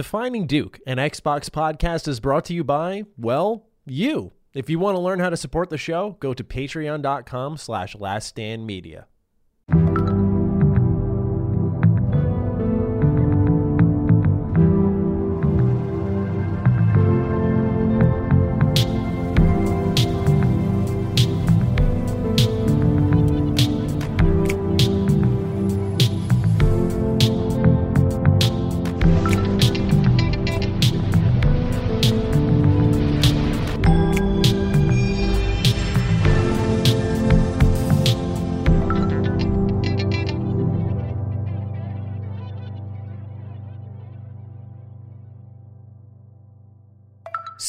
Defining Duke, an Xbox podcast, is brought to you by, well, you. If you want to learn how to support the show, go to patreon.com slash laststandmedia.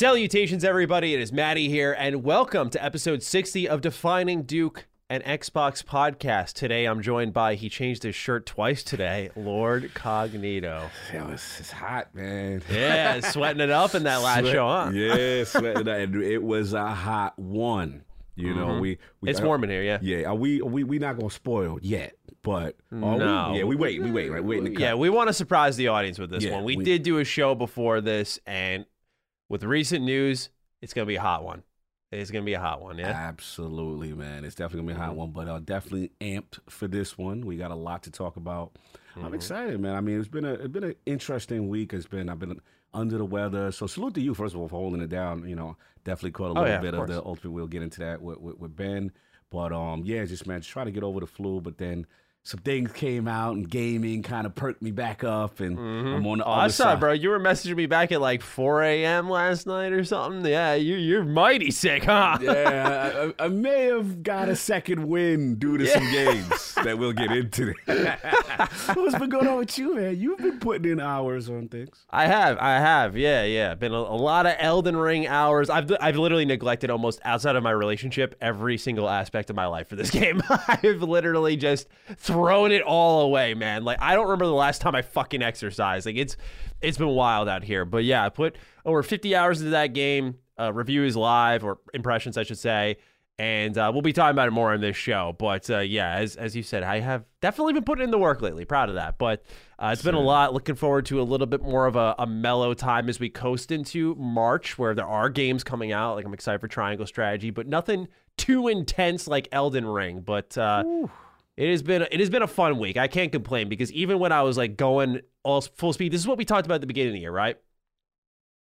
Salutations, everybody. It is Maddie here, and welcome to episode 60 of Defining Duke, an Xbox podcast. Today, I'm joined by, he changed his shirt twice today, Lord Cognito. Yo, it's, it's hot, man. Yeah, sweating it up in that last Sweat- show, huh? Yeah, sweating it up. It was a hot one. You know, mm-hmm. we, we It's warm in here, yeah. Yeah, are we are we we not gonna spoil yet, but No. we? yeah, we wait, we wait, right? Waiting to. Yeah, we want to surprise the audience with this Yeah, one. We, we- did do a show before this, and with recent news, it's going to be a hot one. It's going to be a hot one, yeah? Absolutely, man. It's definitely gonna be a Mm-hmm. hot one, but uh, definitely amped for this one. We got a lot to talk about. Mm-hmm. I'm excited, man. I mean, it's been a it's been an interesting week. It's been I've been under the weather. So salute to you first of all for holding it down. You know, definitely caught a Oh, little yeah, bit of, course. the ultimate. We'll get into that with, with, with Ben, but um, yeah, just man, just try to get over the flu. But then some things came out and gaming kind of perked me back up, and mm-hmm. I'm on the Oh, other I saw, side. bro. You were messaging me back at like 4 a.m. last night or something. Yeah, you, you're mighty sick, huh? Yeah, I, I- may have got a second win due to some games that we'll get into. What's been going on with you, man? You've been putting in hours on things. I have, I have, yeah, yeah. Been a, a lot of Elden Ring hours. I've I've literally neglected almost outside of my relationship every single aspect of my life for this game. I've literally just thrown it all away, man. Like I don't remember the last time I fucking exercised. Like it's it's been wild out here. But yeah, I put over 50 hours into that game. Uh, review is live or impressions, I should say. And uh, we'll be talking about it more on this show. But uh, yeah, as, as you said, I have definitely been putting in the work lately. Proud of that. But uh, it's been a lot. Looking forward to a little bit more of a, a mellow time as we coast into March, where there are games coming out. Like I'm excited for Triangle Strategy, but nothing too intense like Elden Ring. But uh, it has been it has been a fun week. I can't complain because even when I was like going all full speed, this is what we talked about at the beginning of the year, right?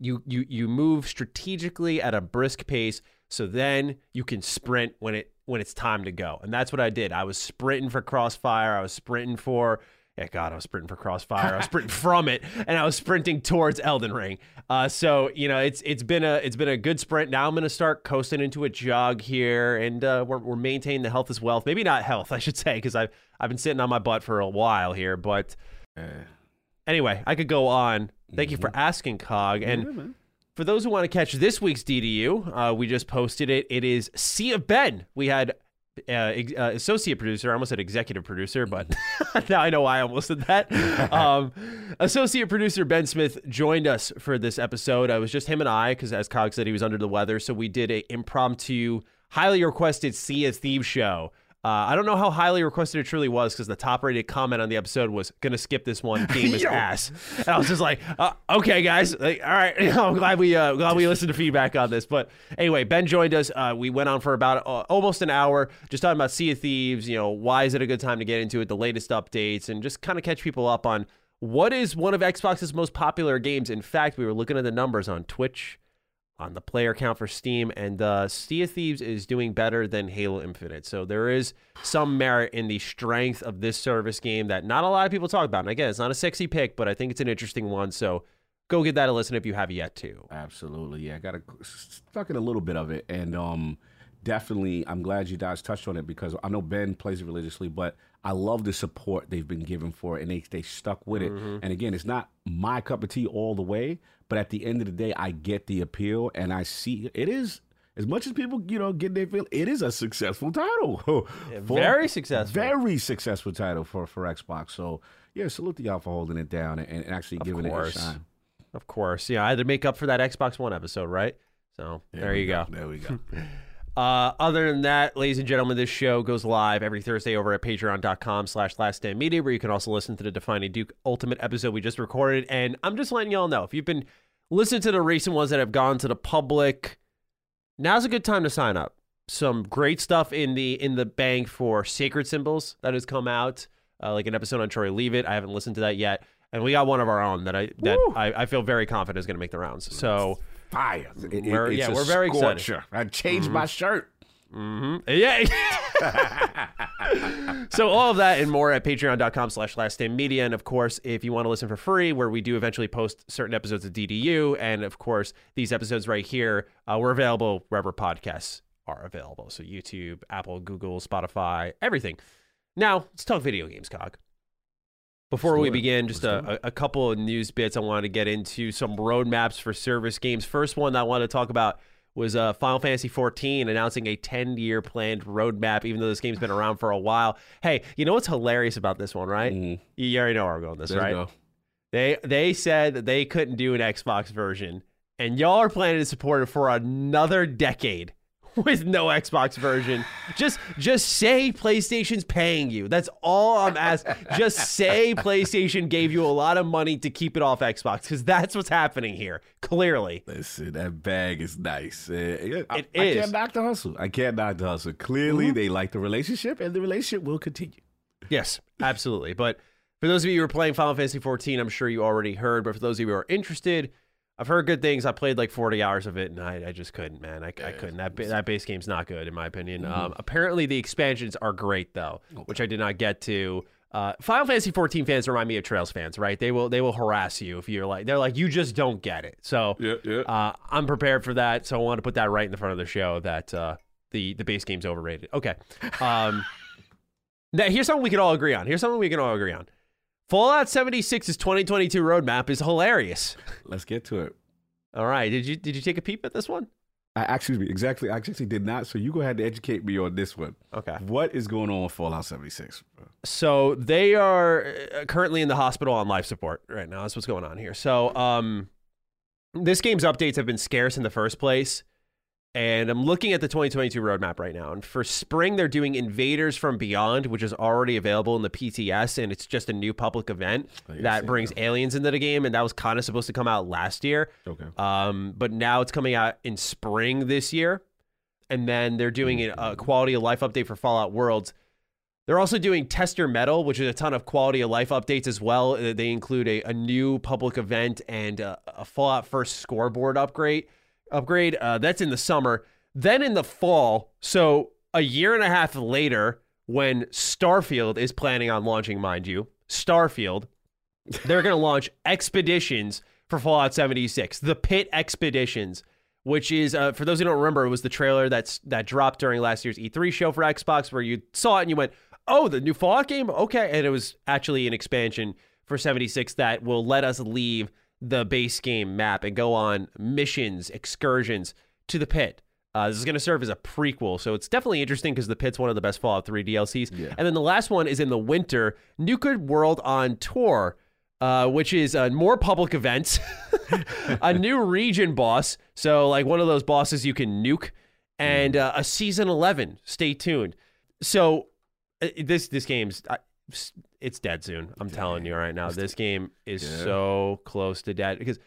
You you you move strategically at a brisk pace, so then you can sprint when it when it's time to go, and that's what I did. I was sprinting for Crossfire. I was sprinting for. Yeah, God, I was sprinting for Crossfire. I was sprinting from it, and I was sprinting towards Elden Ring. Uh, so you know, it's it's been a it's been a good sprint. Now I'm going to start coasting into a jog here, and uh, we're we're maintaining the health as wealth. Maybe not health, I should say, because I've I've been sitting on my butt for a while here. But anyway, I could go on. Thank you for asking, Cog, and. For those who want to catch this week's DDU, uh, we just posted it. It is Sea of Ben. We had uh, ex- uh, associate producer. I almost said executive producer, but now I know why I almost said that. Um, associate producer Ben Smith joined us for this episode. It was just him and I, because as Cog said, he was under the weather. So we did a impromptu, highly requested Sea of Thieves show. Uh, I don't know how highly requested it truly was because the top rated comment on the episode was gonna skip this one game is ass, and I was just like, uh, okay, guys, like, all right, I'm glad we uh, glad we listened to feedback on this. But anyway, Ben joined us. Uh, we went on for about uh, almost an hour, just talking about Sea of Thieves. You know, why is it a good time to get into it? The latest updates, and just kind of catch people up on what is one of Xbox's most popular games. In fact, we were looking at the numbers on Twitch on the player count for Steam, and uh, Sea of Thieves is doing better than Halo Infinite. So there is some merit in the strength of this service game that not a lot of people talk about. And again, it's not a sexy pick, but I think it's an interesting one. So go give that a listen if you have yet to. Absolutely, yeah. I got to stuck in a little bit of it, and um, definitely, I'm glad you guys touched on it because I know Ben plays it religiously, but I love the support they've been given for it, and they they stuck with it. Mm-hmm. And again, it's not my cup of tea all the way, but at the end of the day, I get the appeal, and I see it is. As much as people, you know, get their feel, it is a successful title. For- very successful. Very successful title for, for Xbox. So, yeah, salute to y'all for holding it down and, and actually giving course. it a shine. Of course. Yeah, I had to make up for that Xbox One episode, right? So there we you go. There we go. Uh, other than that, ladies and gentlemen, this show goes live every Thursday over at patreon.com slash last stand media, where you can also listen to the Defining Duke Ultimate episode we just recorded. And I'm just letting y'all know if you've been listening to the recent ones that have gone to the public, now's a good time to sign up. Some great stuff in the in the bank for Sacred Symbols that has come out, uh, like an episode on Troy Leavitt. I haven't listened to that yet. And we got one of our own that I that I, I feel very confident is going to make the rounds. So Fire. It- We're- yeah, we're very excited. I changed my shirt. Yeah. so all of that and more at patreon.com slash last stand media. And of course, if you want to listen for free, where we do eventually post certain episodes of DDU. And of course, these episodes right here, uh, we're available wherever podcasts are available. So YouTube, Apple, Google, Spotify, everything. Now let's talk video games, Cog. Before Let's we begin, just a, a couple of news bits I wanted to get into, some roadmaps for service games. First one I wanted to talk about was uh, Final Fantasy XIV announcing a 10 year planned roadmap, even though this game's been around for a while. Hey, you know what's hilarious about this one, right? Mhm. You already know where I'm going this, There right? They they said that they couldn't do an Xbox version, and y'all are planning to support it for another decade with no Xbox version. Just just say PlayStation's paying you. That's all I'm asking. just say PlayStation gave you a lot of money to keep it off Xbox because that's what's happening here. Clearly. Listen, that bag is nice. Uh, yeah, I, It I can't knock the hustle. I can't knock the hustle. Clearly, they like the relationship, and the relationship will continue. Yes, absolutely. But for those of you who are playing Final Fantasy 14, I'm sure you already heard. But for those of you who are interested, I've heard good things. I played like 40 hours of it, and I, I just couldn't, man. I, I couldn't. That that base game's not good, in my opinion. Um, apparently, the expansions are great though, which I did not get to. Uh, Final Fantasy 14 fans remind me of Trails fans, right? They will they will harass you if you're like they're like you just don't get it. So Yeah, yeah. uh, I'm prepared for that. So I want to put that right in the front of the show that uh, the the base game's overrated. Okay. Um, now here's something we can all agree on. Here's something we can all agree on. Fallout 76's 2022 roadmap is hilarious. Let's get to it. All right, did you did you take a peep at this one? I actually exactly. I actually did not. So you go ahead and educate me on this one. Okay. What is going on with Fallout 76? So they are uh, currently in the hospital on life support right now. That's what's going on here. So um, this game's updates have been scarce in the first place. And I'm looking at the 2022 roadmap right now. And for spring, they're doing Invaders from Beyond, which is already available in the PTS. And it's just a new public event that brings aliens into the game. And that was kind of supposed to come out last year. Okay. Um, but now it's coming out in spring this year. And then they're doing a, a quality of life update for Fallout Worlds. They're also doing Test Your Metal, which is a ton of quality of life updates as well. Uh, They include a, a new public event and a, a Fallout First scoreboard upgrade. Upgrade uh, that's in the summer. Then in the fall, so a year and a half later, when Starfield is planning on launching, mind you, Starfield, they're going to launch expeditions for Fallout 76, the Pitt Expeditions, which is uh, for those who don't remember, it was the trailer that's that dropped during last year's E3 show for Xbox, where you saw it and you went, "Oh, the new Fallout game, okay," and it was actually an expansion for 76 that will let us leave the base game map and go on missions, excursions to the Pitt. Uh, this is going to serve as a prequel, so it's definitely interesting because the Pitt's one of the best Fallout 3 DLCs. Yeah. And then the last one is in the winter, Nuka World on Tour, uh, which is uh, more public events, a new region boss, so like one of those bosses you can nuke, and uh, a season 11. Stay tuned. So uh, this this game's it's dead soon. I'm telling you right now. This game is Yeah. so close to dead because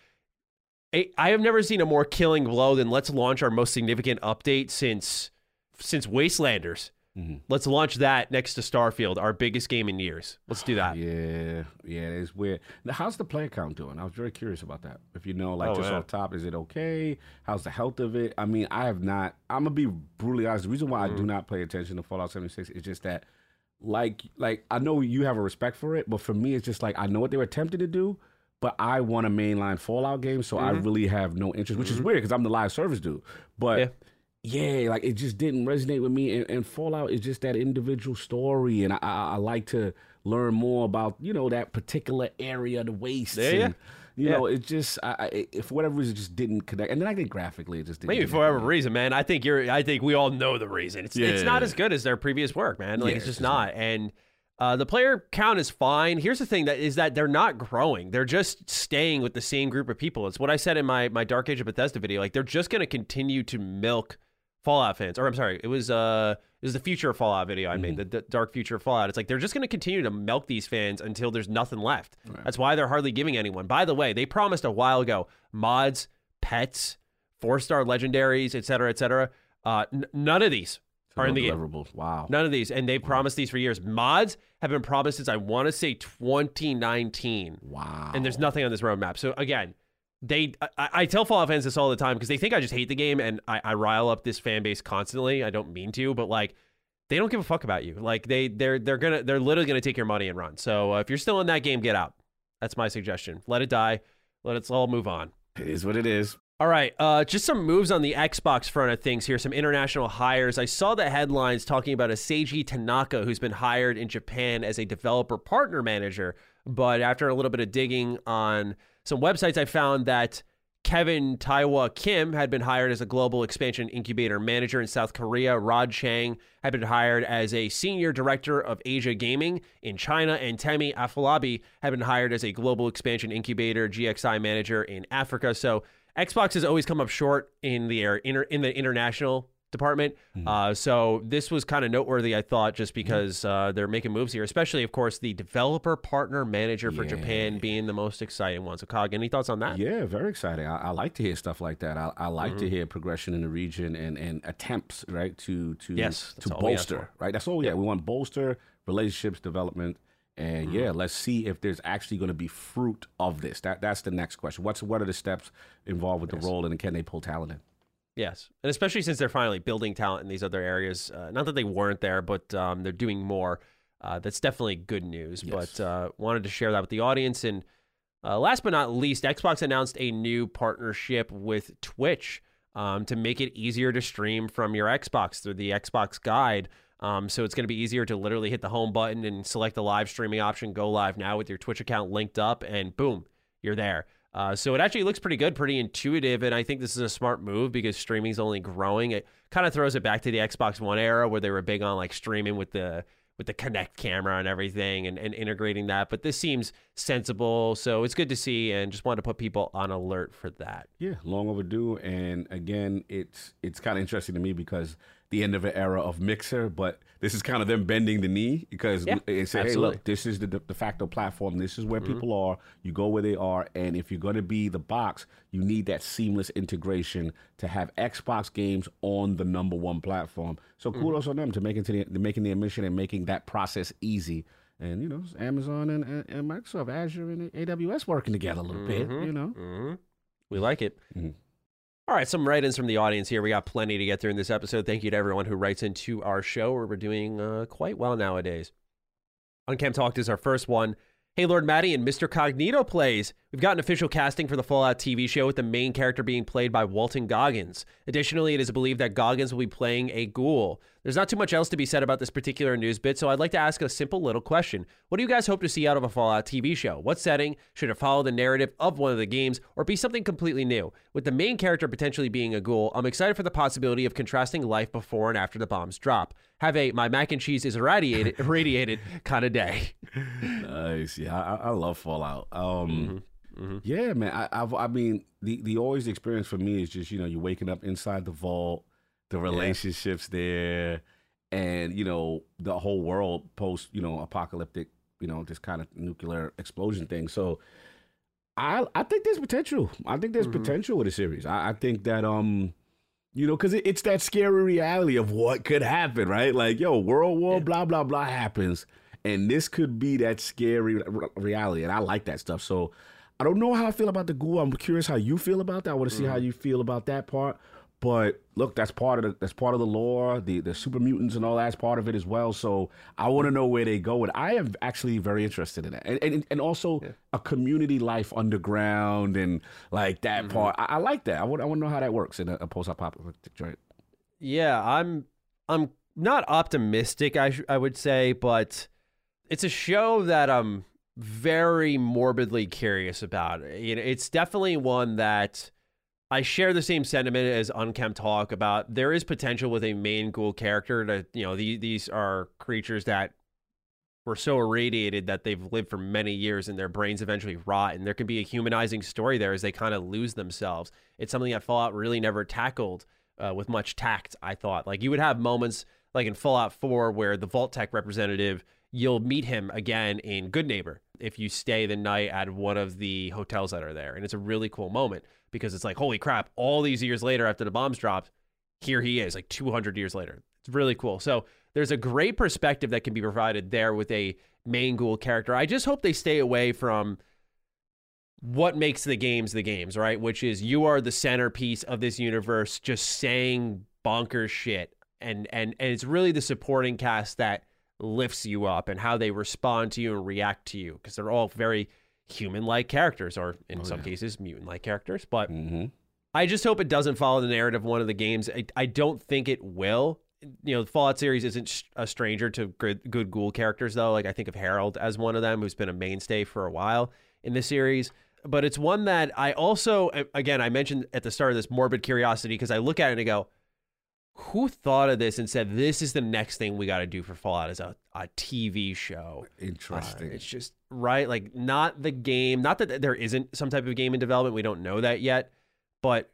I, I have never seen a more killing blow than let's launch our most significant update since since Wastelanders. Mhm. Let's launch that next to Starfield, our biggest game in years. Let's do that. Yeah, yeah, it's weird. Now, how's the player count doing? I was very curious about that. If you know, like Oh, just yeah. off top, is it okay? How's the health of it? I mean, I have not. I'm gonna be brutally honest. The reason why I Mm. do not pay attention to Fallout 76 is just that, like, like I know you have a respect for it, but for me, it's just like I know what they were attempting to do. But I want a mainline Fallout game, so I really have no interest, which is weird because I'm the live service dude. But Mm-hmm. Yeah. yeah, like it just didn't resonate with me. And, and Fallout is just that individual story, and I, I, I like to learn more about you know that particular area, of the waste. Yeah, yeah. You Yeah. know, it just I, I, for whatever reason, just didn't connect. And then I think graphically, it just didn't. Maybe for whatever reason, man. I think you're. I think we all know the reason. It's it's Yeah. not as good as their previous work, man. Like Yeah, it's it's just just not. And uh, the player count is fine. Here's the thing: that is that they're not growing. They're just staying with the same group of people. It's what I said in my my Dark Age of Bethesda video. Like they're just going to continue to milk Fallout fans. Or I'm sorry, it was uh it was the future of Fallout video I made, the, the dark future of Fallout. It's like they're just going to continue to milk these fans until there's nothing left. That's why they're hardly giving anyone. By the way, they promised a while ago mods, pets, four star legendaries, etc., cetera, et cetera. Uh, n- none of these are in the game. Wow. None of these, and they've promised these for years. Mods have been promised since I want to say 2019 Wow. and there's nothing on this roadmap. So again, they I, I tell Fallout fans this all the time because they think I just hate the game and I, I rile up this fan base constantly. I don't mean to, but like they don't give a fuck about you. Like they they're they're gonna they're literally gonna take your money and run. So uh, if you're still in that game, get out. That's my suggestion. Let it die. Let us all move on. It is what it is. All right, uh, just some moves on the Xbox front of things here. Some international hires. I saw the headlines talking about a Seiji Tanaka who's been hired in Japan as a developer partner manager. But after a little bit of digging on some websites, I found that Kevin Taiwa Kim had been hired as a global expansion incubator manager in South Korea. Rod Chang had been hired as a senior director of Asia Gaming in China, and Temi Afolabi had been hired as a global expansion incubator GXI manager in Africa. So Xbox has always come up short in the air, in the international department. Uh, so this was kind of noteworthy, I thought, just because uh, they're making moves here, especially, of course, the developer partner manager for Japan being the most exciting one. So, Cog, any thoughts on that? Yeah, very exciting. I, I like to hear stuff like that. I, I like Mm-hmm. to hear progression in the region and, and attempts, right, to to Yes, to all we ask bolster, right? That's all we yeah. We want bolster relationships development, and Mm-hmm. yeah, let's see if there's actually going to be fruit of this. That that's the next question. What's what are the steps involved with the role, and can they pull talent in? Yes, and especially since they're finally building talent in these other areas. Uh, not that they weren't there, but um, they're doing more. Uh, that's definitely good news. Yes. But uh, wanted to share that with the audience. And uh, last but not least, Xbox announced a new partnership with Twitch um, to make it easier to stream from your Xbox through the Xbox Guide. Um, so it's going to be easier to literally hit the home button and select the live streaming option, go live now with your Twitch account linked up, and boom, you're there. Uh, so it actually looks pretty good, pretty intuitive, and I think this is a smart move because streaming's only growing. It kind of throws it back to the Xbox One era where they were big on like streaming with the with the Kinect camera and everything and, and integrating that. But this seems sensible, so it's good to see, and just wanted to put people on alert for that. Yeah, long overdue. And again, it's it's kind of interesting to me because the end of an era of Mixer, but this is kind of them bending the knee because Yeah, they say, hey, look, this is the de facto platform. This is where mm-hmm. people are. You go where they are, and if you're going to be the box, you need that seamless integration to have Xbox games on the number one platform. So mm-hmm. kudos on them to making to the, to making the admission and making that process easy. And you know, Amazon and, and, and Microsoft, Azure and AWS working together a little bit. Mm-hmm. You know. hmm We like it. All right, some write ins from the audience here. We got plenty to get through in this episode. Thank you to everyone who writes into our show, where we're doing uh, quite well nowadays. Uncam Talked is our first one. Hey, Lord Matty and Mr. Cognito plays. We've got an official casting for the Fallout TV show with the main character being played by Walton Goggins. Additionally, it is believed that Goggins will be playing a ghoul. There's not too much else to be said about this particular news bit, so I'd like to ask a simple little question. What do you guys hope to see out of a Fallout TV show? What setting? Should it follow the narrative of one of the games or be something completely new? With the main character potentially being a ghoul, I'm excited for the possibility of contrasting life before and after the bombs drop. Have a my mac and cheese is irradiated, irradiated kind of day. Nice. Yeah, I, I love Fallout. Um, Yeah, man. I, I've, I mean, the the always experience for me is just you know you're waking up inside the vault, the relationships there, and you know the whole world post you know apocalyptic you know this kind of nuclear explosion thing. So I I think there's potential. I think there's potential with the series. I, I think that um. You know, because it, it's that scary reality of what could happen, right? Like, yo, World War, blah, blah, blah happens. And this could be that scary re- reality. And I like that stuff. So I don't know how I feel about the ghoul. I'm curious how you feel about that. I want to see how you feel about that part. But look, that's part of the that's part of the lore. The the super mutants and all that's part of it as well. So I want to know where they go, and I am actually very interested in that. And and, and also a community life underground and like that mm-hmm. part. I, I like that. I want I want to know how that works in a, a post apocalyptic joint. Yeah, I'm I'm not optimistic. I sh- I would say, but it's a show that I'm very morbidly curious about. You know, it's definitely one that I share the same sentiment as Unkempt Talk about. There is potential with a main ghoul character to you know the, these are creatures that were so irradiated that they've lived for many years and their brains eventually rot and there can be a humanizing story there as they kind of lose themselves it's something that fallout really never tackled uh, with much tact i thought like you would have moments like in fallout 4 where the Vault-Tec representative you'll meet him again in Goodneighbor if you stay the night at one of the hotels that are there and it's a really cool moment because it's like holy crap all these years later after the bombs dropped here he is like 200 years later. It's really cool. So there's a great perspective that can be provided there with a main ghoul character. I just hope they stay away from what makes the games the games right? Which is you are the centerpiece of this universe just saying bonkers shit. And and and it's really the supporting cast that lifts you up and how they respond to you and react to you because they're all very human like characters or in some cases mutant like characters but Mm-hmm. I just hope it doesn't follow the narrative of one of the games. I, I don't think it will. You know, the Fallout series isn't sh- a stranger to good, good ghoul characters, though. Like, I think of Harold as one of them, who's been a mainstay for a while in the series. But it's one that I also, again, I mentioned at the start of this morbid curiosity because I look at it and I go, who thought of this and said, this is the next thing we got to do for Fallout as a, a TV show? Interesting. Uh, it's just right, like not the game. Not that there isn't some type of game in development. We don't know that yet, but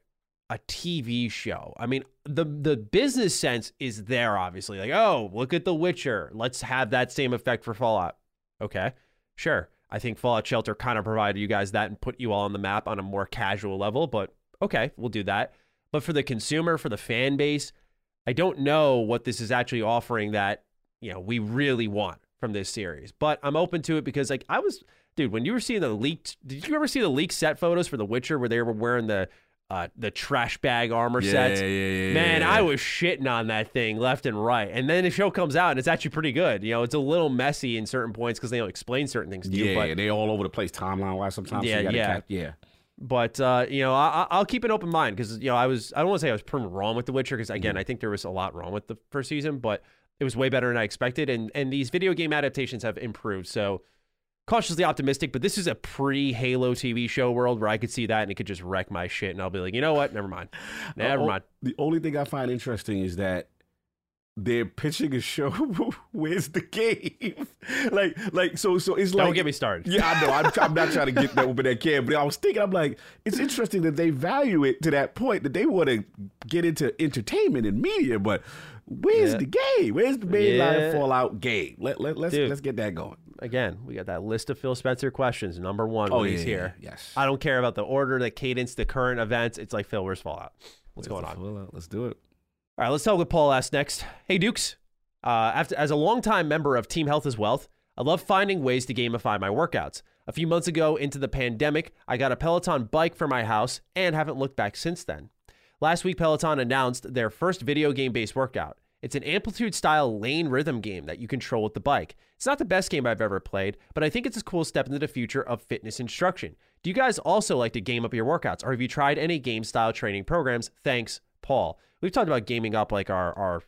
a TV show. I mean, the the business sense is there. Obviously, like oh, look at The Witcher. Let's have that same effect for Fallout. Okay, sure. I think Fallout Shelter kind of provided you guys that and put you all on the map on a more casual level. But okay, we'll do that. But for the consumer, for the fan base, I don't know what this is actually offering that you know we really want from this series. But I'm open to it because like I was, dude, when you were seeing the leaked, did you ever see the leaked set photos for The Witcher where they were wearing the uh, the trash bag armor Yeah, sets? yeah, yeah, Man. I was shitting on that thing left and right. And then the show comes out and it's actually pretty good. You know, it's a little messy in certain points because they don't explain certain things to you. Yeah, But they all over the place timeline wise sometimes. so Yeah, you gotta yeah. cap- yeah. But uh, you know, I, I- I'll keep an open mind because you know I was I don't want to say I was proven wrong with The Witcher because again Mm-hmm. I think there was a lot wrong with the first season, but it was way better than I expected, and and these video game adaptations have improved. So cautiously optimistic, but this is a pre Halo TV show world where I could see that and it could just wreck my shit, and I'll be like, you know what, never mind, never Oh, mind. The only thing I find interesting is that they're pitching a show. Where's the game? like, like so, so it's like. Don't get me started. Yeah, I know. I'm, I'm not trying to get that open that can, but I was thinking, I'm like, it's interesting that they value it to that point that they want to get into entertainment and media, but where's Yeah. the game? Where's the mainline Yeah. Fallout game? Let, let, let's Dude. let's get that going. Again, we got that list of Phil Spencer questions. Number one, Oh, when yeah, he's here. Yes. I don't care about the order, the cadence, the current events. It's like Phil, where's Fallout? What's going on? Fallout. Let's do it. All right, let's talk with Paul S next. Hey, Dukes. Uh, after, as a longtime member of Team Health is Wealth, I love finding ways to gamify my workouts. A few months ago, into the pandemic, I got a Peloton bike for my house and haven't looked back since then. Last week, Peloton announced their first video game based workout. It's an amplitude style lane rhythm game that you control with the bike. It's not the best game I've ever played, but I think it's a cool step into the future of fitness instruction. Do you guys also like to game up your workouts, or have you tried any game style training programs? Thanks, Paul. We've talked about gaming up like our, our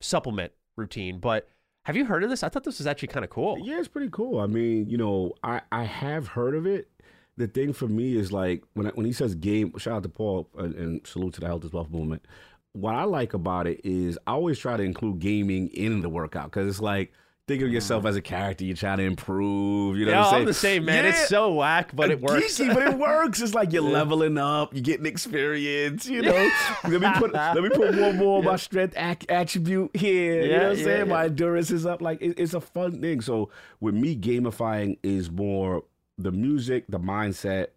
supplement routine. But have you heard of this? I thought this was actually kind of cool. Yeah, it's pretty cool. I mean, you know, I I have heard of it. The thing for me is like when I, when he says game. Shout out to Paul and, and salute to the Health is Wealth movement. What I like about it is I always try to include gaming in the workout because it's like think of yourself mm. as a character. You're trying to improve. You know, yeah, what I'm, saying? I'm the same man. Yeah. It's so whack, but it works. Geeky, but it works. It's like you're leveling up, you're getting experience. You know, let me put let me put one more of my strength ac- attribute here. you know what I'm yeah, saying? yeah. My endurance is up. Like it, it's a fun thing. So with me, gamifying is more the music, the mindset.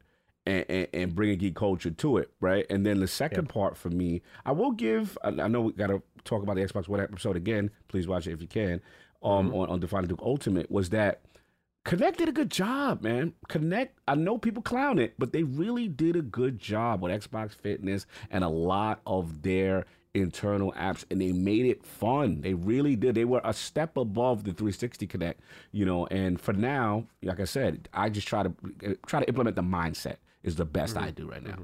And, and, and bringing geek culture to it, right? And then the second part for me, I will give. I, I know we got to talk about the Xbox One episode again. Please watch it if you can. Um, Mm-hmm. on on Defining Duke Ultimate was that Kinect did a good job, man. Kinect, I know people clown it, but they really did a good job with Xbox Fitness and a lot of their internal apps, and they made it fun. They really did. They were a step above the 360 Kinect, you know. And for now, like I said, I just try to try to implement the mindset is the best I do right now.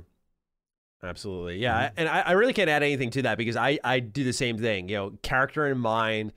Absolutely. Yeah. I- And I, I really can't add anything to that because I, I do the same thing. You know, character in mind.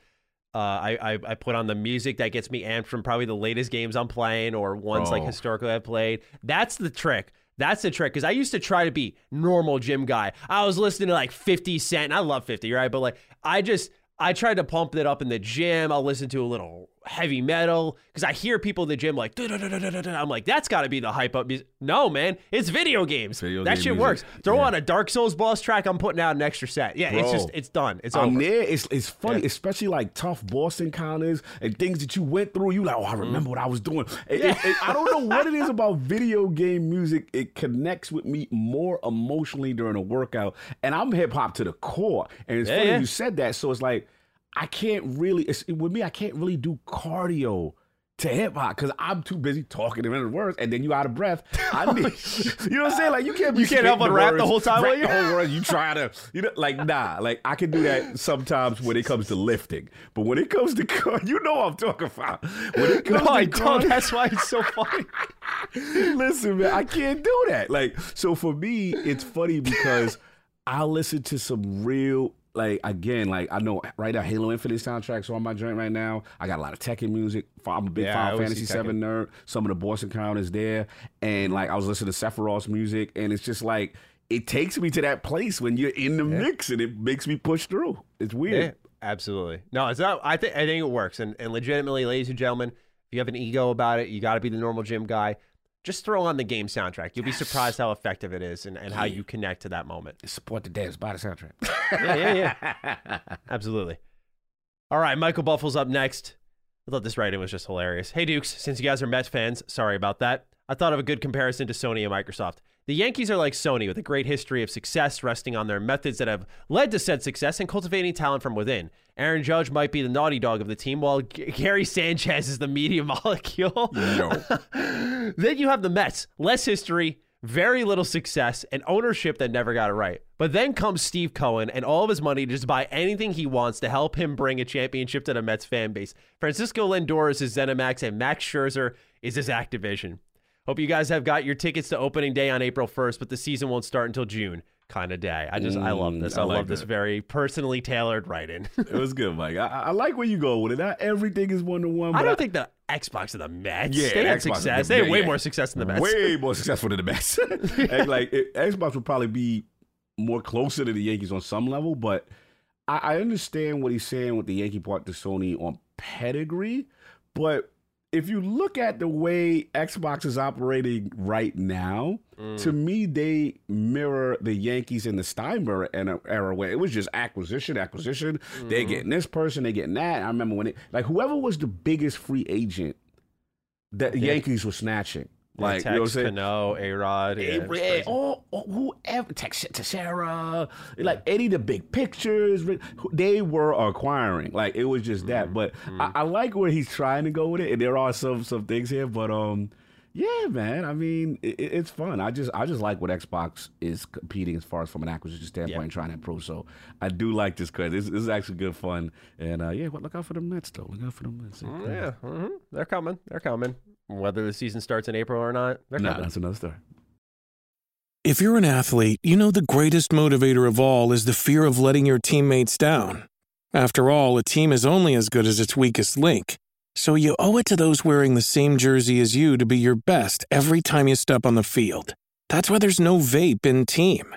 Uh, I, I, I put on the music that gets me amped from probably the latest games I'm playing or ones like historically I've played. That's the trick. That's the trick because I used to try to be normal gym guy. I was listening to like 50 Cent. and I love 50, right? But like I just I tried to pump it up in the gym. I'll listen to a little heavy metal because I hear people in the gym like, I'm like, that's got to be the hype up music. No, man, it's video games. Video that game shit music. works. Throw Yeah. on a Dark Souls boss track. I'm putting out an extra set. Yeah, it's just it's done. It's I'm over. there. It's it's funny, especially like tough boss encounters and things that you went through. You like, oh, I mm-hmm. remember what I was doing. It- it- it- I don't know what it is about video game music. It connects with me more emotionally during a workout, and I'm hip hop to the core. And it's Yeah, funny yeah. you said that. So it's like I can't really. With me, I can't really do cardio. To hip hop because I'm too busy talking in other words, and then you out of breath. I oh, need, you know what I'm saying? Like you can't be You can't help but rap the whole time rap you- the whole. You try to, you know, like nah, like I can do that sometimes when it comes to lifting, but when it comes to car, you know what I'm talking about. When it comes No, I to don't. That's why it's so funny. Listen, man, I can't do that. Like, so for me, it's funny because I listen to some real, like, again, like I know right now Halo Infinite soundtracks are on my joint right now. I got a lot of Tekken music. I'm a big Yeah, Final Fantasy Seven nerd. Some of the boss encounters there, and like I was listening to Sephiroth's music, and it's just like it takes me to that place when you're in the mix, and it makes me push through. It's weird. Yeah, absolutely. No, it's not. I think I think it works. And and legitimately, ladies and gentlemen, if you have an ego about it, you got to be the normal gym guy. Just throw on the game soundtrack. You'll be surprised how effective it is and, and how you connect to that moment. Support the dance by the soundtrack. Yeah, yeah, yeah. Absolutely. All right, Michael Buffle's up next. I thought this writing was just hilarious. Hey, Dukes, since you guys are Mets fans, sorry about that. I thought of a good comparison to Sony and Microsoft. The Yankees are like Sony with a great history of success resting on their methods that have led to said success and cultivating talent from within. Aaron Judge might be the naughty dog of the team, while G- Gary Sanchez is the media molecule. then you have the Mets, less history, very little success, and ownership that never got it right. But then comes Steve Cohen and all of his money to just buy anything he wants to help him bring a championship to the Mets fan base. Francisco Lindor is his ZeniMax, and Max Scherzer is his Activision. Hope you guys have got your tickets to opening day on April 1st, but the season won't start until June. Kind of day. I just, I love Mm, this. I I, like love this very personally tailored writing. It was good, Mike. I, I like where you go with it. Not everything is one to one. I don't think the Xbox are the Mets. Yeah, they had Xbox- success. They had yeah, way yeah. more success than the Mets. way more successful than the Mets. And, like it, Xbox would probably be more closer to the Yankees on some level, but I, I understand what he's saying with the Yankee part to Sony on pedigree. But if you look at the way Xbox is operating right now, to mm. me they mirror the Yankees in the Steinberg era, era where it was just acquisition, acquisition. They're mm-hmm. getting this person, they're getting that. I remember when it like whoever was the biggest free agent that the Yankees were snatching. Like, you know what I'm saying? Cano, A-Rod. Yeah, Hey, it was yeah, all, all- whoever, Tex- Teixeira, like any of the big pictures, they were acquiring. Like it was just Mm-hmm. that. But I, I like where he's trying to go with it, and there are some some things here. But um, yeah, man. I mean, it, it- it's fun. I just I just like what Xbox is competing as far as from an acquisition standpoint, and trying to improve. So I do like this because this, this is actually good fun. And uh, yeah, look out for the Mets though. Look out for the Mets. Yeah, hmm they're coming. They're coming. Whether the season starts in April or not, they're Nah, that's another story. If you're an athlete, you know the greatest motivator of all is the fear of letting your teammates down. After all, a team is only as good as its weakest link. So you owe it to those wearing the same jersey as you to be your best every time you step on the field. That's why there's no vape in team.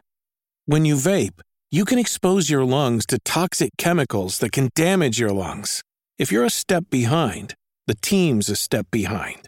When you vape, you can expose your lungs to toxic chemicals that can damage your lungs. If you're a step behind, the team's a step behind.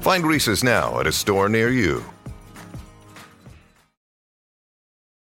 Find Reese's now at a store near you.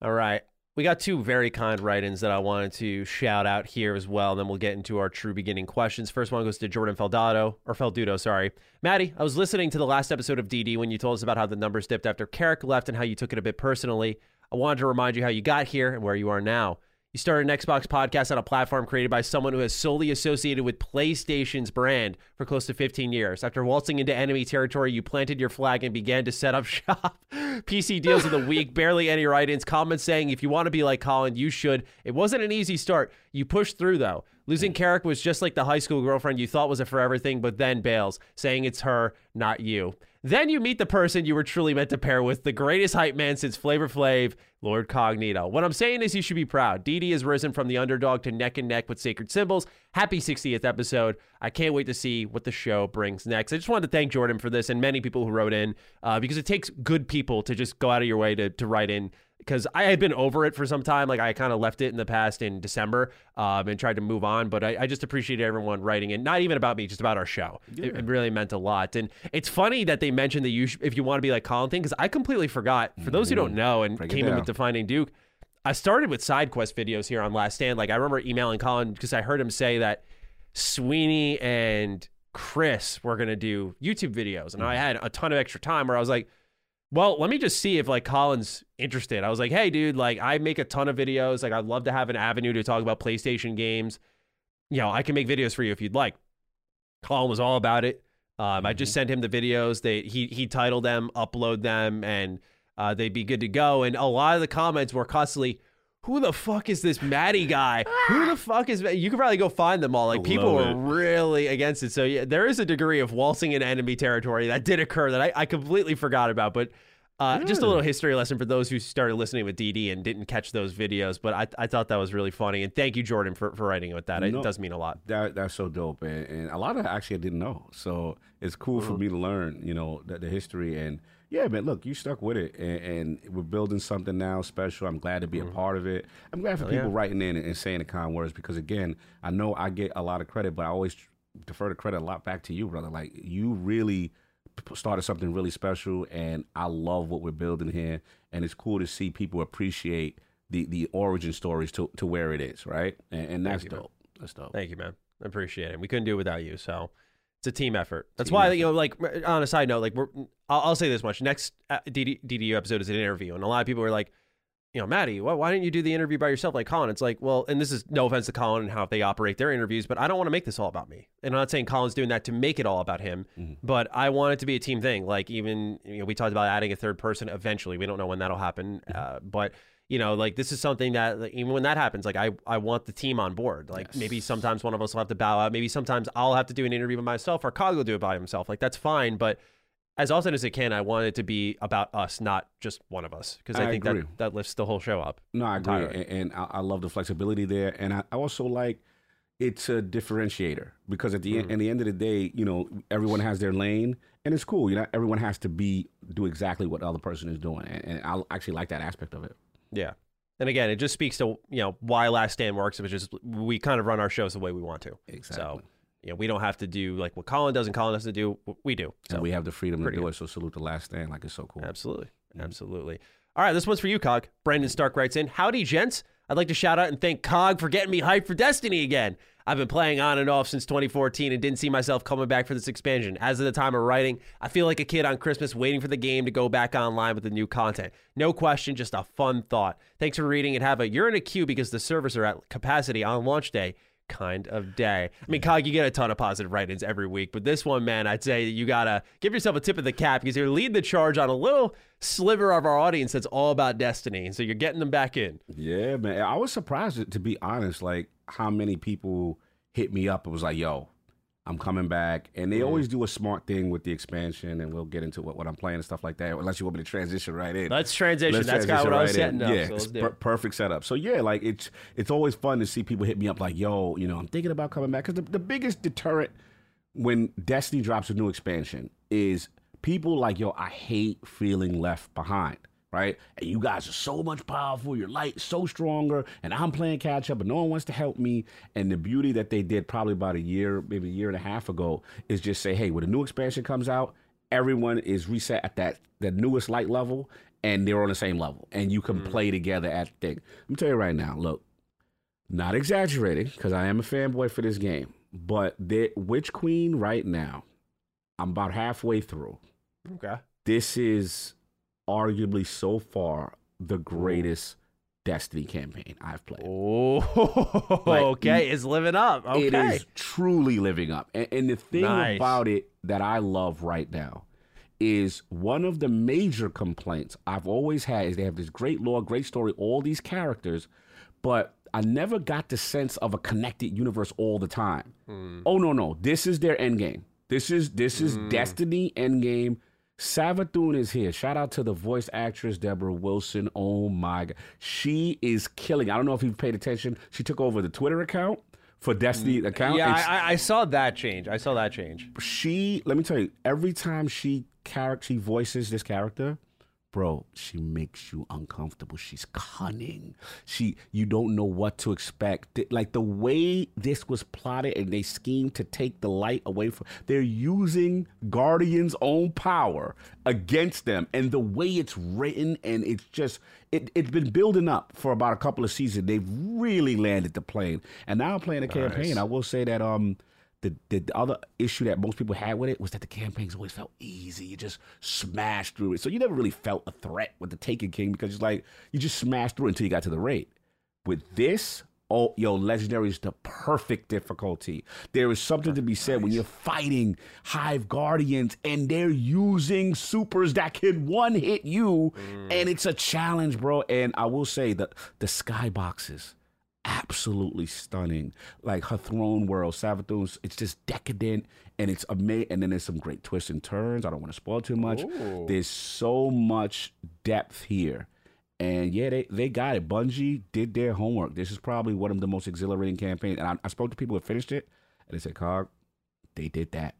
All right. We got two very kind write ins that I wanted to shout out here as well. And Then we'll get into our true beginning questions. First one goes to Jordan Feldado, or Feldudo, sorry. Maddie, I was listening to the last episode of DD when you told us about how the numbers dipped after Carrick left and how you took it a bit personally. I wanted to remind you how you got here and where you are now. You started an Xbox podcast on a platform created by someone who has solely associated with PlayStation's brand for close to 15 years. After waltzing into enemy territory, you planted your flag and began to set up shop. PC deals of the week, barely any write ins, comments saying if you want to be like Colin, you should. It wasn't an easy start. You pushed through, though. Losing Carrick was just like the high school girlfriend you thought was a for everything, but then bails, saying it's her, not you. Then you meet the person you were truly meant to pair with, the greatest hype man since Flavor Flav, Lord Cognito. What I'm saying is you should be proud. DD has risen from the underdog to neck and neck with Sacred Symbols. Happy 60th episode. I can't wait to see what the show brings next. I just wanted to thank Jordan for this and many people who wrote in uh, because it takes good people to just go out of your way to, to write in because I had been over it for some time. Like I kind of left it in the past in December um, and tried to move on. But I, I just appreciate everyone writing it, not even about me, just about our show. Yeah. It, it, really meant a lot. And it's funny that they mentioned that you, sh- if you want to be like Colin thing, because I completely forgot. For those who don't know and Break came in with Defining Duke, I started with side quest videos here on Last Stand. Like I remember emailing Colin because I heard him say that Sweeney and Chris were going to do YouTube videos. And mm-hmm. I had a ton of extra time where I was like, well, let me just see if like Colin's interested. I was like, hey, dude, like I make a ton of videos. Like I'd love to have an avenue to talk about PlayStation games. You know, I can make videos for you if you'd like. Colin was all about it. Um, mm-hmm. I just mm-hmm. sent him the videos. They he he titled them, upload them, and uh, they'd be good to go. And a lot of the comments were constantly, "Who the fuck is this Maddie guy? Who the fuck is?" You could probably go find them all. Like people were really against it. So yeah, there is a degree of waltzing in enemy territory that did occur that I, I completely forgot about, but. Uh, Just a little history lesson for those who started listening with DD and didn't catch those videos, but I, I thought that was really funny. And thank you, Jordan, for, for writing with that. it does mean a lot. That That's so dope. And, and a lot of actually I didn't know. So it's cool mm-hmm. for me to learn, you know, the, the, history. And yeah, man, look, you stuck with it. And, and, we're building something now special. I'm glad to be mm-hmm. a part of it. I'm glad for Hell people yeah. writing in and, and saying the kind words because, again, I know I get a lot of credit, but I always defer the credit a lot back to you, brother. Like, you really – started something really special, and I love what we're building here. And it's cool to see people appreciate the the origin stories to to where it is, right? And, and that's you, dope. Man. That's dope. Thank you, man. I appreciate it. We couldn't do it without you. So it's a team effort. That's team why effort. you know, like on a side note, like we're I'll, I'll say this much: next uh, DD, DDU episode is an interview, and a lot of people are like you know, Maddie, why, why didn't you do the interview by yourself like Colin? It's like, well, and this is no offense to Colin and how they operate their interviews, but I don't want to make this all about me. And I'm not saying Colin's doing that to make it all about him, mm-hmm. but I want it to be a team thing. Like even, you know, we talked about adding a third person eventually. We don't know when that'll happen, mm-hmm. uh, but you know, like this is something that like, even when that happens, like I, I want the team on board. Like yes. maybe sometimes one of us will have to bow out. Maybe sometimes I'll have to do an interview by myself or Cog will do it by himself. Like that's fine, but as often as it can, I want it to be about us, not just one of us, because I, I, think agree. that that lifts the whole show up. No, I agree, and, and I, I, love the flexibility there, and I, also like it's a differentiator because at the mm. end, at the end of the day, you know, everyone has their lane, and it's cool. You know, everyone has to be do exactly what the other person is doing, and, and I actually like that aspect of it. Yeah, and again, it just speaks to you know why Last Stand works, which is we kind of run our shows the way we want to. Exactly. So you know, we don't have to do like what Colin does and Colin has to do. We do. So and we have the freedom to do good. it. So salute the last stand. Like it's so cool. Absolutely. Mm-hmm. Absolutely. All right, this one's for you, Cog. Brandon Stark writes in Howdy, gents. I'd like to shout out and thank Cog for getting me hyped for Destiny again. I've been playing on and off since 2014 and didn't see myself coming back for this expansion. As of the time of writing, I feel like a kid on Christmas waiting for the game to go back online with the new content. No question, just a fun thought. Thanks for reading and have a you're in a queue because the servers are at capacity on launch day kind of day. I mean, Cog, you get a ton of positive write-ins every week, but this one, man, I'd say you gotta give yourself a tip of the cap because you're leading the charge on a little sliver of our audience that's all about Destiny. So you're getting them back in. Yeah, man. I was surprised to be honest, like how many people hit me up and was like, "Yo, I'm coming back," and they mm. always do a smart thing with the expansion, and we'll get into what, what I'm playing and stuff like that. Unless you want me to transition right in. Let's transition. Let's That's kind of transition what I was right setting in. up. Yeah, so it's per- perfect setup. So yeah, like it's it's always fun to see people hit me up like, "Yo, you know, I'm thinking about coming back." Because the, the biggest deterrent when Destiny drops a new expansion is people like, "Yo, I hate feeling left behind." Right, and you guys are so much powerful. Your light so stronger, and I'm playing catch up, but no one wants to help me. And the beauty that they did probably about a year, maybe a year and a half ago, is just say, hey, when a new expansion comes out, everyone is reset at that the newest light level, and they're on the same level, and you can mm. play together at the thing. Let me tell you right now, look, not exaggerating because I am a fanboy for this game, but the Witch Queen right now, I'm about halfway through. Okay. This is arguably so far the greatest Destiny campaign I've played. Oh, Like, okay. It's living up. Okay. It is truly living up. And, and the thing Nice. about it that I love right now is one of the major complaints I've always had is they have this great lore, great story, all these characters, but I never got the sense of a connected universe all the time. Hmm. Oh no, no. This is their end game. This is this is Destiny end game. Savathun is here. Shout out to the voice actress Debra Wilson. Oh my god. She is killing. I don't know if you've paid attention. She took over the Twitter account for Destiny account. Mm, yeah, I, I- I saw that change. I saw that change. she let me tell you every time she character she voices this character bro she makes you uncomfortable. She's cunning. She you don't know what to expect. Like the way this was plotted and they schemed to take the light away from they're using guardians own power against them. And the way it's written and it's just it, it's been building up for about a couple of seasons. They've really landed the plane. And now i'm playing a campaign i will say that um the, the the other issue that most people had with it was that the campaigns always felt easy. You just smashed through it. So you never really felt a threat with the Taken King because it's like you just smashed through it until you got to the raid. With this, oh yo, legendary is the perfect difficulty. There is something to be said when you're fighting Hive Guardians and they're using supers that can one hit you, and mm. it's a challenge, bro. And I will say that the skyboxes absolutely stunning. Like her throne world, Savathun's, it's just decadent and it's amazing. And then there's some great twists and turns. I don't want to spoil too much. There's so much depth here. And yeah, they, they got it. Bungie did their homework. This is probably one of the most exhilarating campaigns. And I, I spoke to people who finished it, and they said, Cog, they did that.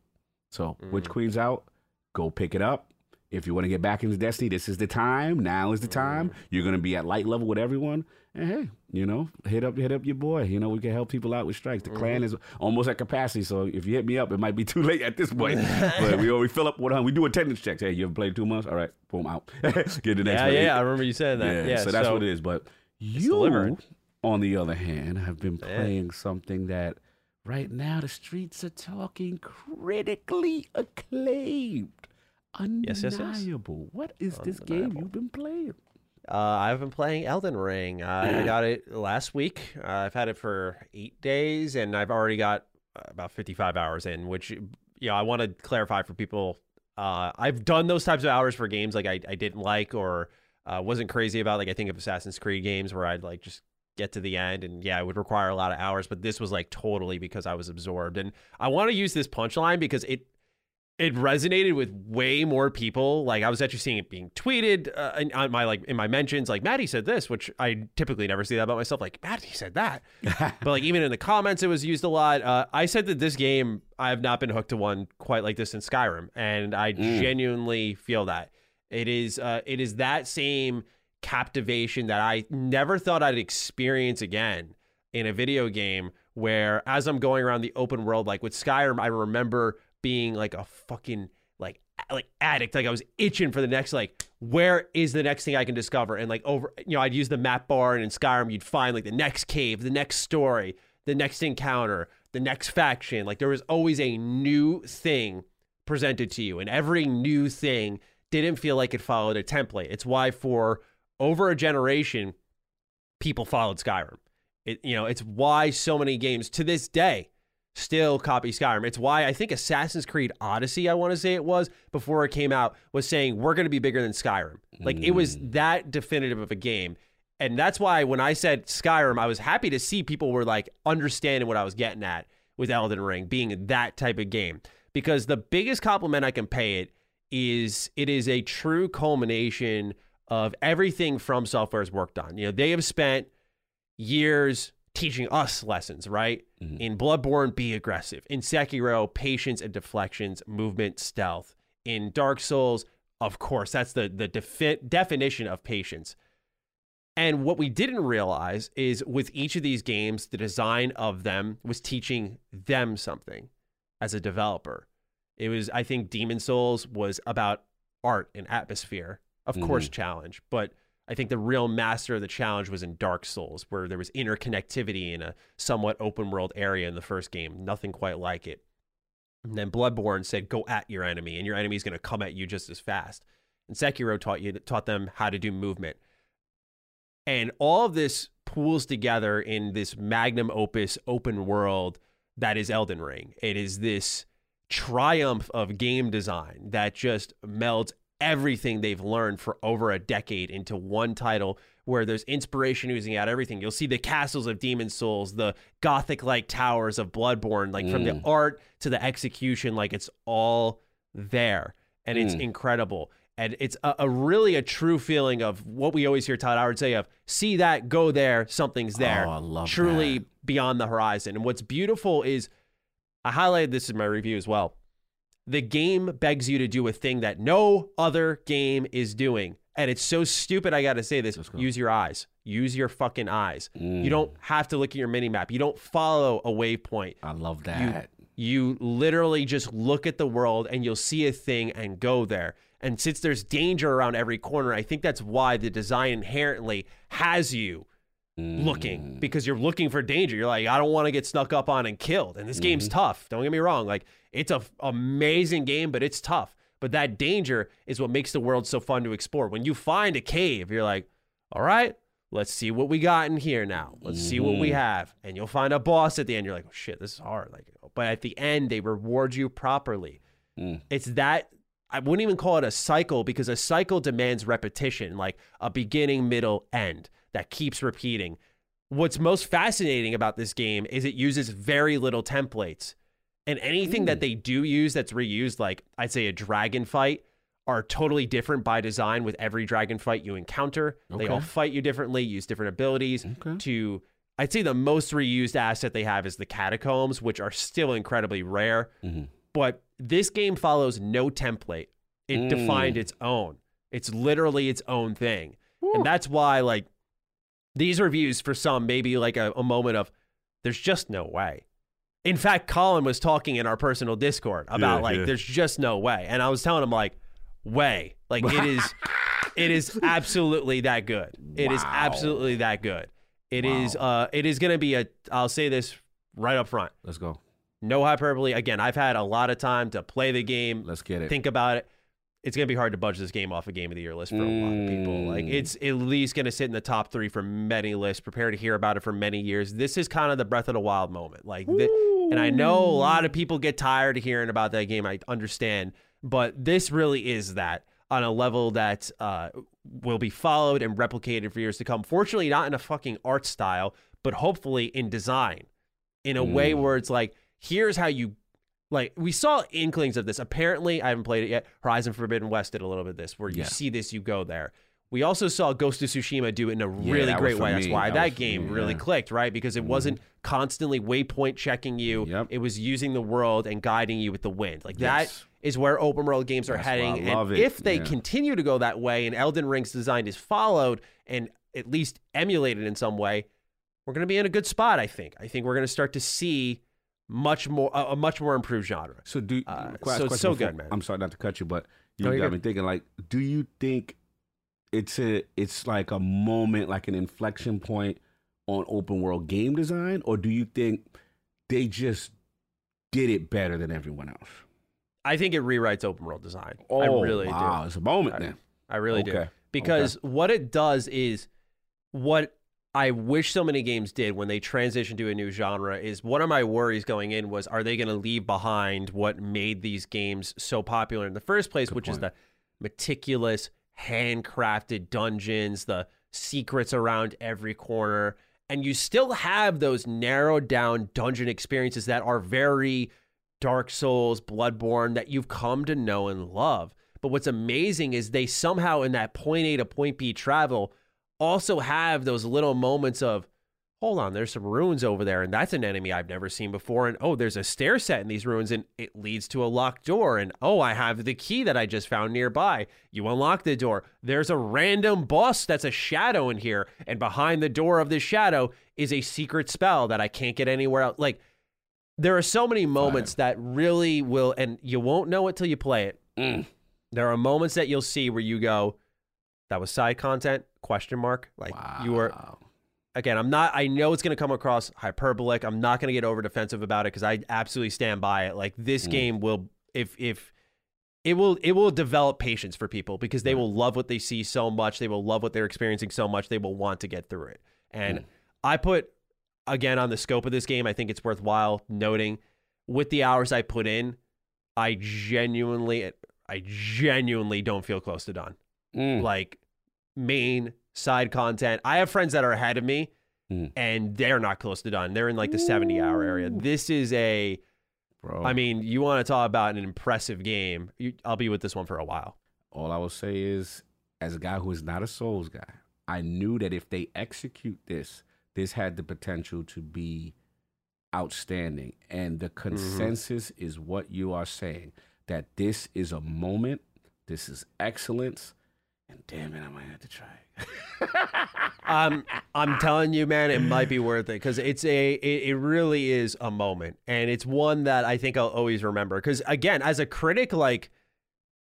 So, Witch mm. Queen's out. Go pick it up. If you want to get back into Destiny, this is the time. Now is the oh, time. You're gonna be at light level with everyone. And hey, you know, hit up hit up your boy. You know, we can help people out with strikes. The clan mm-hmm. is almost at capacity. So if you hit me up, it might be too late at this point. but we always fill up with we do attendance checks. Hey, you ever played two months? All right, pull boom out. get the next Yeah, one. yeah. I remember you said that. Yeah. so that's what it is. But you, delivered. on the other hand, have been playing something that right now the streets are talking critically acclaimed. Yes, yes, yes. Undeniable. What is this game you've been playing? Uh, I've been playing Elden Ring. Uh, I got it last week. Uh, I've had it for eight days, and I've already got uh, about 55 hours in. Which, you know, I want to clarify for people. Uh, I've done those types of hours for games like I, I didn't like or uh, wasn't crazy about. Like I think of Assassin's Creed games where I'd like just get to the end, and yeah, it would require a lot of hours. But this was like totally because I was absorbed, and I want to use this punchline because it it resonated with way more people. Like I was actually seeing it being tweeted uh, in, on my like in my mentions. Like Maddie said this, which I typically never see that about myself. Like Maddie said that, but like even in the comments, it was used a lot. Uh, I said that this game I have not been hooked to one quite like this in Skyrim, and I genuinely feel that it is uh, it is that same captivation that I never thought I'd experience again in a video game. Where as I'm going around the open world, like with Skyrim, I remember being like a fucking like like addict. Like i was itching for the next like where is the next thing i can discover? And like over you know i'd use the map bar and in skyrim you'd find like the next cave the next story the next encounter the next faction. Like there was always a new thing presented to you and every new thing didn't feel like it followed a template. It's why for over a generation people followed skyrim. It, you know, it's why so many games to this day still copy Skyrim. It's why I think Assassin's Creed Odyssey, I want to say it was, before it came out, was saying we're going to be bigger than Skyrim. Like it was mm. that definitive of a game. And that's why when I said Skyrim, I was happy to see people were like understanding what I was getting at with Elden Ring being that type of game. Because the biggest compliment I can pay it is it is a true culmination of everything FromSoftware has worked on. You know, they have spent years teaching us lessons, right? Mm-hmm. In Bloodborne, be aggressive. In Sekiro, patience and deflections, movement, stealth. In Dark Souls, of course, that's the the defi- definition of patience. And what we didn't realize is with each of these games, the design of them was teaching them something as a developer. It was, I think, Demon's Souls was about art and atmosphere, of course, mm-hmm. challenge. But I think the real master of the challenge was in Dark Souls, where there was interconnectivity in a somewhat open world area in the first game. Nothing quite like it. And then Bloodborne said, "Go at your enemy, and your enemy is going to come at you just as fast." And Sekiro taught you taught them how to do movement. And all of this pools together in this magnum opus open world that is Elden Ring. It is this triumph of game design that just melds everything they've learned for over a decade into one title where there's inspiration oozing out everything. You'll see the castles of Demon's Souls, the gothic like towers of Bloodborne, like from the mm. art to the execution, like it's all there. And it's mm. incredible. And it's a, a really a true feeling of what we always hear Todd Howard say of see that, go there, something's oh, there. Oh, I love Truly that. beyond the horizon. And what's beautiful is I highlighted this in my review as well. The game begs you to do a thing that no other game is doing. And it's so stupid, I got to say this. Use your eyes. Use your fucking eyes. You mm. don't have to look at your mini map. You don't follow a waypoint. I love that. You literally just look at the world and you'll see a thing and go there. And since there's danger around every corner, I think that's why the design inherently has you looking mm. because you're looking for danger. You're like, I don't want to get snuck up on and killed. And this game's mm-hmm. tough. Don't get me wrong. Like, it's a f- amazing game, but it's tough. But that danger is what makes the world so fun to explore. When you find a cave, you're like, all right, let's see what we got in here now. Let's see what we mm-hmm. have. And you'll find a boss at the end. You're like, oh shit, this is hard. Like, but at the end, they reward you properly. Mm. It's that I wouldn't even call it a cycle because a cycle demands repetition, like a beginning, middle, end that keeps repeating. What's most fascinating about this game is it uses very little templates. And anything that hmm. they do use that's reused, like I'd say a dragon fight, are totally different by design with every dragon fight you encounter. They all fight you differently, use different abilities okay. to I'd say the most reused asset they have is the catacombs, which are still incredibly rare. Mm-hmm. But this game follows no template. It defined mm. its own. It's literally its own thing. And that's why, like, these reviews for some maybe like a, a moment of there's just no way. In fact, Colin was talking in our personal Discord about Yeah, like yeah. there's just no way. And I was telling him like, way. Like it is it is absolutely that good. It is Wow. absolutely that good. It is uh it is gonna be a I'll say this right up front. Let's go. No hyperbole. Again, I've had a lot of time to play the game, Let's get it. think about it. It's gonna be hard to budge this game off a game of the year list for a lot of people. Like Mm. it's at least gonna sit in the top three for many lists. Prepare to hear about it for many years. This is kind of the Breath of the Wild moment. Like, the, and I know a lot of people get tired of hearing about that game. I understand, but this really is that on a level that uh, will be followed and replicated for years to come. Fortunately, not in a fucking art style, but hopefully in design, in a way where it's like, here's how you like we saw inklings of this. Apparently, I haven't played it yet. Horizon Forbidden West did a little bit of this, where you Yeah. see this, you go there. We also saw Ghost of Tsushima do it in a Yeah, really great way. That's why That that, game me, really yeah. Mm-hmm. clicked, right? Because it wasn't constantly waypoint checking you. Yep. It was using the world and guiding you with the wind. Like that Yes. is where open world games are That's why heading. And it. if they continue to go that way and Elden Ring's design is followed and at least emulated in some way, we're going to be in a good spot, I think. I think we're going to start to see much more a, a much more improved genre. So do Uh, so- so good, man. I'm sorry not to cut you, but you No, got you're me thinking. Like, do you think it's a it's like a moment, like an inflection point on open world game design, or do you think they just did it better than everyone else? I think it rewrites open world design. Oh, I really wow, do. it's a moment I- then. I really do. Okay. Because what it does is what I wish so many games did when they transition to a new genre is one of my worries going in was are they going to leave behind what made these games so popular in the first place, Good which is the meticulous, handcrafted dungeons, the secrets around every corner, and you still have those narrowed down dungeon experiences that are very Dark Souls, Bloodborne that you've come to know and love. But what's amazing is they somehow in that point A to point B travel also have those little moments of hold on, there's some ruins over there, and that's an enemy I've never seen before. And oh, there's a stair set in these ruins, and it leads to a locked door. And oh, I have the key that I just found nearby. You unlock the door. There's a random boss that's a shadow in here, and behind the door of this shadow is a secret spell that I can't get anywhere else. Like there are so many moments that really will, and you won't know it till you play it. Mm. There are moments that you'll see where you go, "That was side content?" Question mark. Like you were again, I'm not. I know it's going to come across hyperbolic. I'm not going to get over defensive about it because I absolutely stand by it. Like this Mm. game will, if if it will, it will develop patience for people because they will love what they see so much. They will love what they're experiencing so much. They will want to get through it. And Mm. I put again on the scope of this game. I think it's worthwhile noting with the hours I put in. I genuinely, I genuinely don't feel close to done Mm. like main side content. I have friends that are ahead of me Mm. and they're not close to done. They're in like the 70 hour area. This is a Bro. I mean, you want to talk about an impressive game. You, I'll be with this one for a while. all I will say is, as a guy who is not a Souls guy, I knew that if they execute this, this had the potential to be outstanding. And the consensus is what you are saying that this is a moment, this is excellence, and damn it, I might have to try. Um, I'm telling you, man, it might be worth it because it's a, it, it really is a moment, and it's one that I think I'll always remember. Because again, as a critic, like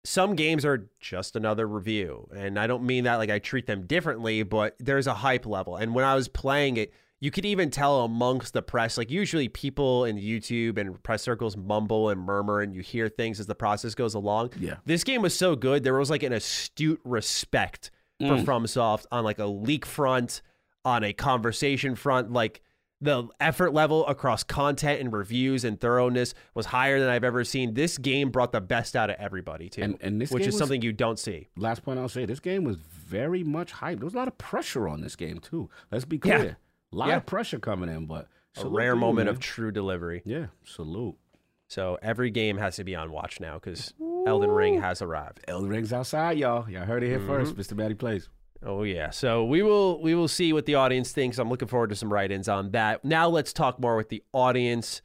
some games are just another review, and I don't mean that like I treat them differently, but there's a hype level, and when I was playing it. You could even tell amongst the press, like usually people in YouTube and press circles mumble and murmur, and you hear things as the process goes along. Yeah. This game was so good. There was like an astute respect for Mm. FromSoft on like a leak front, on a conversation front. Like the effort level across content and reviews and thoroughness was higher than I've ever seen. This game brought the best out of everybody too, And- and this which game is was- something you don't see. Last point I'll say this game was very much hyped. There was a lot of pressure on this game, too. Let's be Yeah. A lot Yeah. of pressure coming in, but A rare moment man. of true delivery. Yeah, salute. So every game has to be on watch now because Elden Ring has arrived. Elden Ring's outside, y'all. Y'all heard it here first. Mm-hmm. Mr. Matty plays. Oh yeah. So we will we will see what the audience thinks. I'm looking forward to some write-ins on that. Now let's talk more with the audience.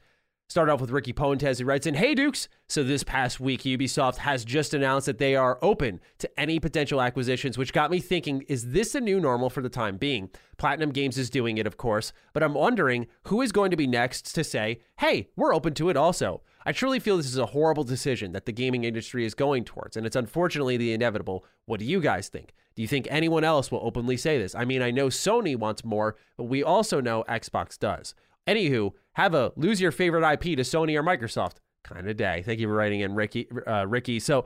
Start off with Ricky Pontes who writes in, Hey Dukes. So this past week, Ubisoft has just announced that they are open to any potential acquisitions, which got me thinking, is this a new normal for the time being? Platinum Games is doing it, of course, but I'm wondering who is going to be next to say, hey, we're open to it also. I truly feel this is a horrible decision that the gaming industry is going towards, and it's unfortunately the inevitable. What do you guys think? Do you think anyone else will openly say this? I mean, I know Sony wants more, but we also know Xbox does. Anywho, have a lose your favorite IP to Sony or Microsoft kind of day. Thank you for writing in, Ricky. Uh, Ricky. So,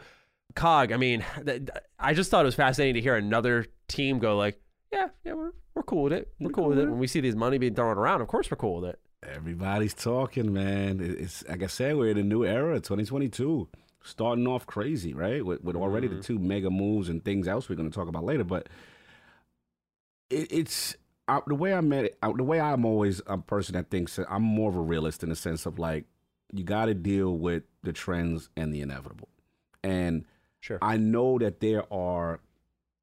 Cog. I mean, th- I just thought it was fascinating to hear another team go like, "Yeah, yeah, we're we're cool with it. We're, cool with it." When we see these money being thrown around, of course we're cool with it. Everybody's talking, man. It's like I said, we're in a new era, 2022. Starting off crazy, right? With, with already the two mega moves and things else we're going to talk about later. But it, it's uh, the way I met it. Uh, the way I'm always a person that thinks that I'm more of a realist in the sense of like you got to deal with the trends and the inevitable. And Sure. I know that there are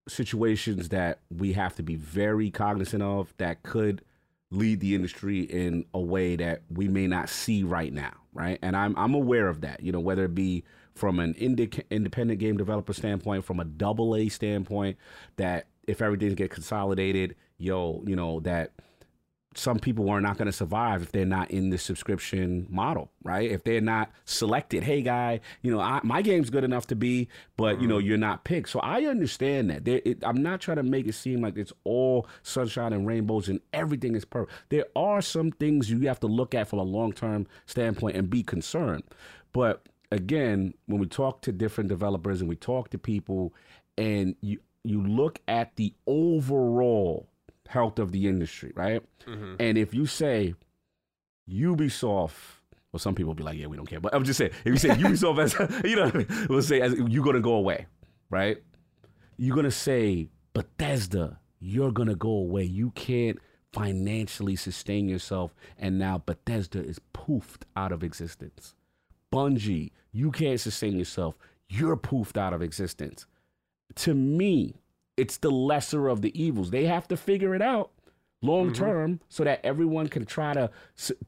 situations that we have to be very cognizant of that could lead the industry in a way that we may not see right now, right? And I'm I'm aware of that, you know, whether it be from an independent game developer standpoint, from a double A standpoint, that if everything gets consolidated, yo, you know, that some people are not going to survive if they're not in the subscription model, right? If they're not selected, hey guy, you know, I, my game's good enough to be, but you know, mm-hmm. you're not picked. So I understand that. There, it, I'm not trying to make it seem like it's all sunshine and rainbows and everything is perfect. There are some things you have to look at from a long term standpoint and be concerned. But again, when we talk to different developers and we talk to people, and you you look at the overall health of the industry, right? Mm-hmm. And if you say Ubisoft, well, some people be like, yeah, we don't care. But I'm just saying, if you say Ubisoft as, you know, what I mean? we'll say as you're gonna go away, right? You're gonna say Bethesda, you're gonna go away. You can't financially sustain yourself, and now Bethesda is poofed out of existence. Bungie, you can't sustain yourself. You're poofed out of existence. To me, it's the lesser of the evils. They have to figure it out long mm-hmm. term so that everyone can try to,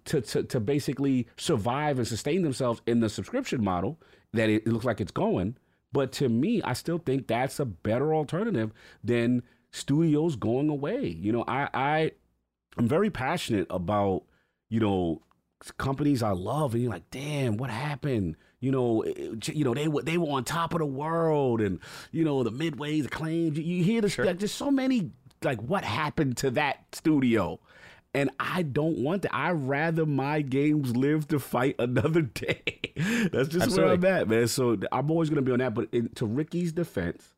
to to to basically survive and sustain themselves in the subscription model that it, it looks like it's going. But to me, I still think that's a better alternative than studios going away. You know, I I I'm very passionate about you know companies I love, and you're like, damn, what happened? You know, eh, eh, it- you know they were they were on top of the world, and you know the midways, the claims. You, you hear this, like, just so many like what happened to that studio. And I don't want that. I rather my games live to fight another day. That's just where I'm at, man. So I'm always gonna be on that. But in, to Ricky's defense,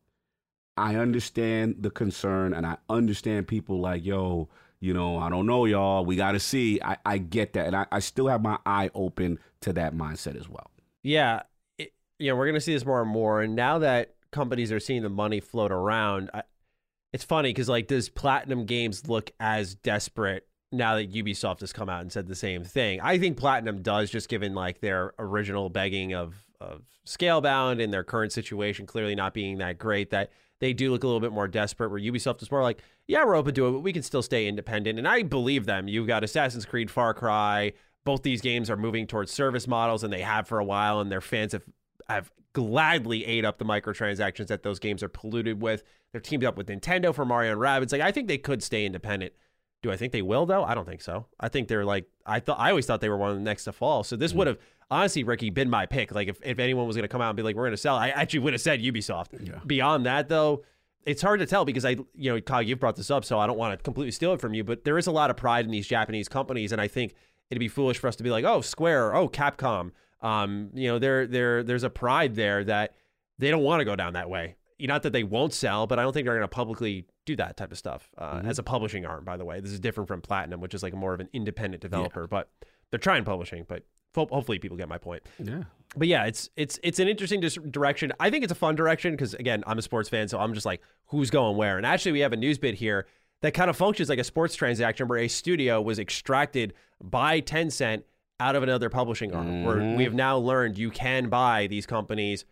I understand the concern and I understand people like, yo, you know, I don't know, y'all. We got to see. I, I get that. And I, I still have my eye open to that mindset as well. Yeah, it, know, we're going to see this more and more. And now that companies are seeing the money float around, I, it's funny because like, does Platinum Games look as desperate now that Ubisoft has come out and said the same thing? I think Platinum does, just given like their original begging of of Scalebound and their current situation clearly not being that great. That they do look a little bit more desperate. Where Ubisoft is more like, yeah, we're open to it, but we can still stay independent. And I believe them. You've got Assassin's Creed, Far Cry. Both these games are moving towards service models, and they have for a while. And their fans have have gladly ate up the microtransactions that those games are polluted with. They're teamed up with Nintendo for Mario and Rabbids. Like I think they could stay independent. Do I think they will though? I don't think so. I think they're like I thought. I always thought they were one of the next to fall. So this mm. would have honestly, Ricky, been my pick. Like if, if anyone was going to come out and be like, we're going to sell, I actually would have said Ubisoft. Beyond that though, it's hard to tell because I, you know, Kyle, you've brought this up, so I don't want to completely steal it from you. But there is a lot of pride in these Japanese companies, and I think it'd be foolish for us to be like, oh, Square, oh, Capcom. Um, you know, there, there, there's a pride there that they don't want to go down that way. Not that they won't sell, but I don't think they're going to publicly do that type of stuff uh, as a publishing arm. By the way, this is different from Platinum, which is like more of an independent developer. But they're trying publishing, but ho- hopefully people get my point Yeah. but yeah, it's it's it's an interesting dis- direction. I think it's a fun direction because again, I'm a sports fan, so I'm just like, who's going where? And actually, we have a news bit here that kind of functions like a sports transaction where a studio was extracted by Tencent out of another publishing arm. Where we have now learned you can buy these companies.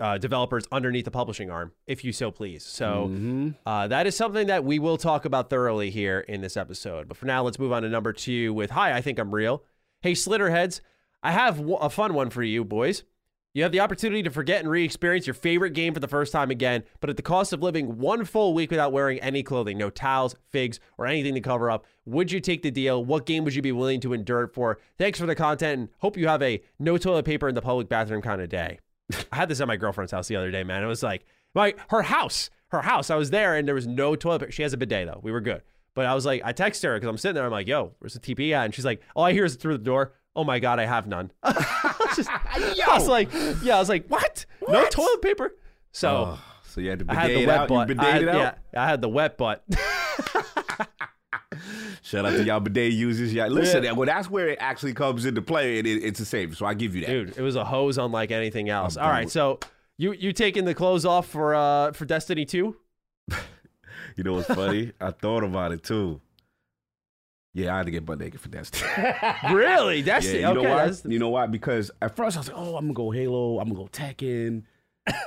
Uh, developers underneath the publishing arm, if you so please. So uh, that is something that we will talk about thoroughly here in this episode. But for now, let's move on to number two with Hi, I think I'm real. Hey, Slitterheads, I have w- a fun one for you, boys. You have the opportunity to forget and re experience your favorite game for the first time again, but at the cost of living one full week without wearing any clothing, no towels, figs, or anything to cover up. Would you take the deal? What game would you be willing to endure it for? Thanks for the content and hope you have a no toilet paper in the public bathroom kind of day. I had this at my girlfriend's house the other day, man. It was like, my her house, her house. I was there and there was no toilet paper. She has a bidet though. We were good. But I was like, I text her because I'm sitting there. I'm like, yo, where's the TP at? And she's like, all I hear is through the door. Oh my God, I have none. I was just- I was like, yeah, I was like, what? No toilet paper? So So you had to I had bidet the it wet out. butt. You I had, bidet it out. Yeah, I had the wet butt. Shout out to y'all bidet users. Yeah, listen, well, that's where it actually comes into play, and it, it's a save. So I give you that. Dude, it was a hose unlike anything else. I'm All right, with- so you you taking the clothes off for uh for Destiny 2? You know what's funny? I thought about it too. Yeah, I had to get butt naked for Destiny. Really? Destiny? Yeah, you okay. know why? that's- You know why? Because at first I was like, "Oh, I'm gonna go Halo. I'm gonna go Tekken."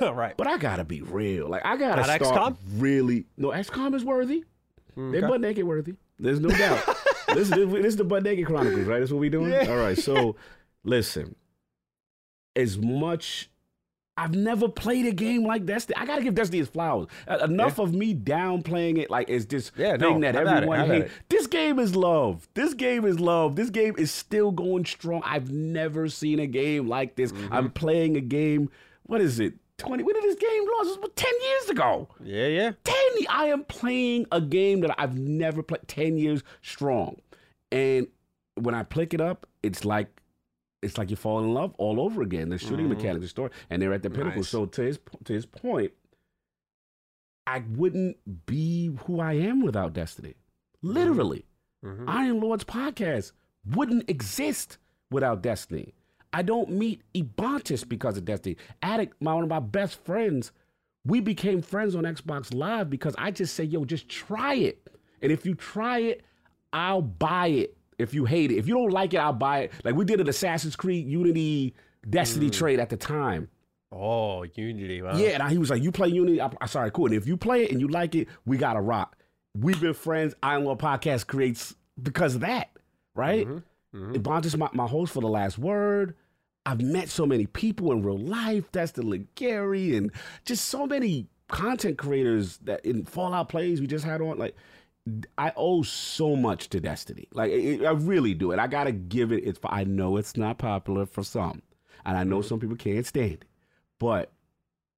right. But I gotta be real. Like I gotta Not start XCOM? really. No, XCOM is worthy. Hmm, They're Okay. butt naked worthy. There's no doubt. this, is, this is the butt naked chronicles, right? That's what we doing. All right. So, listen. As much. I've never played a game like Destiny. I gotta give Destiny its flowers. Uh, Enough of me downplaying it like it's this Yeah, no, thing that have everyone hates. This game is love. This game is love. This game is still going strong. I've never seen a game like this. Mm-hmm. I'm playing a game. What is it? 20. When did this game launch? This was 10 years ago. Yeah, yeah. 10 I am playing a game that I've never played 10 years strong. And when I pick it up, it's like it's like you fall in love all over again. The shooting mechanics, the story, and they're at the pinnacle. Nice. So to his to his point, I wouldn't be who I am without Destiny. Literally. Mhm. Iron Lords podcast wouldn't exist without Destiny. I don't meet Ebontis because of Destiny. Addict, my, one of my best friends, we became friends on Xbox Live because I just say, yo, just try it. And if you try it, I'll buy it. If you hate it, if you don't like it, I'll buy it. Like we did an Assassin's Creed Unity Destiny trade at the time. Oh, Unity. Wow. Yeah, and I, he was like, "You play Unity? I, I sorry, cool. And if you play it and you like it, we got to rock. We've been friends. Iron Lord Podcast creates because of that, right? Mhm. Ebontis, my, my host for the Last Word. I've met so many people in real life. That's the Gary and just so many content creators that in Fallout plays we just had on. Like, I owe so much to Destiny. Like, it, I really do. And I gotta give it. It's. I know it's not popular for some, and I know some people can't stand it, but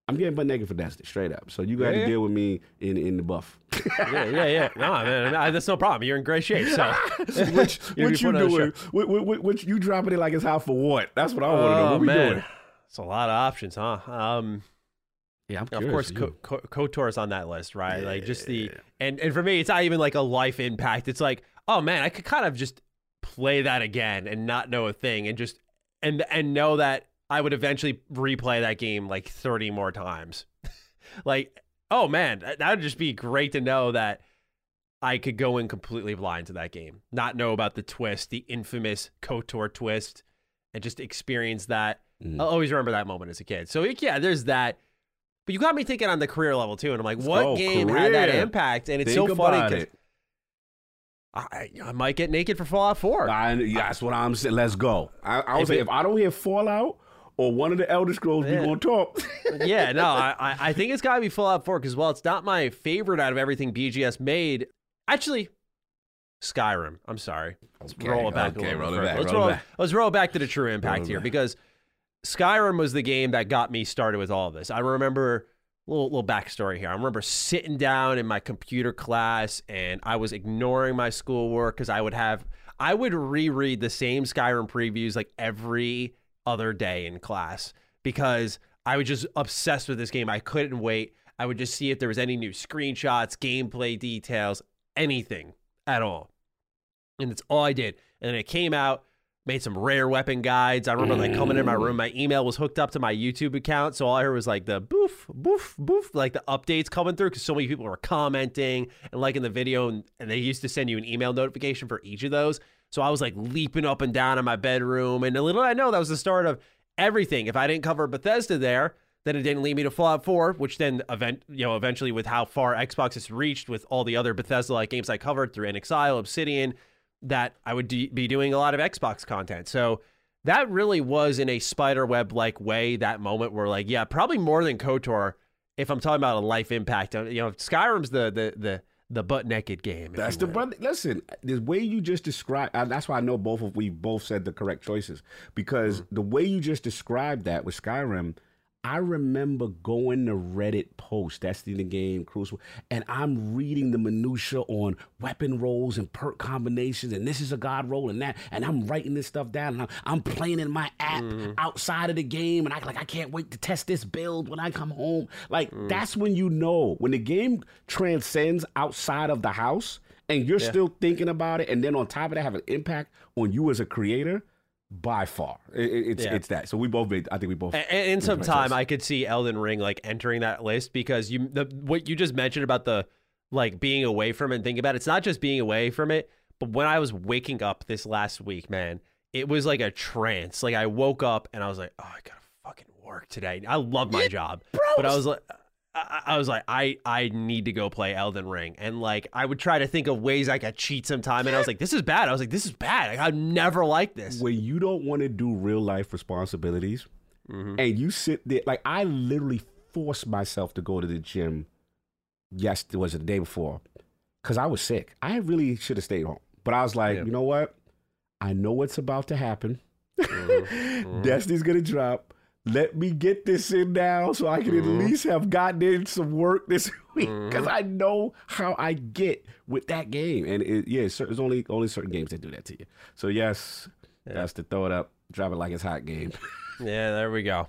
I'm getting butt naked for Destiny, straight up. So you got to Yeah. deal with me in in the buff. yeah, yeah, yeah. No, man, no, that's no problem. You're in great shape. So, which You're what you putting on a doing? What, what, what, what you dropping it like it's hot for what? That's what I want to know. Oh, What we man. doing? It's a lot of options, huh? Um, Yeah, I'm of course, Co- Co- Kotor's on that list, right? Like just the and and for me, it's not even like a life impact. It's like, oh man, I could kind of just play that again and not know a thing, and just and and know that I would eventually replay that game like thirty more times. like, oh man, that would just be great to know that I could go in completely blind to that game, not know about the twist, the infamous Kotor twist, and just experience that. Mhm. I'll always remember that moment as a kid. So yeah, there's that. But you got me thinking on the career level too, and I'm like, what Oh, game had that impact? And it's Think so funny because. I, I might get naked for Fallout 4. I, that's what I'm saying. Let's go. I, I If was saying, it- if I don't hear Fallout or one of the Elder Scrolls, Yeah. we gonna talk. yeah, no, I, I- I think it's got to be Fallout 4 because while it's not my favorite out of everything BGS made, actually, Skyrim. I'm sorry. Let's Okay, roll it back. a okay, little roll bit it back, Let's roll it back. Let's roll back to the true impact it here back. because Skyrim was the game that got me started with all of this. I remember little little backstory here. I remember sitting down in my computer class and I was ignoring my schoolwork because I would have I would reread the same Skyrim previews like every other day in class because I was just obsessed with this game. I couldn't wait. I would just see if there was any new screenshots, gameplay details, anything at all. And that's all I did. And then it came out, made some rare weapon guides. I remember like coming in my room, my email was hooked up to my YouTube account. So all I heard was like the boof, boof, boof, like the updates coming through because so many people were commenting and liking the video. And, and they used to send you an email notification for each of those. So I was like leaping up and down in my bedroom. And a little I know that was the start of everything. If I didn't cover Bethesda there, then it didn't lead me to Fallout 4, which then event, you know, eventually with how far Xbox has reached with all the other Bethesda-like games I covered through inXile, Obsidian, that I would de- be doing a lot of Xbox content. So that really was in a spider web like way that moment where like yeah, probably more than KOTOR if I'm talking about a life impact. You know, Skyrim's the the the the butt naked game. That's the brother. Listen, the way you just described. Uh, that's why I know both of we both said the correct choices because Mm-hmm. the way you just described that with Skyrim. I remember going to Reddit post, that's the game, Crucible, and I'm reading the minutia on weapon rolls and perk combinations, and this is a god roll and that, and I'm writing this stuff down, and I'm, I'm playing in my app Mm-hmm. outside of the game, and I like I can't wait to test this build when I come home. Like Mm. that's when you know when the game transcends outside of the house, and you're still thinking about it, and then on top of that, have an impact on you as a creator. By far, It- it- it's Yeah. it's that. So we both made. I think we both. And, and in some time. I could see Elden Ring like entering that list because you the what you just mentioned about the like being away from it and thinking about it. It's not just being away from it, but when I was waking up this last week, man, it was like a trance. Like I woke up and I was like, oh, I gotta fucking work today. I love my job, bro, but I was like. I, I was like, I, I need to go play Elden Ring, and like I would try to think of ways I could cheat sometime, and I was like, this is bad. I was like, this is bad. Like, I've never liked this. when you don't want to do real life responsibilities Mm-hmm. and you sit there like i literally forced myself to go to the gym yes it was the day before because i was sick i really should have stayed home but i was like Yeah. you know what i know what's about to happen Mm-hmm. destiny's gonna drop let me get this in now so i can Mm-hmm. at least have gotten in some work this week because i know how i get with that game. And it, yeah it's, it's only only certain games that do that to you. So yes that's the throw it up. Drop it like it's hot game. Yeah, there we go.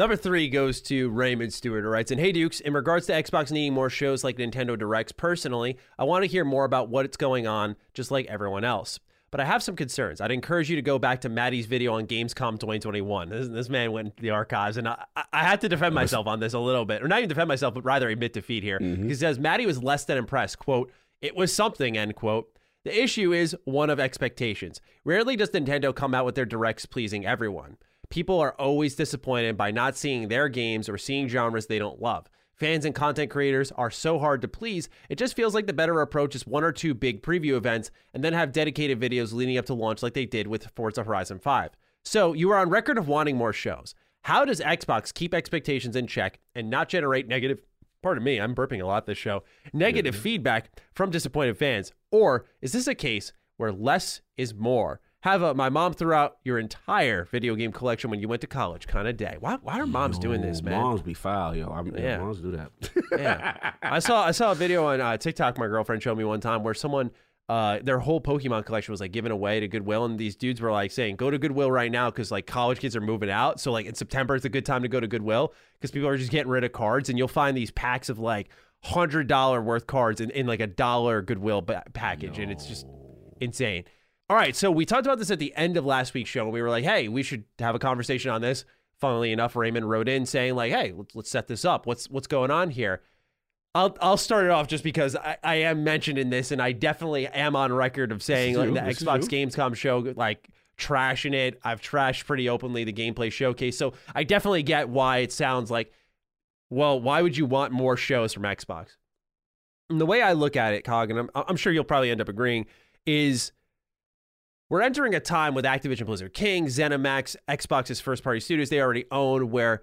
Number three goes to Raymond Stewart, who writes, and hey Dukes, in regards to Xbox needing more shows like Nintendo Directs, personally, I want to hear more about what's going on, just like everyone else. But I have some concerns. I'd encourage you to go back to Maddie's video on Gamescom 2021. This, this man went to the archives, and I, I had to defend myself on this a little bit, or not even defend myself, but rather admit defeat here. Mm-hmm. He says Maddie was less than impressed. Quote, it was something, end quote. The issue is one of expectations. Rarely does Nintendo come out with their directs pleasing everyone. People are always disappointed by not seeing their games or seeing genres they don't love. Fans and content creators are so hard to please, it just feels like the better approach is one or two big preview events and then have dedicated videos leading up to launch like they did with Forza Horizon 5. So, you are on record of wanting more shows. How does Xbox keep expectations in check and not generate negative, pardon me, I'm burping a lot this show, negative mm-hmm. feedback from disappointed fans? Or is this a case where less is more? Have a my mom threw out your entire video game collection when you went to college kind of day. Why, why are moms doing this, man? Moms be foul, yo. I'm, yeah. Moms do that. yeah. I saw I saw a video on uh, TikTok my girlfriend showed me one time where someone uh, their whole Pokemon collection was like given away to Goodwill, and these dudes were like saying, "Go to Goodwill right now because like college kids are moving out. So like in September is a good time to go to Goodwill because people are just getting rid of cards, and you'll find these packs of like hundred dollar worth cards in, in like a dollar Goodwill ba- package, and it's just insane. All right, so we talked about this at the end of last week's show, and we were like, "Hey, we should have a conversation on this." Funnily enough, Raymond wrote in saying like, "Hey, let's, let's set this up. What's what's going on here?" I'll I'll start it off just because I, I am mentioned in this, and I definitely am on record of saying like you. the Xbox. Gamescom show, like trashing it. I've trashed pretty openly the gameplay showcase, so I definitely get why it sounds like, well, why would you want more shows from Xbox? And the way I look at it, Cog, and I'm I'm sure you'll probably end up agreeing, is we're entering a time with Activision Blizzard King, ZeniMax, Xbox's first party studios they already own, where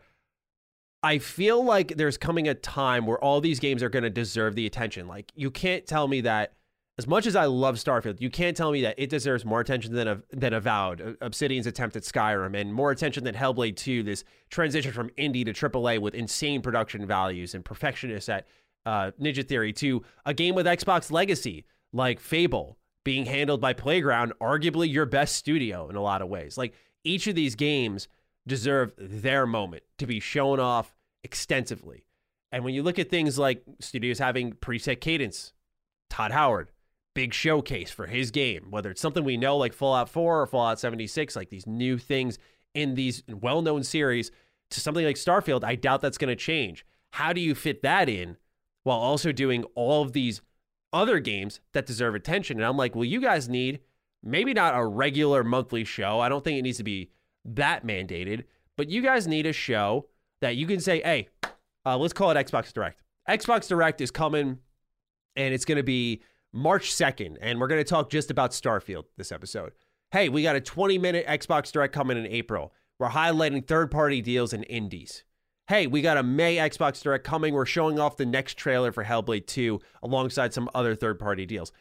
I feel like there's coming a time where all these games are going to deserve the attention. Like, you can't tell me that, as much as I love Starfield, you can't tell me that it deserves more attention than than Avowed, Obsidian's attempt at Skyrim, and more attention than Hellblade 2, this transition from indie to AAA with insane production values and perfectionists at uh, Ninja Theory, to a game with Xbox legacy like Fable being handled by Playground, arguably your best studio in a lot of ways. Like, each of these games deserve their moment to be shown off extensively. And when you look at things like studios having preset cadence, Todd Howard, big showcase for his game, whether it's something we know like Fallout 4 or Fallout 76, like these new things in these well known series, to something like Starfield, I doubt that's going to change. How do you fit that in while also doing all of these other games that deserve attention? And I'm like, well, you guys need maybe not a regular monthly show. I don't think it needs to be that mandated, but you guys need a show that you can say, hey, uh, let's call it Xbox Direct. Xbox Direct is coming and it's going to be March 2nd, and we're going to talk just about Starfield this episode. Hey, we got a 20 minute Xbox Direct coming in April. We're highlighting third party deals and indies. Hey, we got a May Xbox Direct coming. We're showing off the next trailer for Hellblade 2 alongside some other third party deals.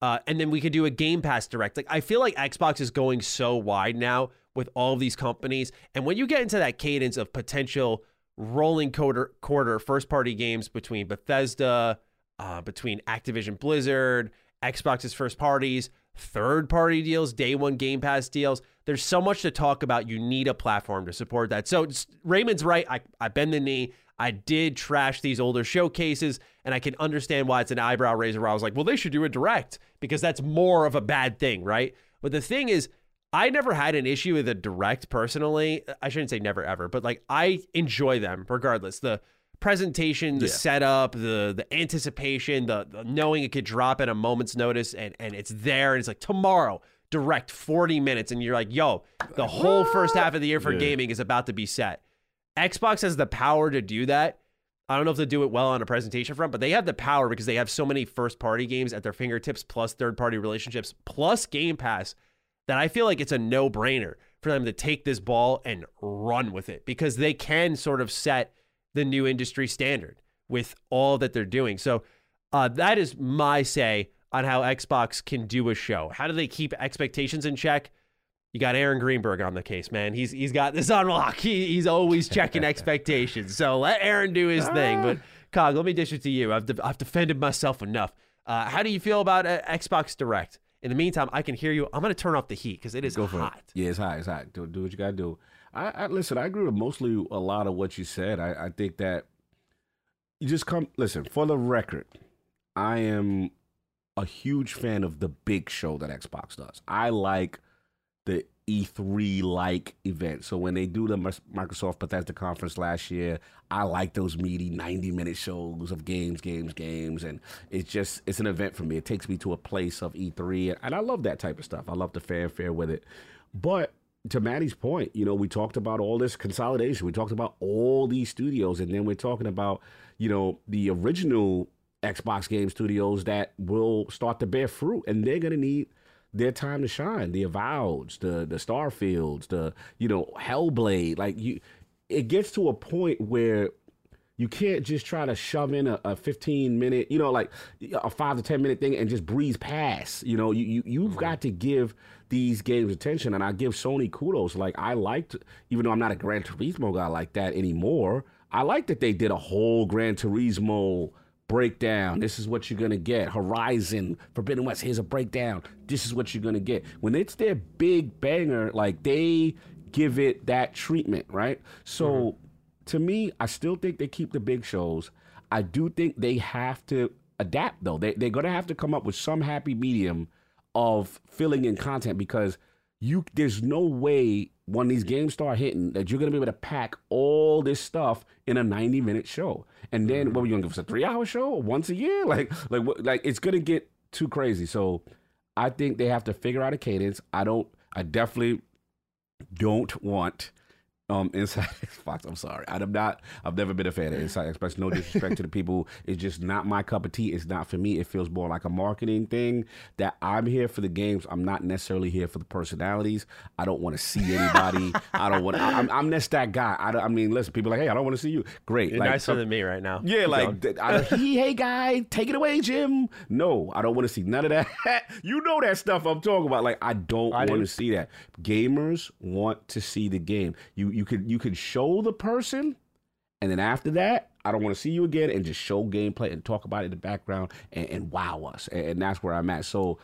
Uh, and then we could do a Game Pass Direct. Like I feel like Xbox is going so wide now with all of these companies, and when you get into that cadence of potential rolling quarter quarter first party games between Bethesda, uh, between Activision Blizzard, Xbox's first parties, third party deals, day one Game Pass deals. There's so much to talk about. You need a platform to support that. So Raymond's right. I, I bend the knee. I did trash these older showcases, and I can understand why it's an eyebrow raiser. Where I was like, well, they should do a direct because that's more of a bad thing, right? But the thing is, I never had an issue with a direct personally. I shouldn't say never ever, but like I enjoy them regardless. The presentation, the Yeah. setup, the the anticipation, the, the knowing it could drop at a moment's notice and and it's there and it's like tomorrow direct 40 minutes and you're like, yo, the whole first half of the year for Yeah. gaming is about to be set. Xbox has the power to do that. I don't know if they do it well on a presentation front, but they have the power because they have so many first party games at their fingertips, plus third party relationships, plus Game Pass, that I feel like it's a no brainer for them to take this ball and run with it because they can sort of set the new industry standard with all that they're doing. So uh, that is my say on how Xbox can do a show. How do they keep expectations in check? You got Aaron Greenberg on the case, man. He's he's got this on lock. He, he's always checking expectations. So let Aaron do his thing. But Cog, let me dish it to you. I've, de- I've defended myself enough. Uh, how do you feel about uh, Xbox Direct? In the meantime, I can hear you. I'm going to turn off the heat because it is Go for hot. it. Yeah, it's hot. It's hot. Do, do what you got to do. I, I listen. I agree with mostly a lot of what you said. I, I think that you just come. Listen, for the record, I am a huge fan of the big show that Xbox does. I like the E3 like event. So when they do the Microsoft Bethesda conference last year, I like those meaty 90 minute shows of games, games, games. And it's just, it's an event for me. It takes me to a place of E3. And I love that type of stuff. I love the fanfare with it. But to Maddie's point, you know, we talked about all this consolidation. We talked about all these studios. And then we're talking about, you know, the original Xbox game studios that will start to bear fruit. And they're going to need their time to shine. The Avoweds, the the Starfields, the you know Hellblade. Like you, it gets to a point where you can't just try to shove in a, a 15 minute, you know, like a five to 10 minute thing and just breeze past. You know, you, you you've mm-hmm. got to give these games attention, and I give Sony kudos. Like I liked, even though I'm not a Gran Turismo guy like that anymore. I like that they did a whole Gran Turismo breakdown. This is what you're gonna get. Horizon, Forbidden West. Here's a breakdown. This is what you're gonna get. When it's their big banger, like they give it that treatment, right? So mm-hmm. to me, I still think they keep the big shows. I do think they have to adapt though. They they're gonna have to come up with some happy medium of filling in content because you there's no way when these games start hitting that you're gonna be able to pack all this stuff in a 90 minute show. And then what are you gonna give us a three hour show once a year? Like like what, like it's gonna get too crazy. So I think they have to figure out a cadence. I don't I definitely don't want um inside Xbox. I'm sorry. I'm not I've never been a fan of inside Xbox. No disrespect to the people. It's just not my cup of tea. It's not for me. It feels more like a marketing thing that I'm here for the games. I'm not necessarily here for the personalities. I don't want to see anybody. I don't want I'm I'm just that guy. I, I mean, listen, people are like, hey, I don't want to see you. Great. You're like, nicer than me right now. yeah, like I, he, hey guy, take it away, Jim. No, I don't want to see none of that. you know that stuff I'm talking about. Like I don't want to see that. Gamers want to see the game. You you could you could show the person, and then after that, I don't want to see you again, and just show gameplay and talk about it in the background and, and wow us. And, and that's where I'm at. So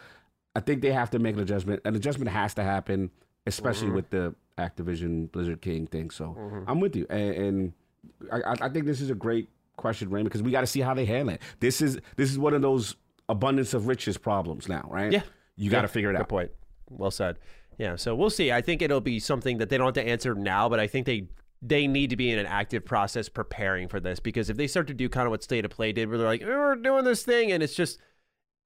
I think they have to make an adjustment. An adjustment has to happen, especially Mm-hmm. with the Activision Blizzard King thing. So I'm with you, and, and I, I- think this is a great question, Raymond, because we got to see how they handle it. This is this is one of those abundance of riches problems now, right? Yeah. you got to Yeah, figure it Good out. point. Well said. Yeah, so we'll see. I think it'll be something that they don't have to answer now, but I think they they need to be in an active process preparing for this because if they start to do kind of what State of Play did, where they're like, "Oh, "We're doing this thing," and it's just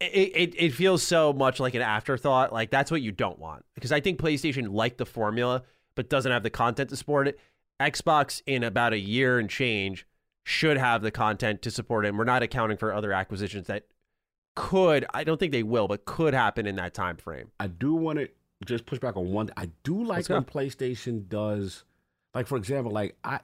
it, it it feels so much like an afterthought. Like that's what you don't want because I think PlayStation liked the formula but doesn't have the content to support it. Xbox in about a year and change should have the content to support it. And we're not accounting for other acquisitions that could I don't think they will, but could happen in that time frame. I do want to just push back on one. I do like when PlayStation does, like for example, like I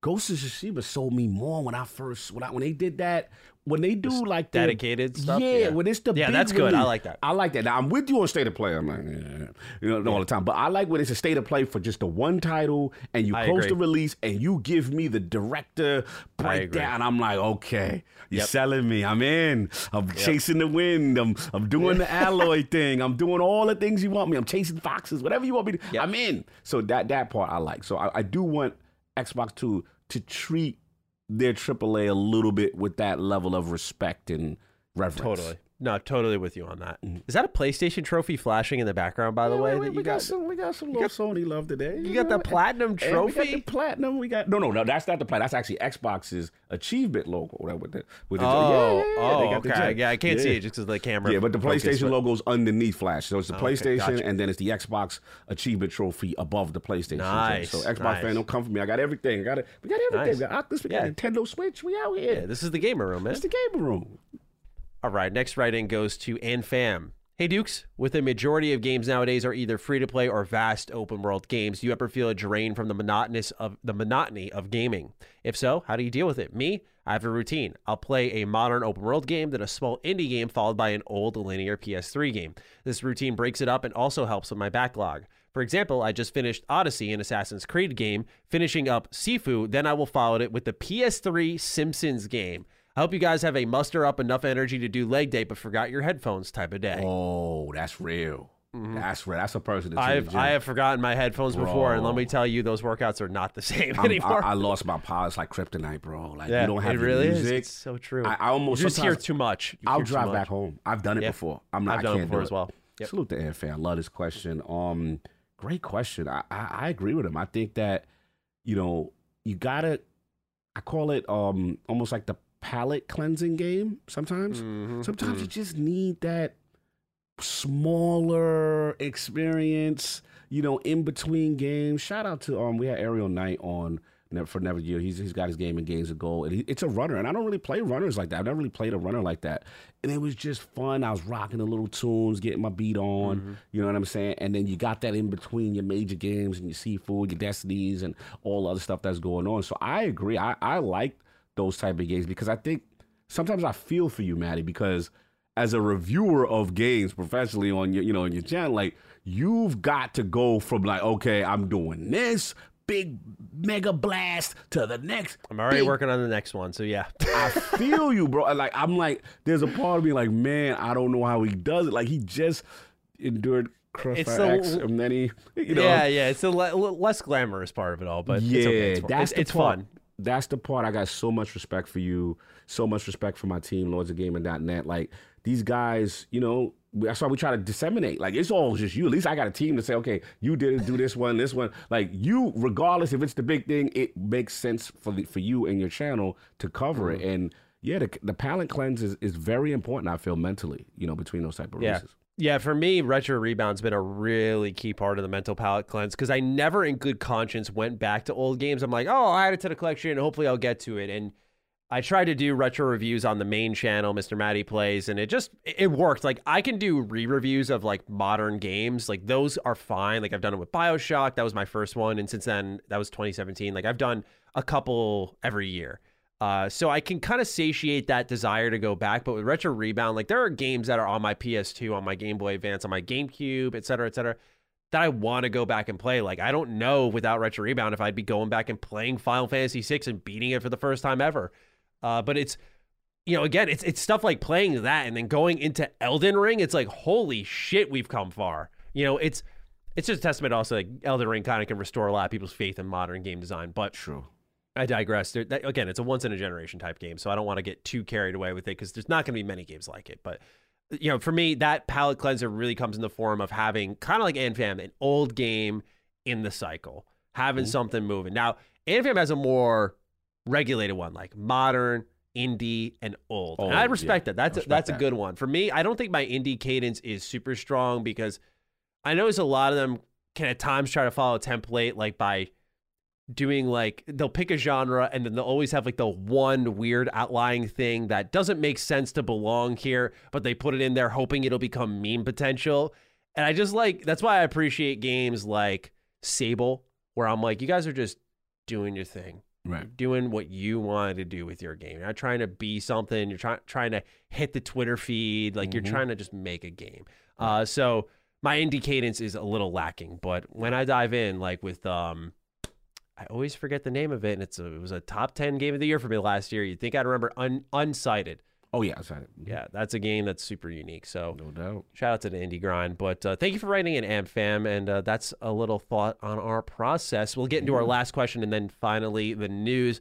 Ghost of Tsushima sold me more when I first when I when they did that when they do like the dedicated stuff? Yeah, Yeah. when it's the Yeah, that's good. I like that. I like that. Now I'm with you on state of play. I'm like, yeah, you know, all the time. But I like when it's a state of play for just the one title, and you I close agree. the release, and you give me the director breakdown. I'm like, okay, you're Yep. selling me. I'm in. I'm chasing the wind. I'm I'm doing the Aloy thing. I'm doing all the things you want me. I'm chasing foxes. Whatever you want me to. Yep. I'm in. So that that part I like. So I, I do want Xbox to to treat their AAA a little bit with that level of respect and reverence. Totally. No, totally with you on that. Is that a PlayStation trophy flashing in the background, by the Mm-hmm. Yeah, way? we, that we you got, got? some. We got some little Sony love today. You got the platinum And we got trophy? the platinum. We got no, no, no. That's not the platinum. That's actually Xbox's achievement logo. Right, with the, with the, Oh, yeah, yeah, yeah, oh, okay. Yeah, I can't see it just because the camera. Yeah, but the PlayStation but- logo's underneath Flash. So it's the Oh, okay, PlayStation, gotcha. and then it's the Xbox achievement trophy above the PlayStation. Nice, So Xbox nice. fan, don't come for me. I got everything. I got it. We got everything. Nice. We got Oculus. We got Nintendo Switch. We out here. Yeah, this is the gamer room, man. It's the gamer room. All right, next write-in goes to AnFam. Hey Dukes, with a majority of games nowadays are either free to play or vast open world games, do you ever feel a drain from the monotonous of the monotony of gaming? If so, how do you deal with it? Me, I have a routine. I'll play a modern open world game, then a small indie game followed by an old linear PS3 game. This routine breaks it up and also helps with my backlog. For example, I just finished Odyssey, an Assassin's Creed game, finishing up Sifu, then I will follow it with the PS3 Simpsons game. I hope you guys have a muster up enough energy to do leg day, but forgot your headphones type of day. Oh, that's real. That's real. That's a person. That's I've. I have forgotten my headphones before, and let me tell you, those workouts are not the same I'm- anymore. I, I lost my power. It's like kryptonite, bro. Like yeah, you don't have it really music. is. It's so true. I, I almost you just hear too much. You I'll drive much. back home. I've done it Yeah. before. I'm not. I've done it can't before do as well. Yep. Salute the air fan. I love this question. Um, great question. I, I I agree with him. I think that you know you gotta. I call it um almost like the palate cleansing game. Sometimes, Mhm, sometimes mhm. you just need that smaller experience. You know, in between games. Shout out to um we had Aerial Knight on. Never, for Never Yield. He's he's got his game in games of gold, and he, it's a runner. And I don't really play runners like that. I've never really played a runner like that, and it was just fun. I was rocking the little tunes, getting my beat on. You know what I'm saying? And then you got that in between your major games and your Sifu, your destinies, and all other stuff that's going on. So I agree. I I like those type of games because I think sometimes I feel for you, Maddie, because as a reviewer of games professionally on your you know on your channel, like you've got to go from like okay, I'm doing this big mega blast to the next. I'm already big working on the next one, so yeah. I feel you, bro. Like I'm like, there's a part of me like, man, I don't know how he does it. Like he just endured Crossfire X, and then he, you know, yeah, yeah. It's a le- le- less glamorous part of it all, but yeah, it's okay. It's, that's it's, it's fun. That's the part. I got so much respect for you, so much respect for my team, Lords of Gaming.net. Like these guys, you know, that's why we try to disseminate. Like it's all just you. At least I got a team to say, okay, you did it, do this one, this one. Like you, regardless if it's the big thing, it makes sense for the, for you and your channel to cover Mm-hmm. it. And yeah, the, the palate cleanse is, is very important. I feel mentally, you know, between those type of Yeah. races. Yeah, for me, retro rebound's been a really key part of the mental palate cleanse because I never, in good conscience, went back to old games. I'm like, oh, I add it to the collection, and hopefully I'll get to it. And I tried to do retro reviews on the main channel, Mr. Matty Plays, and it just it worked. Like I can do re-reviews of like modern games, like those are fine. Like I've done it with Bioshock, that was my first one, and since then that was 2017. Like I've done a couple every year. Uh, so I can kind of satiate that desire to go back, but with Retro Rebound, like there are games that are on my PS2, on my Game Boy Advance, on my GameCube, et cetera, et cetera, that I want to go back and play. Like I don't know without Retro Rebound if I'd be going back and playing Final Fantasy VI and beating it for the first time ever. Uh, but it's you know, again, it's it's stuff like playing that and then going into Elden Ring. It's like holy shit, we've come far. You know, it's it's just a testament also like Elden Ring kind of can restore a lot of people's faith in modern game design. But True. I digress. There, that, again, it's a once in a generation type game, so I don't want to get too carried away with it because there's not going to be many games like it. But you know, for me, that palate cleanser really comes in the form of having kind of like AnFam, an old game in the cycle, having something moving. Now, AnFam has a more regulated one, like modern, indie, and old. and Oh, I yeah. respect that. That's I a, respect that's a good one. For me, I don't think my indie cadence is super strong because I notice a lot of them can at times try to follow a template, like by doing like they'll pick a genre and then they'll always have like the one weird outlying thing that doesn't make sense to belong here, but they put it in there hoping it'll become meme potential. And I just like that's why I appreciate games like Sable, where I'm like, you guys are just doing your thing. Right. Doing what you wanted to do with your game. You're not trying to be something. You're trying trying to hit the Twitter feed. Like you're Mhm. trying to just make a game. Uh, so my indie cadence is a little lacking. But when I dive in, like with um, I always forget the name of it, and it's a, it was a top ten game of the year for me last year. You'd think I'd remember un, Unsighted. Oh yeah, said it. Yeah, that's a game that's super unique. So No doubt. shout out to the indie grind. But uh, thank you for writing in, AnFam, and uh, that's a little thought on our process. We'll get into our last question, and then finally the news.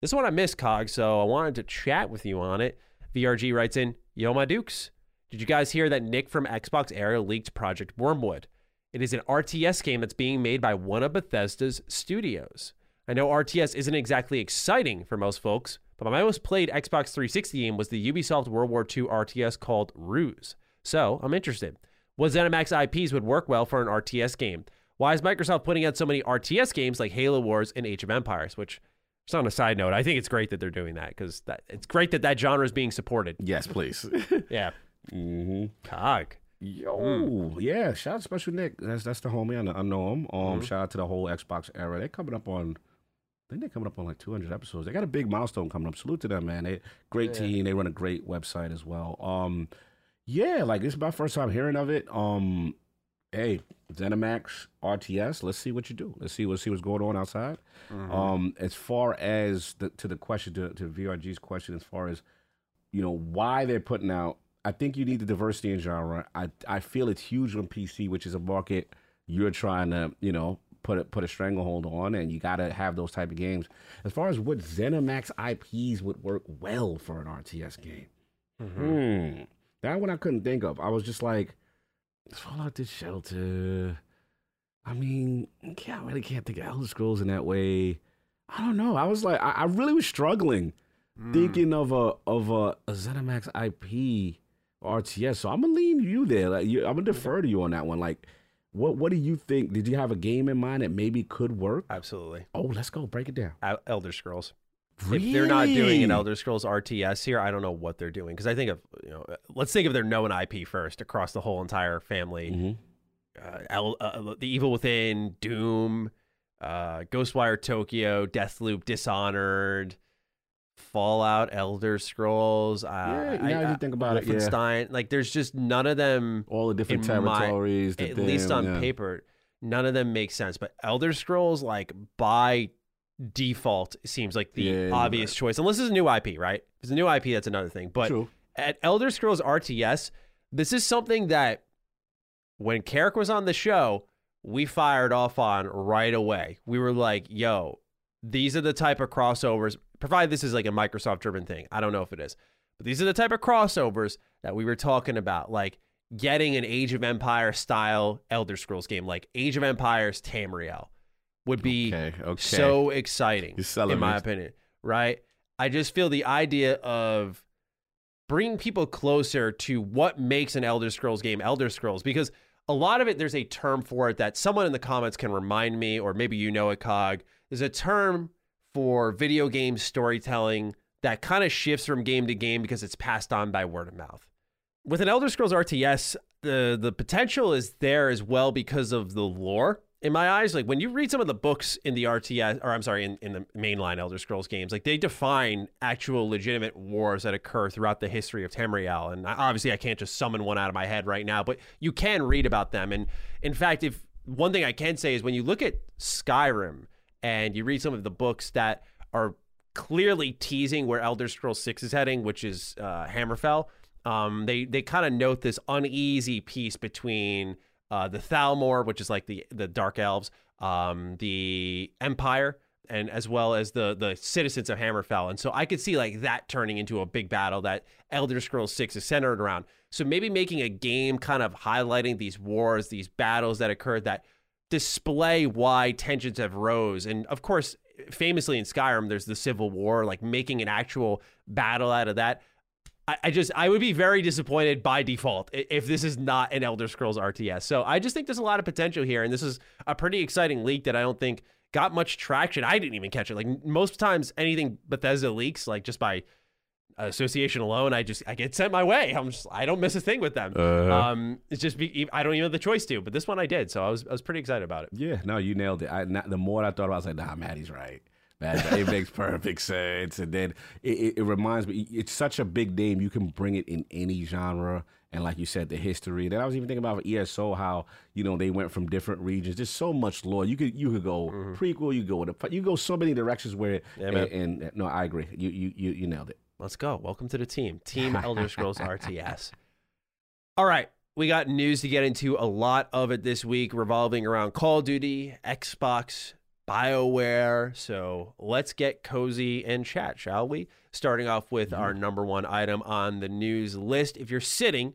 This one I missed, Cog, so I wanted to chat with you on it. VRG writes in, Yo, my Dukes. Did you guys hear that Nick from Xbox Era leaked Project Wormwood? It is an RTS game that's being made by one of Bethesda's studios. I know RTS isn't exactly exciting for most folks, but my most played Xbox 360 game was the Ubisoft World War II RTS called Ruse. So I'm interested. What ZeniMax IPs would work well for an RTS game? Why is Microsoft putting out so many RTS games like Halo Wars and Age of Empires? Which, just on a side note, I think it's great that they're doing that because that it's great that that genre is being supported. Yes, please. Yeah, mm-hmm. cog. Yo, yeah. Shout out to Shpeshal Nick. That's that's the homie. I know, I know him. Um, Mm-hmm. shout out to the whole Xbox era. They're coming up on. I think they're coming up on like 200 episodes. They got a big milestone coming up. Salute to them, man. They great team. They run a great website as well. Um, yeah, like this is my first time hearing of it. Um, hey, ZeniMax RTS. Let's see what you do. Let's see what see what's going on outside. Mm-hmm. Um, as far as the to the question to, to VRG's question, as far as you know why they're putting out. I think you need the diversity in genre. I I feel it's huge on PC, which is a market you're trying to you know put a, put a stranglehold on, and you got to have those type of games. As far as what ZeniMax IPs would work well for an RTS game, hmm, that one I couldn't think of. I was just like, Fallout the Shelter. I mean, yeah, I really can't think of Elder Scrolls in that way. I don't know. I was like, I, I really was struggling thinking of a of a, a ZeniMax IP RTS. So I'm gonna lean you there. Like, you, I'm gonna defer to you on that one. Like, what what do you think? Did you have a game in mind that maybe could work? Absolutely. Oh, let's go break it down. Elder Scrolls. If they're not doing an Elder Scrolls RTS here, I don't know what they're doing. Because I think of you know, let's think of their known IP first across the whole entire family. Mm-hmm. Uh, El- uh, the Evil Within, Doom, uh, Ghostwire Tokyo, Deathloop, Dishonored, Fallout, Elder Scrolls. Uh, Yeah, now you think about it, yeah. Like, there's just none of them. All the different my- territories. the at least on yeah. paper, none of them make sense. But Elder Scrolls, like by default, seems like the Yeah, obvious right. choice. Unless it's a new IP, right? If it's a new IP, that's another thing. But True. at Elder Scrolls RTS, this is something that when Carrick was on the show, we fired off on right away. We were like, yo, these are the type of crossovers, provided this is like a Microsoft driven thing. I don't know if it is, but these are the type of crossovers that we were talking about, like getting an Age of Empire style Elder Scrolls game, like Age of Empires Tamriel, would be Okay, okay. so exciting, in my me. opinion, right? I just feel the idea of bringing people closer to what makes an Elder Scrolls game Elder Scrolls because a lot of it there's a term for it that someone in the comments can remind me or maybe you know it cog there's a term for video game storytelling that kind of shifts from game to game because it's passed on by word of mouth. With an Elder Scrolls RTS the the potential is there as well because of the lore in my eyes. Like when you read some of the books in the RTS or I'm sorry in, in the mainline Elder Scrolls games like they define actual legitimate wars that occur throughout the history of Tamriel. And I- obviously I can't just summon one out of my head right now but you can read about them. And in fact if one thing I can say is when you look at Skyrim and you read some of the books that are clearly teasing where Elder Scrolls 6 is heading which is uh, Hammerfell um, they they kind of note this uneasy peace between uh, the Thalmor, which is like the the Dark Elves, um, the Empire, and as well as the the citizens of Hammerfell. And so I could see like that turning into a big battle that Elder Scrolls Six is centered around. So maybe making a game kind of highlighting these wars, these battles that occurred that display why tensions have rose. And of course, famously in Skyrim, there's the Civil War, like making an actual battle out of that. I, just I would be very disappointed by default if this is not an Elder Scrolls RTS. So I just think there's a lot of potential here, and this is a pretty exciting leak that I don't think got much traction. I didn't even catch it. Like most times, anything Bethesda leaks, like just by association alone, I just I get sent my way. I'm just I don't miss a thing with them. Uh-huh. Um, it's just be, I don't even have the choice to, but this one I did, so I was I was pretty excited about it. Yeah, no, you nailed it. I, not, the more I thought about it, I was like, nah, Maddie's right. Maddie's right. It makes perfect sense. And then it, it, it reminds me, it's such a big name. You can bring it in any genre. And like you said, the history. Then I was even thinking about ESO, how you know they went from different regions. There's so much lore. You could you could go prequel. You go with a, you go so many directions where. Yeah, and, and no, I agree. You you you, you nailed it. Let's go. Welcome to the team, Team Elder Scrolls RTS. All right. We got news to get into, a lot of it this week revolving around Call of Duty, Xbox, BioWare. So let's get cozy and chat, shall we? Starting off with our number one item on the news list. If you're sitting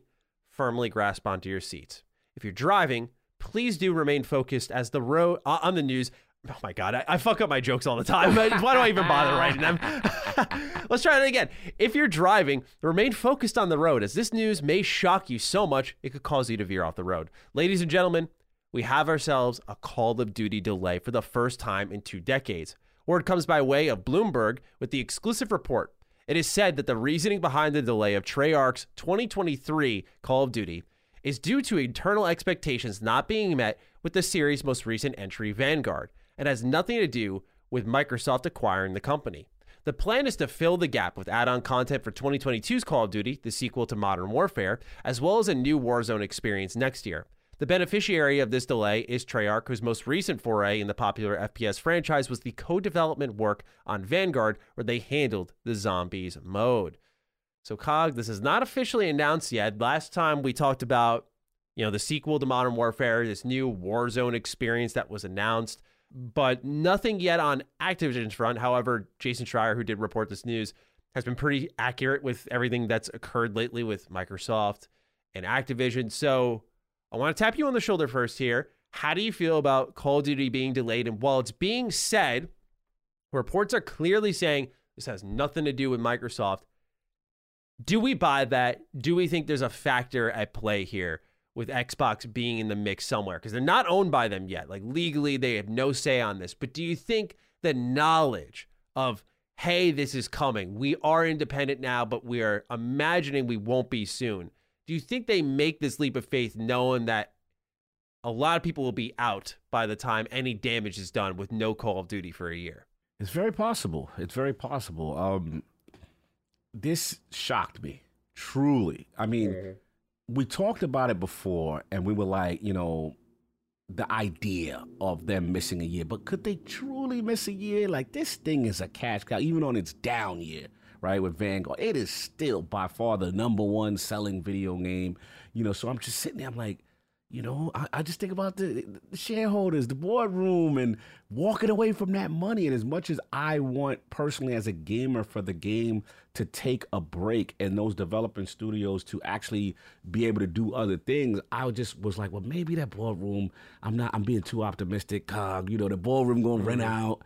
firmly grasp onto your seats. If you're driving, please do remain focused as the road uh, on the news. Oh my God, I, I fuck up my jokes all the time. Why do I even bother writing them? Let's try it again. If you're driving, remain focused on the road as this news may shock you so much it could cause you to veer off the road. Ladies and gentlemen, we have ourselves a Call of Duty delay for the first time in two decades. Word comes by way of Bloomberg with the exclusive report. It is said that the reasoning behind the delay of Treyarch's 2023 Call of Duty is due to internal expectations not being met with the series' most recent entry, Vanguard, and has nothing to do with Microsoft acquiring the company. The plan is to fill the gap with add on content for 2022's Call of Duty, the sequel to Modern Warfare, as well as a new Warzone experience next year. The beneficiary of this delay is Treyarch, whose most recent foray in the popular FPS franchise was the co development work on Vanguard, where they handled the zombies mode. So, COG, this is not officially announced yet. Last time we talked about, you know, the sequel to Modern Warfare, this new Warzone experience that was announced, but nothing yet on Activision's front. However, Jason Schreier, who did report this news, has been pretty accurate with everything that's occurred lately with Microsoft and Activision. So, I want to tap you on the shoulder first here. How do you feel about Call of Duty being delayed? And while it's being said, reports are clearly saying this has nothing to do with Microsoft. Do we buy that? Do we think there's a factor at play here with Xbox being in the mix somewhere? Because they're not owned by them yet. Like legally, they have no say on this. But do you think the knowledge of, hey, this is coming, we are independent now, but we are imagining we won't be soon? Do you think they make this leap of faith knowing that a lot of people will be out by the time any damage is done with no Call of Duty for a year? It's very possible. It's very possible. Um, this shocked me truly. I mean, mm-hmm. We talked about it before, and we were like, you know, the idea of them missing a year, but could they truly miss a year? Like this thing is a cash cow, even on its down year, right? With Vanguard, it is still by far the number one selling video game. You know, so I'm just sitting there, I'm like, you know, I, I just think about the, the, shareholders, the boardroom, and walking away from that money. And as much as I want personally as a gamer for the game to take a break and those developing studios to actually be able to do other things, I just was like, well, maybe that boardroom, I'm not, I'm being too optimistic. Cog, you know, the boardroom going to rent mm-hmm. out.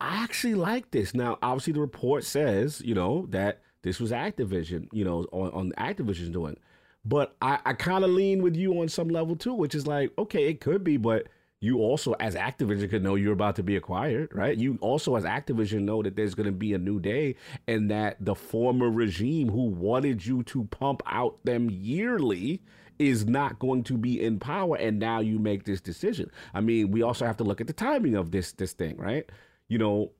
I actually like this. Now, obviously, the report says, you know, that this was Activision, you know, on, on Activision's doing. But I, I kind of lean with you on some level too, which is like, okay, it could be, but you also, as Activision, could know you're about to be acquired, right? You also, as Activision, know that there's going to be a new day and that the former regime who wanted you to pump out them yearly is not going to be in power. And now you make this decision. I mean, we also have to look at the timing of this this thing, right? You know,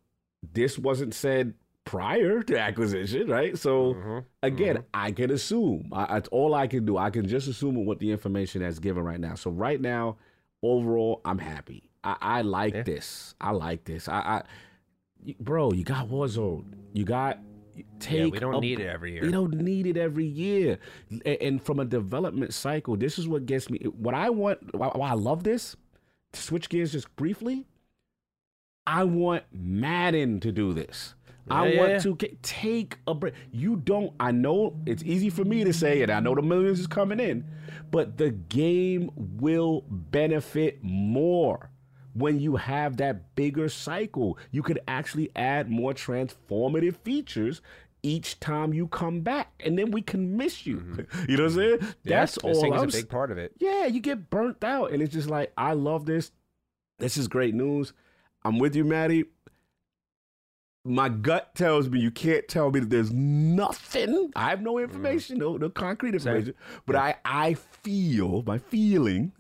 this wasn't said prior to acquisition, right? So mm-hmm. again, mm-hmm. I can assume. I, that's all I can do. I can just assume what the information that's given right now. So right now, overall, I'm happy. I, I like yeah. this. I like this. I, I, bro, you got Warzone. You got take. Yeah, we don't a, need it every year. We don't need it every year. And, and, from a development cycle, this is what gets me. What I want. Why, why I love this. To switch gears just briefly. I want Madden to do this. I yeah, want to get, take a break. You don't. I know it's easy for me to say it. I know the millions is coming in, but the game will benefit more when you have that bigger cycle. You could actually add more transformative features each time you come back, and then we can miss you. Mm-hmm. You know what I'm saying? Yeah, That's all. I'm, a big part of it. Yeah, you get burnt out, and it's just like I love this. This is great news. I'm with you, Maddie my gut tells me you can't tell me that there's nothing. I have no mm. information, no, no concrete information. Same. But I, I feel my feeling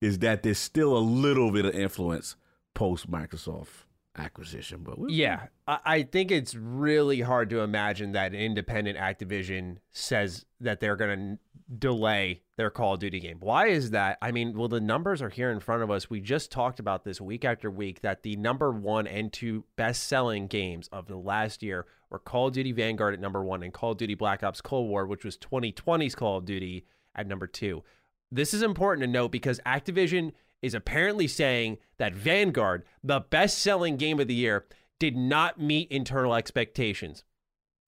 is that there's still a little bit of influence post Microsoft acquisition. But we, yeah, I, I think it's really hard to imagine that independent Activision says that they're going to delay their Call of Duty game. Why is that? I mean, well, the numbers are here in front of us. We just talked about this week after week that the number one and two best selling games of the last year were Call of Duty Vanguard at number one and Call of Duty Black Ops Cold War, which was 2020's Call of Duty at number two. This is important to note because Activision is apparently saying that Vanguard, the best selling game of the year, did not meet internal expectations.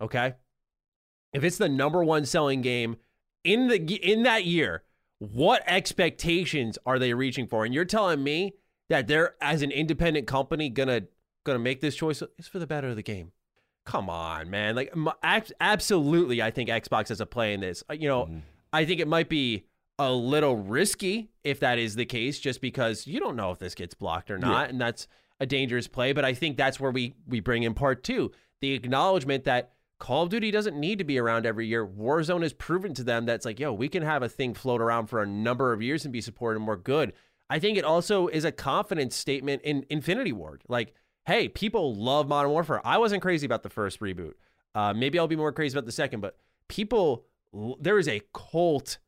Okay? If it's the number one selling game in the in that year, what expectations are they reaching for? And you're telling me that they're as an independent company gonna gonna make this choice is for the better of the game. Come on, man. Like absolutely I think Xbox has a play in this. Uh, You know, I think it might be a little risky if that is the case just because you don't know if this gets blocked or not and that's a dangerous play, but I think that's where we we bring in part 2, the acknowledgement that Call of Duty doesn't need to be around every year. Warzone has proven to them that's like, yo, we can have a thing float around for a number of years and be supported and more good. I think it also is a confidence statement in Infinity Ward. Like, hey, people love Modern Warfare. I wasn't crazy about the first reboot. Uh, maybe I'll be more crazy about the second, but people, there is a cult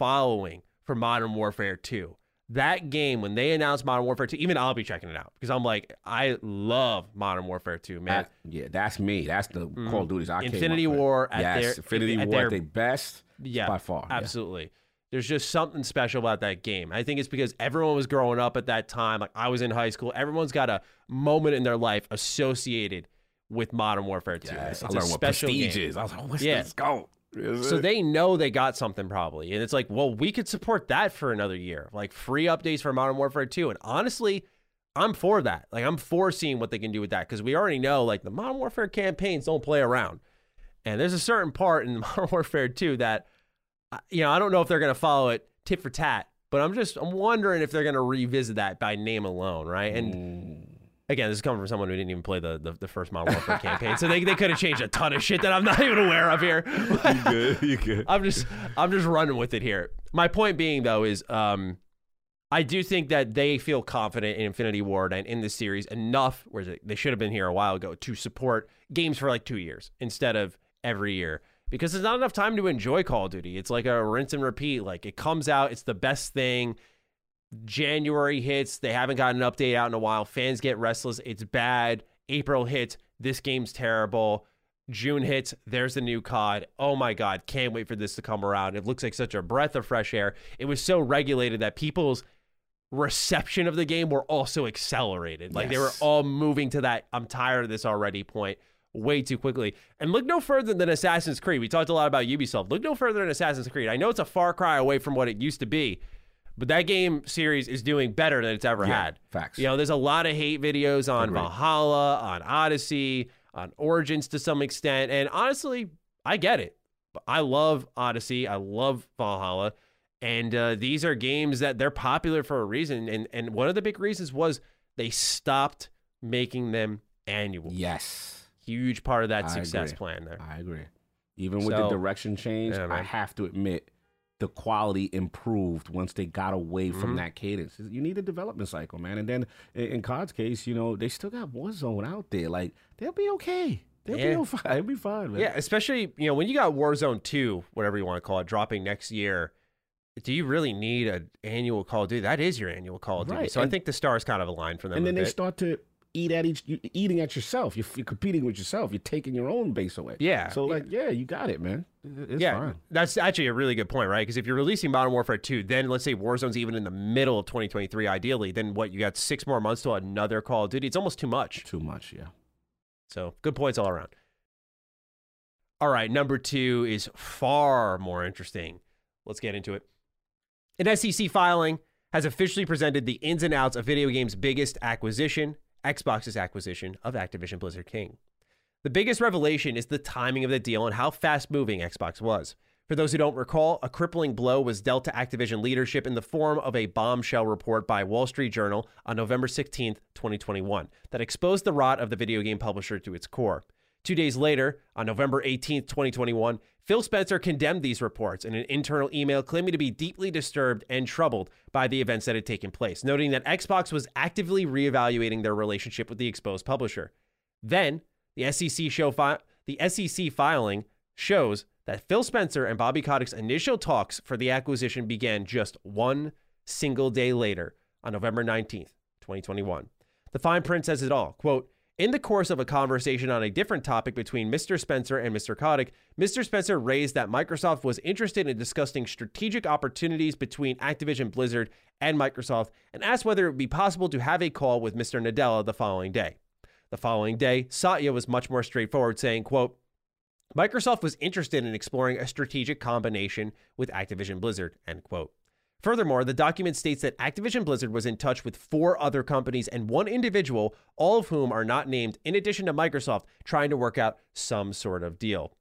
following for Modern Warfare 2. That game, when they announced Modern Warfare 2, even I'll be checking it out because I'm like, I love Modern Warfare 2, man. That- yeah, that's me. That's the mm-hmm. Call of Duties I Infinity. War at yes, their- Infinity at War their- at their best. Yeah, by far. yeah. Absolutely. There's just something special about that game. I think it's because everyone was growing up at that time. Like I was in high school. Everyone's got a moment in their life associated with Modern Warfare 2. Yes, I It's a learned what prestige game. is. I was like, oh, what's Yeah. this go? Is So it? they know they got something probably. And it's like, well, we could support that for another year. Like free updates for Modern Warfare 2. And honestly, I'm for that. Like I'm for seeing what they can do with that because we already know like the Modern Warfare campaigns don't play around. And there's a certain part in Modern Warfare 2 that you know, I don't know if they're going to follow it tit for tat, but I'm just I'm wondering if they're going to revisit that by name alone, right? And again, this is coming from someone who didn't even play the the, the first Modern Warfare campaign, so they, they could have changed a ton of shit that I'm not even aware of here. you good? You good? I'm just I'm just running with it here. My point being though is um I do think that they feel confident in Infinity Ward and in this series enough where they- should have been here a while ago to support games for like 2 years instead of every year because there's not enough time to enjoy Call of Duty. It's like a rinse and repeat. Like it comes out, it's the best thing. January hits, they haven't gotten an update out in a while. Fans get restless. It's bad. April hits, this game's terrible. June hits, there's the new COD. Oh my God, can't wait for this to come around. It looks like such a breath of fresh air. It was so regulated that people's reception of the game were also accelerated. Like they were all moving to that I'm tired of this already point way too quickly. And look no further than Assassin's Creed. We talked a lot about Ubisoft. Look no further than Assassin's Creed. I know it's a far cry away from what it used to be, but that game series is doing better than it's ever Yeah, had. facts. You know, there's a lot of hate videos on Agreed. Valhalla, on Odyssey, on Origins to some extent. And honestly, I get it. I love Odyssey. I love Valhalla. And uh, these are games that they're popular for a reason. And and one of the big reasons was they stopped making them annual. Yes, Huge part of that I success agree. plan there. I agree. Even with So- the direction change, Yeah, I have to admit the quality improved once they got away Mm-hmm. from that cadence. You need a development cycle, man. And then in, COD's case, you know, they still got Warzone out there. Like they'll be okay. They'll Yeah. be fine. They'll be fine, man. Yeah, especially you know when you got Warzone two, whatever you want to call it, dropping next year. Do you really need an annual Call of Duty? That is your annual Call of Duty. Right, So I think the stars kind of aligned for them. and then they bit. start to eat at each, you eating at yourself. You're, you're competing with yourself. You're taking your own base away. Yeah. So like, yeah, you got it, man. It's yeah, fine. that's actually a really good point, right? Because if you're releasing Modern Warfare 2, then let's say Warzone's even in the middle of 2023, ideally, then what? You got six more months to another Call of Duty. It's almost too much. Too much, yeah. So good points all around. All right, number two is far more interesting. Let's get into it. An SEC filing has officially presented the ins and outs of video games' biggest acquisition, Xbox's acquisition of Activision Blizzard King. The biggest revelation is the timing of the deal and how fast moving Xbox was. For those who don't recall, a crippling blow was dealt to Activision leadership in the form of a bombshell report by Wall Street Journal on November 16, 2021, that exposed the rot of the video game publisher to its core. Two days later, on November 18th, 2021, Phil Spencer condemned these reports in an internal email claiming to be deeply disturbed and troubled by the events that had taken place, noting that Xbox was actively reevaluating their relationship with the exposed publisher. Then, the SEC show fi- the SEC filing shows that Phil Spencer and Bobby Kotick's initial talks for the acquisition began just one single day later on November 19th, 2021. The fine print says it all. Quote, in the course of a conversation on a different topic between Mr. Spencer and Mr. Kotick, Mr. Spencer raised that Microsoft was interested in discussing strategic opportunities between Activision Blizzard and Microsoft and asked whether it would be possible to have a call with Mr. Nadella the following day. The following day, Satya was much more straightforward, saying, quote, Microsoft was interested in exploring a strategic combination with Activision Blizzard, end quote. Furthermore, the document states that Activision Blizzard was in touch with four other companies and one individual, all of whom are not named, in addition to Microsoft, trying to work out some sort of deal.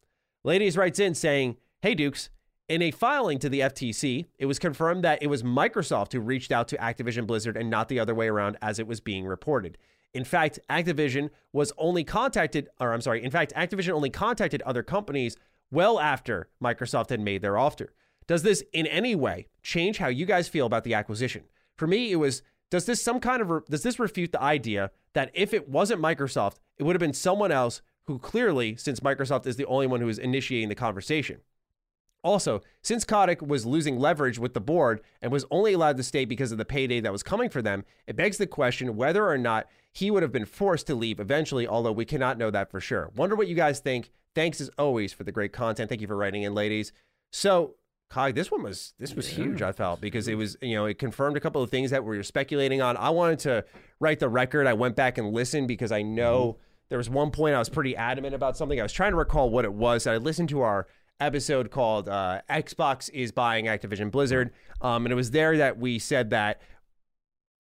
Ladies writes in saying, Hey Dukes, in a filing to the FTC, it was confirmed that it was Microsoft who reached out to Activision Blizzard and not the other way around as it was being reported. In fact, Activision was only contacted, or I'm sorry, in fact, Activision only contacted other companies well after Microsoft had made their offer. Does this in any way change how you guys feel about the acquisition? For me, it was does this some kind of does this refute the idea that if it wasn't Microsoft, it would have been someone else who clearly, since Microsoft is the only one who is initiating the conversation. Also, since Kotick was losing leverage with the board and was only allowed to stay because of the payday that was coming for them, it begs the question whether or not he would have been forced to leave eventually, although we cannot know that for sure. Wonder what you guys think. Thanks as always for the great content. Thank you for writing in, ladies. So, Cog, this one was this was yeah. huge. I felt because it was you know it confirmed a couple of things that we were speculating on. I wanted to right the record. I went back and listened because I know mm-hmm. there was one point I was pretty adamant about something. I was trying to recall what it was. I listened to our episode called uh, "Xbox is buying Activision Blizzard," um, and it was there that we said that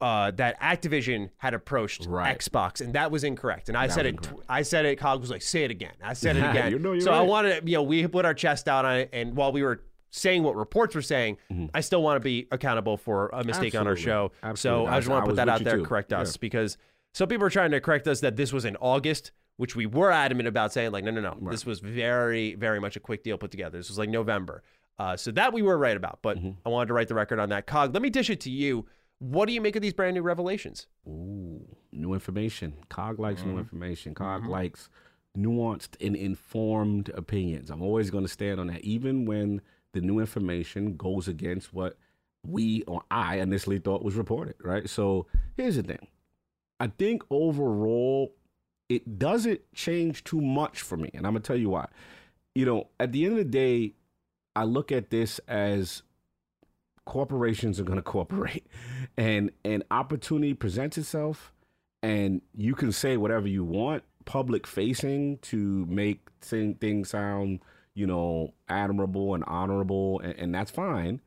uh, that Activision had approached right. Xbox, and that was incorrect. And I that said it. Incorrect. I said it. Cog was like, "Say it again." I said it again. you know so right. I wanted, you know, we put our chest out on it, and while we were saying what reports were saying, mm-hmm. I still want to be accountable for a mistake Absolutely. on our show. Absolutely. So I just want to put that out there, too. correct us, yeah. because some people are trying to correct us that this was in August, which we were adamant about saying, like, no, no, no, right. this was very, very much a quick deal put together. This was like November. Uh, so that we were right about, but mm-hmm. I wanted to right the record on that. Cog, let me dish it to you. What do you make of these brand new revelations? Ooh, new information. Cog likes mm-hmm. new information. Cog mm-hmm. likes nuanced and informed opinions. I'm always going to stand on that, even when the new information goes against what we or I initially thought was reported, right? So here's the thing. I think overall, it doesn't change too much for me. And I'm going to tell you why. You know, at the end of the day, I look at this as corporations are going to cooperate and an opportunity presents itself and you can say whatever you want public facing to make things sound you know, admirable and honorable, and, and that's fine.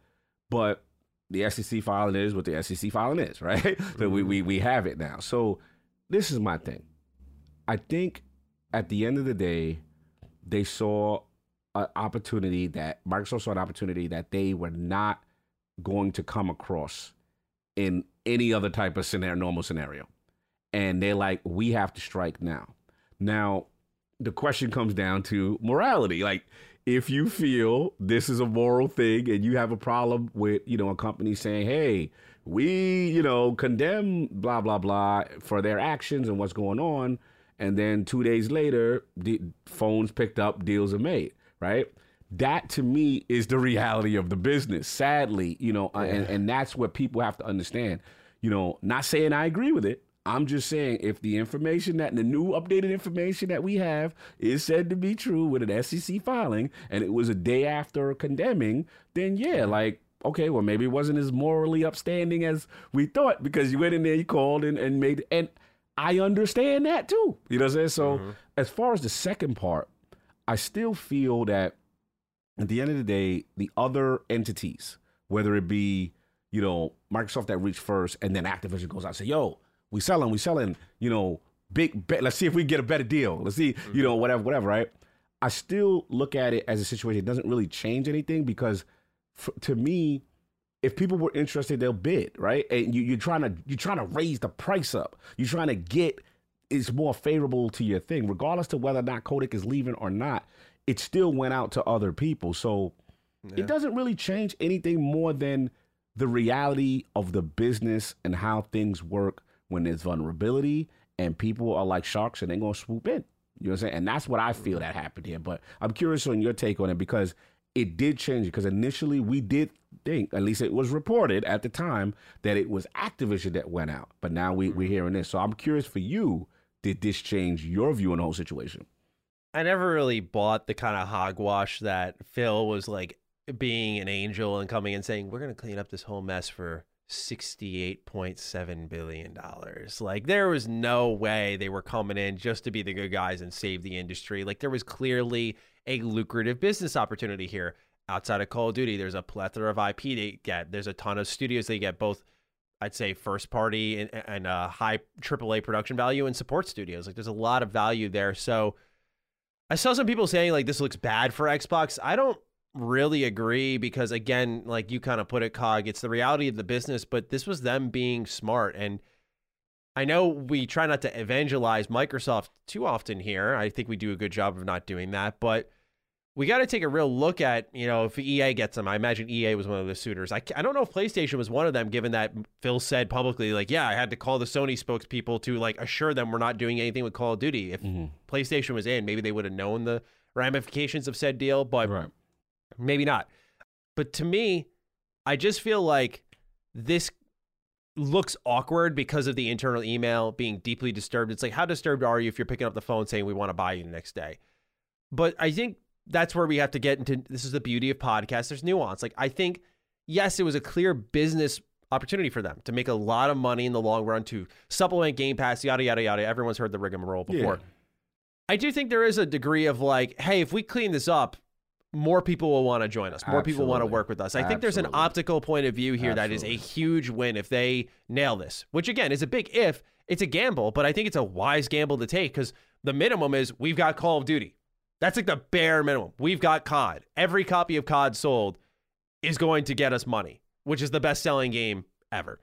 But the SEC filing is what the SEC filing is, right? Mm-hmm. so we, we we have it now. So this is my thing. I think at the end of the day, they saw an opportunity that Microsoft saw an opportunity that they were not going to come across in any other type of scenario, normal scenario. And they're like, we have to strike now. Now, the question comes down to morality. Like, if you feel this is a moral thing and you have a problem with, you know, a company saying, hey, we, you know, condemn blah, blah, blah for their actions and what's going on. And then two days later, the phones picked up, deals are made, right? That to me is the reality of the business, sadly, you know, uh, yeah. and, and that's what people have to understand. You know, not saying I agree with it, I'm just saying if the information that the new updated information that we have is said to be true with an SEC filing and it was a day after condemning, then yeah, like okay, well maybe it wasn't as morally upstanding as we thought because you went in there, you called and, and made and I understand that too. You know what I'm saying? So mm-hmm. as far as the second part, I still feel that at the end of the day, the other entities, whether it be, you know, Microsoft that reached first and then Activision goes out and say, yo, we selling, we selling, you know, big bet. Let's see if we get a better deal. Let's see, mm-hmm. you know, whatever, whatever, right? I still look at it as a situation. It doesn't really change anything because f- to me, if people were interested, they'll bid, right? And you, are trying to you're trying to raise the price up. You're trying to get it's more favorable to your thing, regardless to whether or not Kotick is leaving or not. It still went out to other people, so yeah. it doesn't really change anything more than the reality of the business and how things work when there's vulnerability and people are like sharks and they're gonna swoop in. You know what I'm saying? And that's what I feel that happened here. But I'm curious on your take on it because it did change because initially we did think, at least it was reported at the time, that it was Activision that went out. But now we, we're mm-hmm. hearing this. So I'm curious for you, did this change your view on the whole situation? I never really bought the kind of hogwash that Phil was like being an angel and coming and saying, We're gonna clean up this whole mess for $68.7 billion. Like, there was no way they were coming in just to be the good guys and save the industry. Like, there was clearly a lucrative business opportunity here. Outside of Call of Duty, there's a plethora of IP they get. There's a ton of studios they get, both I'd say first party and, and uh, high AAA production value and support studios. Like there's a lot of value there. So I saw some people saying like this looks bad for Xbox. I don't really agree because again, like you kind of put it, Cog, it's the reality of the business, but this was them being smart. And I know we try not to evangelize Microsoft too often here. I think we do a good job of not doing that, but we got to take a real look at, you know, if EA gets them. I imagine EA was one of the suitors. I, I don't know if PlayStation was one of them, given that Phil said publicly, like, yeah, I had to call the Sony spokespeople to like assure them we're not doing anything with Call of Duty. If Mm-hmm. PlayStation was in, maybe they would have known the ramifications of said deal, but Right. Maybe not. But to me, I just feel like this looks awkward because of the internal email being deeply disturbed. It's like, how disturbed are you if you're picking up the phone saying we want to buy you the next day? But I think that's where we have to get into this is the beauty of podcasts. There's nuance. Like, I think, yes, it was a clear business opportunity for them to make a lot of money in the long run to supplement Game Pass, yada, yada, yada. Everyone's heard the rigmarole before. Yeah. I do think there is a degree of like, hey, if we clean this up, more people will want to join us. More people want to work with us. I think there's an optical point of view here that is a huge win if they nail this, which again is a big if. It's a gamble, but I think it's a wise gamble to take because the minimum is we've got Call of Duty. That's like the bare minimum. We've got COD. Every copy of COD sold is going to get us money, which is the best selling game ever.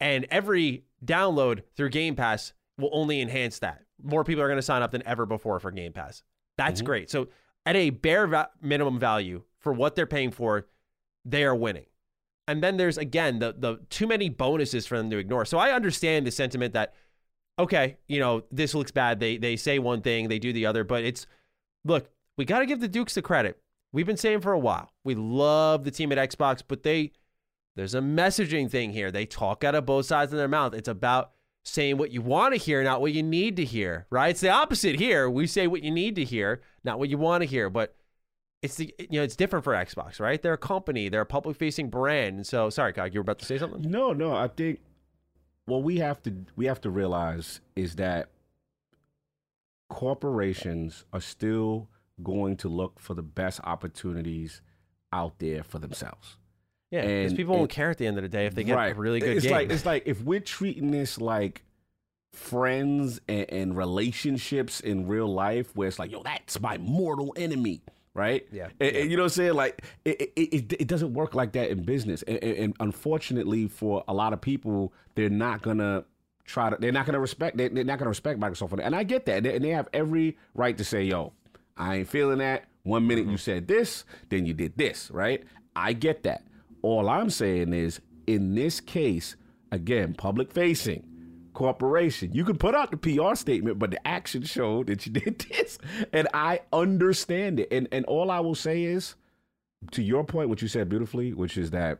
And every download through Game Pass will only enhance that. More people are going to sign up than ever before for Game Pass. That's great. So, at a bare va- minimum value for what they're paying for, they are winning. And then there's again the the too many bonuses for them to ignore. So I understand the sentiment that okay, you know, this looks bad. They they say one thing, they do the other, but it's look, we got to give the Dukes the credit. We've been saying for a while. We love the team at Xbox, but they there's a messaging thing here. They talk out of both sides of their mouth. It's about saying what you want to hear, not what you need to hear, right? It's the opposite here. We say what you need to hear, not what you want to hear, but it's the you know, it's different for Xbox, right? They're a company, they're a public facing brand. So sorry, Kyle, you were about to say something? No, no. I think what we have to we have to realize is that corporations are still going to look for the best opportunities out there for themselves. Yeah, because people won't care at the end of the day if they get a really good it's game. like it's like if we're treating this like friends and, and relationships in real life where it's like yo that's my mortal enemy right? Yeah. And- and you know what i'm saying? Like it, it, it, it doesn't work like that in business. And, unfortunately for a lot of people they're not gonna try to they're not gonna respect they, they're not gonna respect microsoft for that. And i get that. They, and they have every right to say yo i ain't feeling that. One minute you mm-hmm. said this then you did this right? I get that. All i'm saying is in this case again public facing corporation. You can put out the PR statement, but the action showed that you did this. And I understand it. And and all I will say is, to your point, what you said beautifully, which is that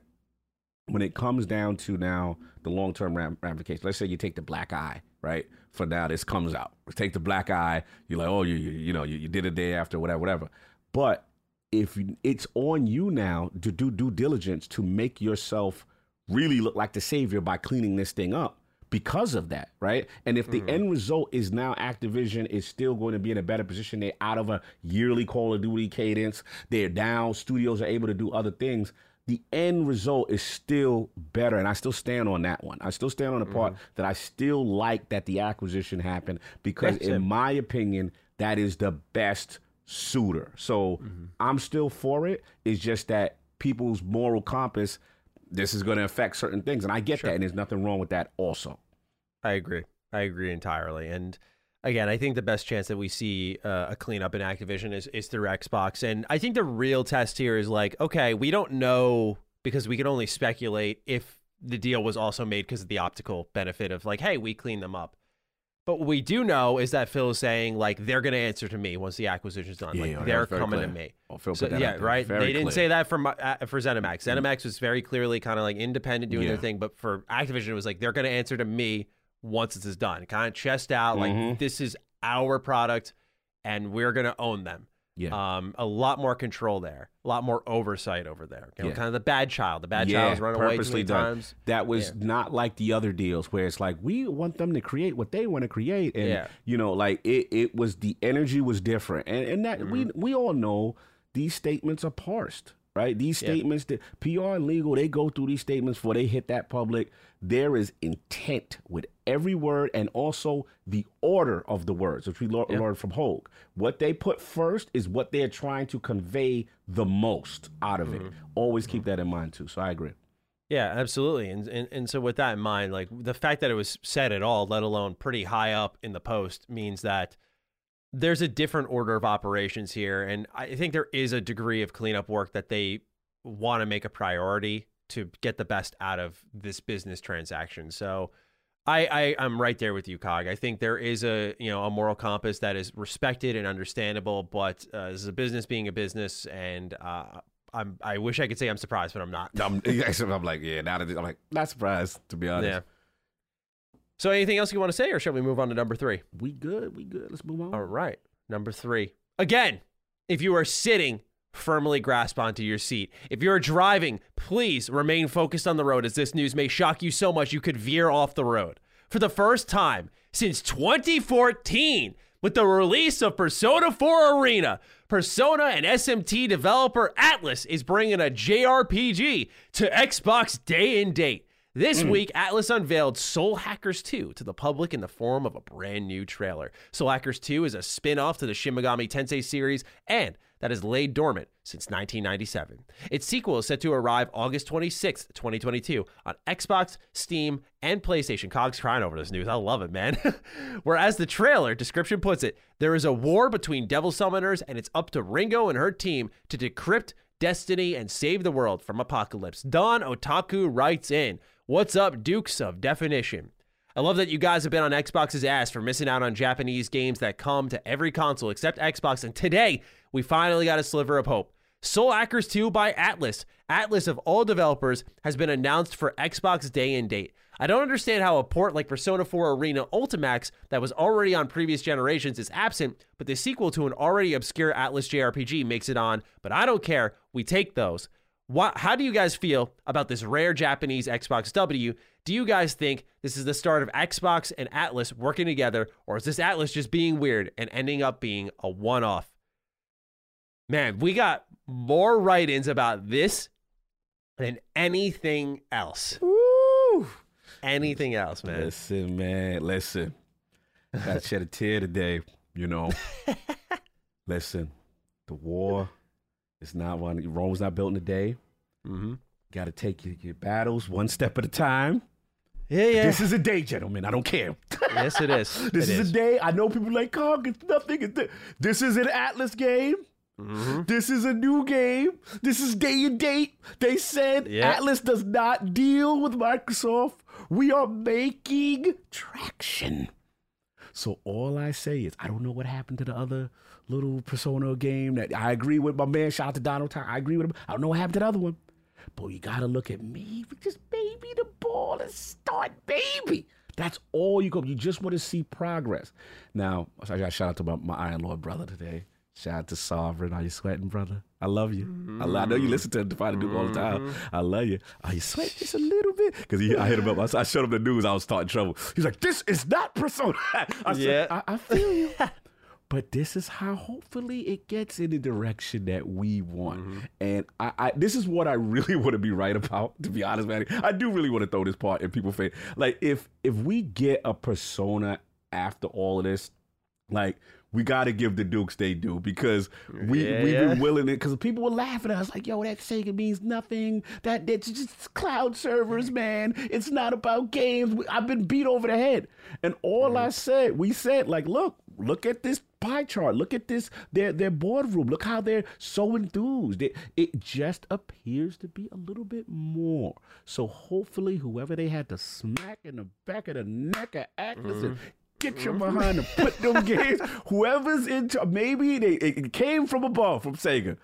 when it comes down to now the long term ramifications, let's say you take the black eye, right? For now, this comes out. Take the black eye. You're like, oh, you you, you know, you, you did it day after, whatever, whatever. But if it's on you now to do due diligence to make yourself really look like the savior by cleaning this thing up because of that, right? And if the mm-hmm. end result is now Activision is still going to be in a better position, they're out of a yearly Call of Duty cadence, they're down, studios are able to do other things. The end result is still better, and I still stand on that one. I still stand on the part mm-hmm. that I still like that the acquisition happened because, same. in my opinion, that is the best suitor. So mm-hmm. I'm still for it. It's just that people's moral compass, this is going to affect certain things, and I get that, and there's nothing wrong with that. Also, I agree. I agree entirely. And again, I think the best chance that we see uh, a cleanup in Activision is, is through Xbox. And I think the real test here is like, okay, we don't know because we can only speculate if the deal was also made because of the optical benefit of like, hey, we clean them up. But what we do know is that Phil is saying like they're going to answer to me once the acquisition's done. Yeah, like yeah, they're coming to me. Oh, Phil So, put yeah, right. Very they didn't clear. say that for my- uh, for ZeniMax. ZeniMax was very clearly kind of like independent doing their thing, but for Activision, it was like they're going to answer to me once this is done. Kind of chest out, like Mhm. this is our product, and we're going to own them. Yeah. Um, a lot more control there, a lot more oversight over there. You know, Yeah. kind of the bad child. The bad yeah, child's run away too times. That was Yeah. not like the other deals where it's like we want them to create what they want to create, and Yeah. you know, like it, it was the energy was different, and and that we Mm-hmm. we all know these statements are parsed. Right, these statements that PR and legal they go through these statements before they hit that public. There is intent with every word, and also the order of the words, which we learned from Hogue. What they put first is what they're trying to convey the most out of Mm-hmm. it. Always keep that in mind too. So I agree. Yeah, absolutely. And, and and so with that in mind, like the fact that it was said at all, let alone pretty high up in the post, means that there's a different order of operations here. And I think there is a degree of cleanup work that they want to make a priority to get the best out of this business transaction. So I, I I'm right there with you, Cog. I think there is a you know a moral compass that is respected and understandable, but uh, this is a business being a business, and uh, I'm I wish I could say I'm surprised, but I'm not. I'm, I'm like, yeah, now that I'm like, not surprised to be honest. Yeah. So, anything else you want to say, or shall we move on to number three? We good, we good. Let's move on. All right, number three. Again, if you are sitting, firmly grasp onto your seat. If you're driving, please remain focused on the road, as this news may shock you so much you could veer off the road. For the first time since 2014, with the release of Persona 4 Arena, Persona and SMT developer Atlus is bringing a JRPG to Xbox day and date. This hmm. week, Atlus unveiled Soul Hackers 2 to the public in the form of a brand new trailer. Soul Hackers 2 is a spin off to the Shin Megami Tensei series and that has laid dormant since 1997. Its sequel is set to arrive August 26, 2022 on Xbox, Steam, and PlayStation. Cog's crying over this news. I love it, man. Whereas the trailer description puts it, there is a war between devil summoners and it's up to Ringo and her team to decrypt destiny and save the world from apocalypse. Don Otaku writes in, What's up, Dukes of Definition? I love that you guys have been on Xbox's ass for missing out on Japanese games that come to every console except Xbox, and today we finally got a sliver of hope. Soul Hackers 2 by Atlus. Atlus of all developers has been announced for Xbox day and date. I don't understand how a port like Persona 4 Arena Ultimax that was already on previous generations is absent, but the sequel to an already obscure Atlus JRPG makes it on, but I don't care. We take those. What, how do you guys feel about this rare Japanese Xbox W? Do you guys think this is the start of Xbox and Atlus working together, or is this Atlus just being weird and ending up being a one off? Man, we got more write ins about this than anything else. Woo! Anything else, man. Listen, man, listen. To shed a tear today, you know. listen, the war is not one. Rome's not built in a day. Mm-hmm. Got to take your, your battles one step at a time. Yeah, yeah. This is a day, gentlemen. I don't care. yes, it is. This It is, a day. I know people like, Cog, it's nothing. It's This is an Atlus game. Mm-hmm. This is a new game. This is day and date. They said Yeah. Atlus does not deal with Microsoft. We are making traction. So all I say is I don't know what happened to the other little Persona game that I agree with my man. Shout out to Donald Ty. I agree with him. I don't know what happened to the other one. But you gotta look at me. We just baby the ball and start, baby. That's all you go. You just want to see progress. Now, I got shout out to my, my Iron Lord brother today. Shout out to Sovereign. Are you sweating, brother? I love you. I, lo- I know you listen to Define Duke all the time. I love you. Are you sweating just a little bit? Because I hit him up. I showed him the news. I was starting trouble. He's like, "This is not Persona." I said, Yeah. I, I feel you. But this is how hopefully it gets in the direction that we want. Mm-hmm. And I, I this is what I really want to be right about, to be honest, man. I do really want to throw this part in people's face. Like if if we get a persona after all of this, like we got to give the Dukes they do because we Yeah, we've yeah. been willing it because people were laughing at us like, yo, that Sega means nothing. That that's just cloud servers, man. It's not about games. We- I've been beat over the head, and all I mm. said, we said, like, look, look at this pie chart. Look at this their their boardroom. Look how they're so enthused. It, it just appears to be a little bit more. So hopefully, whoever they had to smack in the back of the neck of Atlus and mm-hmm. Get your mm-hmm. behind and put them games. Whoever's in, maybe they it came from above from Sega.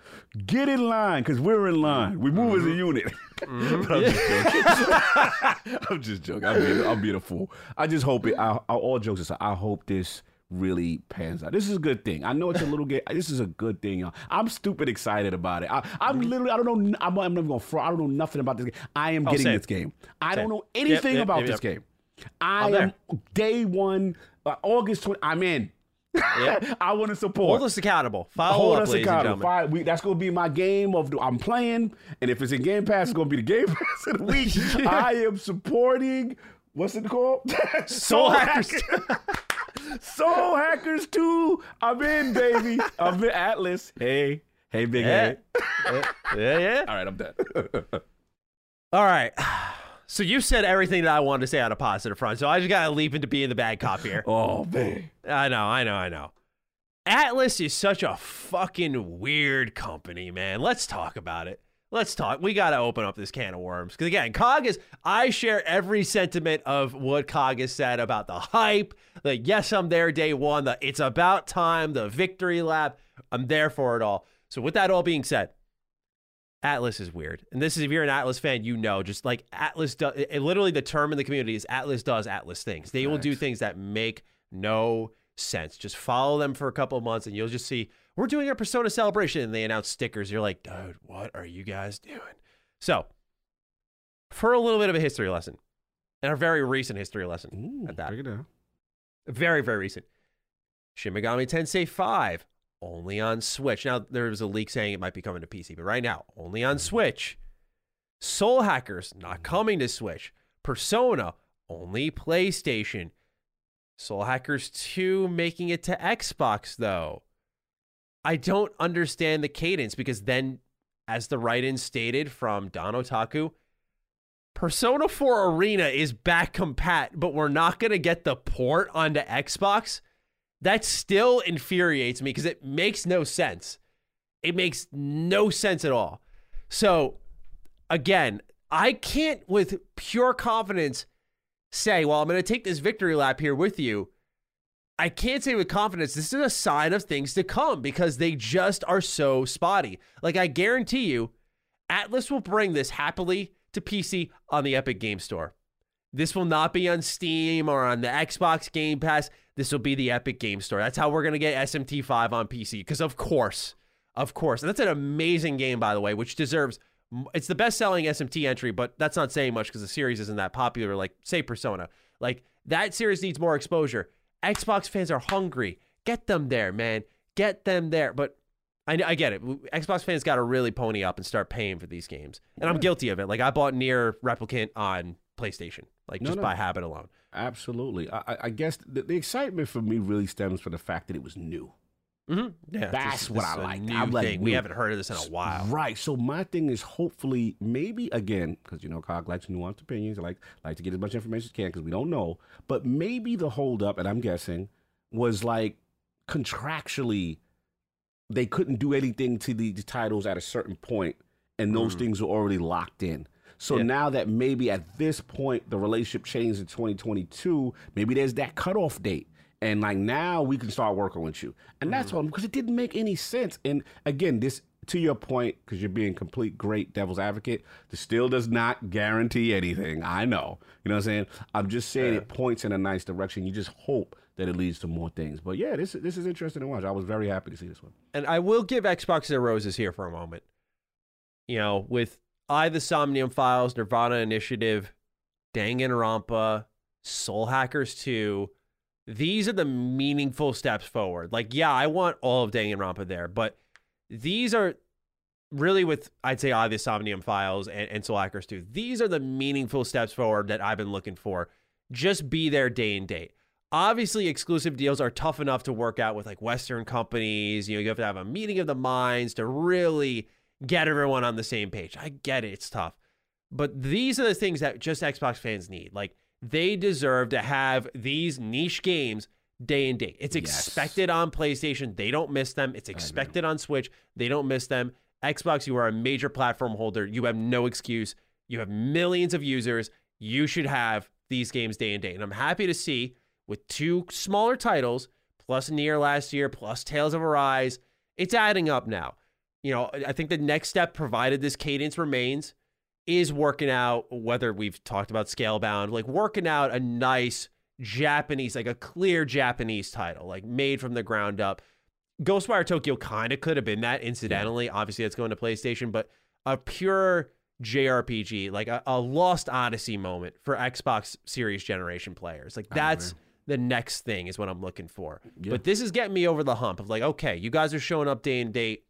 Get in line because we're in line. We move as a mm-hmm. unit. Mm-hmm. But I'm, just joking. I'm just joking. I'm being, I'm being a fool. I just hope it. I, I, all jokes aside, I hope this really pans out. This is a good thing. I know it's a little game. This is a good thing. y'all. I'm stupid excited about it. I, I'm literally. I don't know. I'm, I'm never going to. I don't know nothing about this game. I am Oh, getting same. this game. I Same. don't know anything yep, about yep, this yep. game. I there. day one, uh, August 20. I'm in. I want to support. Hold us accountable. Follow Hold up, us ladies accountable. Five, we, that's going to be my game of the, I'm playing, and if it's in Game Pass, it's going to be the Game Pass of the week. I am supporting. What's it called? Soul Hackers. Soul Hackers 2. I'm in, baby. I'm in Atlus. Hey, hey, big Yeah. head. yeah, yeah. All right, I'm done. All right. So you said everything that I wanted to say on a positive front. So I just got to leap into being the bad cop here. oh man. I know, I know, I know. Atlus is such a fucking weird company, man. Let's talk about it. Let's talk. We got to open up this can of worms. Because again, Cog is, I share every sentiment of what Cog has said about the hype, the yes, I'm there day one, the it's about time, the victory lap. I'm there for it all. So, with that all being said, Atlus is weird. And this is, if you're an Atlus fan, you know, just like Atlus does, it, it- literally the term in the community is Atlus does Atlus things. They will do things that make no sense. Just follow them for a couple of months and you'll just see, we're doing our Persona celebration. And they announce stickers. You're like, dude, what are you guys doing? So, for a little bit of a history lesson, and a very recent history lesson at that. Break it down. Very, very recent. Shin Megami Tensei 5, only on Switch. Now, there was a leak saying it might be coming to PC, but right now, only on hmm. Switch. Soul Hackers, not hmm. coming to Switch. Persona, only PlayStation. Soul Hackers 2 making it to Xbox, though. I don't understand the cadence because then, as the write in stated from Don Otaku, Persona 4 Arena is back compat, but we're not going to get the port onto Xbox. That still infuriates me because it makes no sense. It makes no sense at all. So, again, I can't with pure confidence say, well, I'm going to take this victory lap here with you. I can't say with confidence this is a sign of things to come because they just are so spotty. Like, I guarantee you, Atlus will bring this happily to PC on the Epic Game Store. This will not be on Steam or on the Xbox Game Pass. This will be the Epic Game Store. That's how we're going to get SMT5 on PC. Because, of course, of course. And that's an amazing game, by the way, which deserves. It's the best selling SMT entry, but that's not saying much because the series isn't that popular, like, say, Persona. Like, that series needs more exposure. Xbox fans are hungry. Get them there, man. Get them there. But I, I get it. Xbox fans got to really pony up and start paying for these games. And I'm guilty of it. Like, I bought NieR Replicant on PlayStation, like, No, just no. by habit alone. Absolutely. I, I- guess the, the excitement for me really stems from the fact that it was new. Mm-hmm. Yeah, That's this- what this I like. New I'm like, thing. we haven't heard of this in a while. Right. So my thing is hopefully maybe again because you know Cog likes nuanced opinions. I like like to get as much information as can because we don't know. But maybe the holdup, and I'm guessing, was like contractually they couldn't do anything to the, the titles at a certain point, and those things were already locked in. So Yeah. now that maybe at this point the relationship changed in 2022, maybe there's that cutoff date. And like now we can start working with you. And that's mm. all because it didn't make any sense. And again, this to your point, because you're being complete great devil's advocate, this still does not guarantee anything. I know. You know what I'm saying? I'm just saying it points in a nice direction. You just hope that it leads to more things. But yeah, this this is interesting to watch. I was very happy to see this one. and I will give Xbox their roses here for a moment. You know, with I the Somnium Files, Nirvana Initiative, Danganronpa, Soul Hackers 2, these are the meaningful steps forward. Like, yeah, I want all of Danganronpa there, but these are really with I'd say I the Somnium Files and, and Soul Hackers 2. These are the meaningful steps forward that I've been looking for. Just be there day and date. Obviously, exclusive deals are tough enough to work out with like Western companies. You know, you have to have a meeting of the minds to really get everyone on the same page. I get it, it's tough. But these are the things that just Xbox fans need. Like they deserve to have these niche games day and date. It's Yes. expected on PlayStation. They don't miss them. It's expected on Switch. They don't miss them. Xbox, you are a major platform holder. You have no excuse. You have millions of users. You should have these games day and day. And I'm happy to see with two smaller titles, plus NieR last year, plus Tales of Arise, it's adding up now. You know, I think the next step, provided this cadence remains, is working out whether we've talked about Scalebound, like working out a nice Japanese, like a clear Japanese title, like made from the ground up. Ghostwire Tokyo kind of could have been that. Incidentally, obviously, it's going to PlayStation, but a pure JRPG, like a, a Lost Odyssey moment for Xbox Series generation players. Like that's the next thing is what I'm looking for. But this is getting me over the hump of like, okay, you guys are showing up day and date.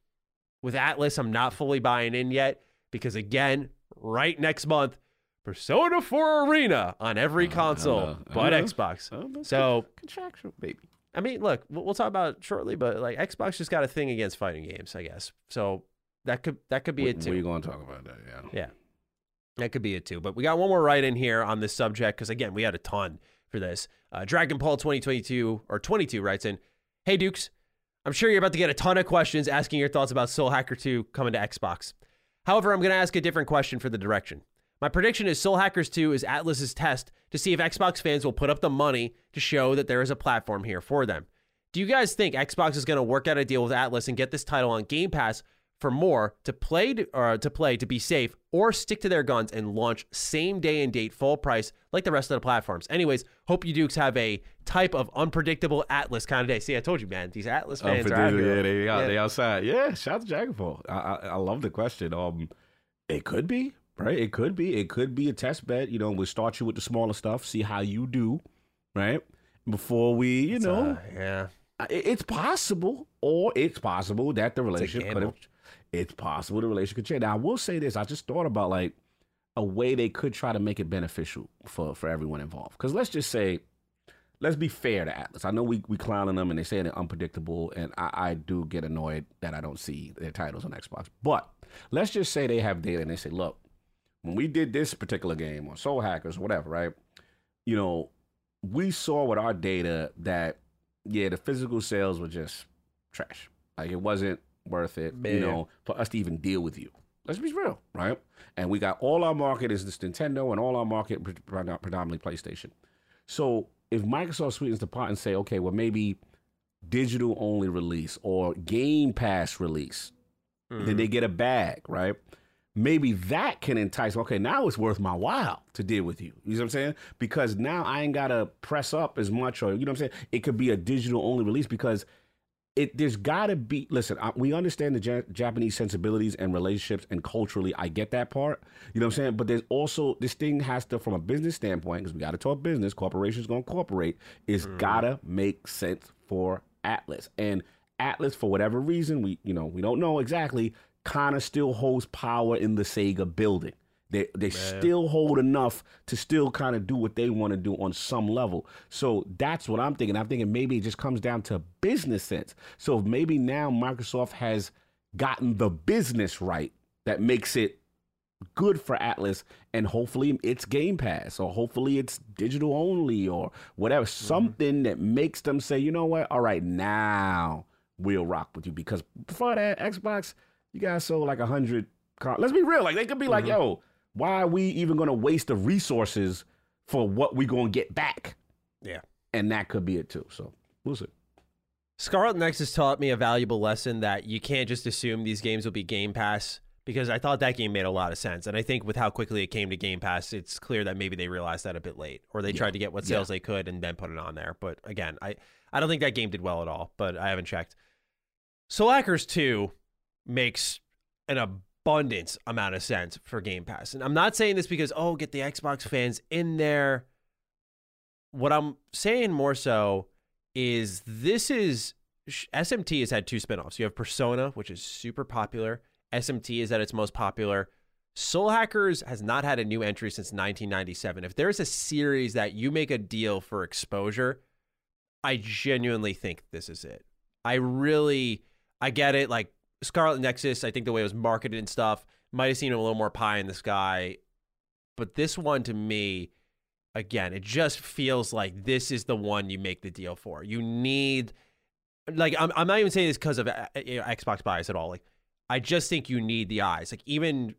With Atlus, I'm not fully buying in yet because again, right next month, Persona 4 Arena on every uh, console uh, but. Uh, Xbox. Oh, So contractual, baby. I mean, look, we'll talk about it shortly, but like Xbox just got a thing against fighting games, I guess. So that could that could be it too. We're going to talk about that, yeah. Yeah. That could be it too. But we got one more right in here on this subject because, again, we had a ton for this. Uh, Dragon Paul 2022 or 22 writes in Hey, Dukes, I'm sure you're about to get a ton of questions asking your thoughts about Soul Hacker 2 coming to Xbox. However, I'm going to ask a different question for the direction. My prediction is Soul Hackers 2 is Atlus's test to see if Xbox fans will put up the money to show that there is a platform here for them. Do you guys think Xbox is going to work out a deal with Atlus and get this title on Game Pass for more to play to, or to play to be safe, or stick to their guns and launch same day and date full price like the rest of the platforms? Anyways, hope you Dukes have a type of unpredictable Atlus kind of day. See, I told you, man, these Atlus fans are out here. yeah, they, Yeah. they outside. Yeah, shout out to Dragonfall. I, I I love the question. Um, it could be right. It could be. It could be a test bed. You know, we start you with the smaller stuff, see how you do, right? Before we, you know, Uh, yeah. I- it's possible, or it's possible that the relationship could have. It's possible the relationship could change. Now, I will say this: I just thought about like a way they could try to make it beneficial for for everyone involved. Because let's just say, let's be fair to Atlus. I know we we clowning them and they say they're unpredictable, and I, I do get annoyed that I don't see their titles on Xbox. But let's just say they have data and they say, look, when we did this particular game or Soul Hackers or whatever, right? You know, we saw with our data that yeah, the physical sales were just trash. Like it wasn't worth it, you know, for us to even deal with you. Let's be real, right? And we got all our market is this Nintendo and all our market pre- pre- predominantly PlayStation. So if Microsoft sweetens the pot and say, okay, well maybe digital only release or Game Pass release, then they mm-hmm. get a bag, right? Maybe that can entice. Okay, now it's worth my while to deal with you. You know what I'm saying? Because now I ain't gotta press up as much, or you know what I'm saying. It could be a digital only release because it there's gotta be. Listen, I, we understand the Ja- Japanese sensibilities and relationships, and culturally, I get that part. You know what I'm saying? But there's also this thing has to, from a business standpoint, because we got to talk business. Corporations gonna cooperate. Is mm-hmm. gotta make sense for Atlus and Atlus for whatever reason we you know we don't know exactly. Kind of still holds power in the Sega building. They they still hold enough to still kind of do what they want to do on some level. So that's what I'm thinking. I'm thinking maybe it just comes down to business sense. So maybe now Microsoft has gotten the business right that makes it good for Atlus and hopefully it's Game Pass or hopefully it's digital only or whatever mm-hmm. something that makes them say, "You know what? All right, now we'll rock with you because before that Xbox, you guys sold like a 100 car- Let's be real, like they could be like, mm-hmm. "Yo, why are we even going to waste the resources for what we're going to get back?" Yeah. And that could be it too. So, we'll see. Scarlet Nexus taught me a valuable lesson that you can't just assume these games will be Game Pass because I thought that game made a lot of sense. And I think with how quickly it came to Game Pass, it's clear that maybe they realized that a bit late or they tried to get what sales they could and then put it on there. But again, I, I don't think that game did well at all, but I haven't checked. Soul Hackers 2 makes an abundance amount of sense for Game Pass. And I'm not saying this because, oh, get the Xbox fans in there. What I'm saying more so is this is SMT has had two spinoffs. You have Persona, which is super popular. SMT is at its most popular. Soul Hackers has not had a new entry since 1997. If there's a series that you make a deal for exposure, I genuinely think this is it. I really, I get it. Like Scarlet Nexus, I think the way it was marketed and stuff might have seemed a little more pie in the sky. But this one to me, again, it just feels like this is the one you make the deal for. You need, like, I'm, I'm not even saying this because of uh, you know, Xbox bias at all. Like, I just think you need the eyes. Like, even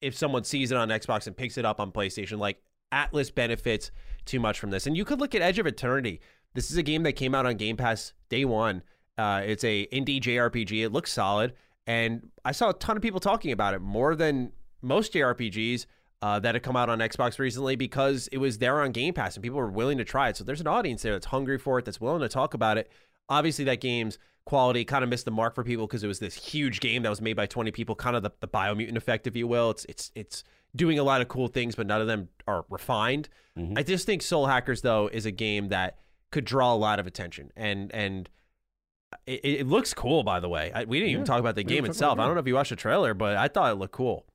if someone sees it on Xbox and picks it up on PlayStation, like, Atlus benefits too much from this. And you could look at Edge of Eternity. This is a game that came out on Game Pass day one. Uh, it's a indie JRPG. It looks solid, and I saw a ton of people talking about it more than most JRPGs. uh, that had come out on Xbox recently because it was there on Game Pass and people were willing to try it. So there's an audience there that's hungry for it, that's willing to talk about it. Obviously, that game's quality kind of missed the mark for people because it was this huge game that was made by 20 people, kind of the, the biomutant effect, if you will. It's it's it's doing a lot of cool things, but none of them are refined. Mm-hmm. I just think Soul Hackers though is a game that could draw a lot of attention and and it, it looks cool. By the way, I, we didn't even talk about the game itself. I don't know if you watched the trailer, but I thought it looked cool.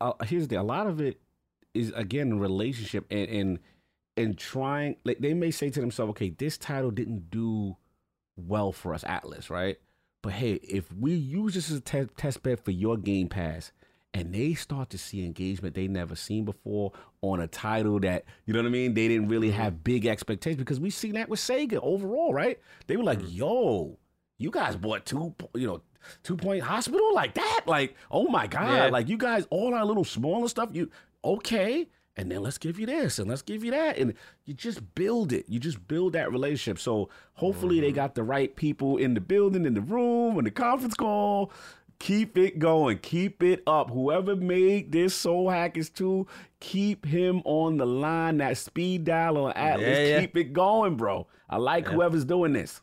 uh, here's the a lot of it is again relationship and and and trying like they may say to themselves okay this title didn't do well for us atlus right? But hey if we use this as a te- test bed for your game pass and they start to see engagement they never seen before on a title that you know what i mean? They didn't really have big expectations because we seen that with sega overall right? They were like yo you guys bought two you know two point hospital? Like that? Like oh my god. Yeah. like you guys all our little smaller stuff you okay. And then let's give you this and let's give you that. And you just build it. You just build that relationship. So hopefully they mm-hmm. got the right people in the building in the room in the conference call. Keep it going. Keep it up. Whoever made this soul hackers 2 keep him on the line that speed dial on atlus. Yeah, yeah. keep it going bro. I like whoever's doing this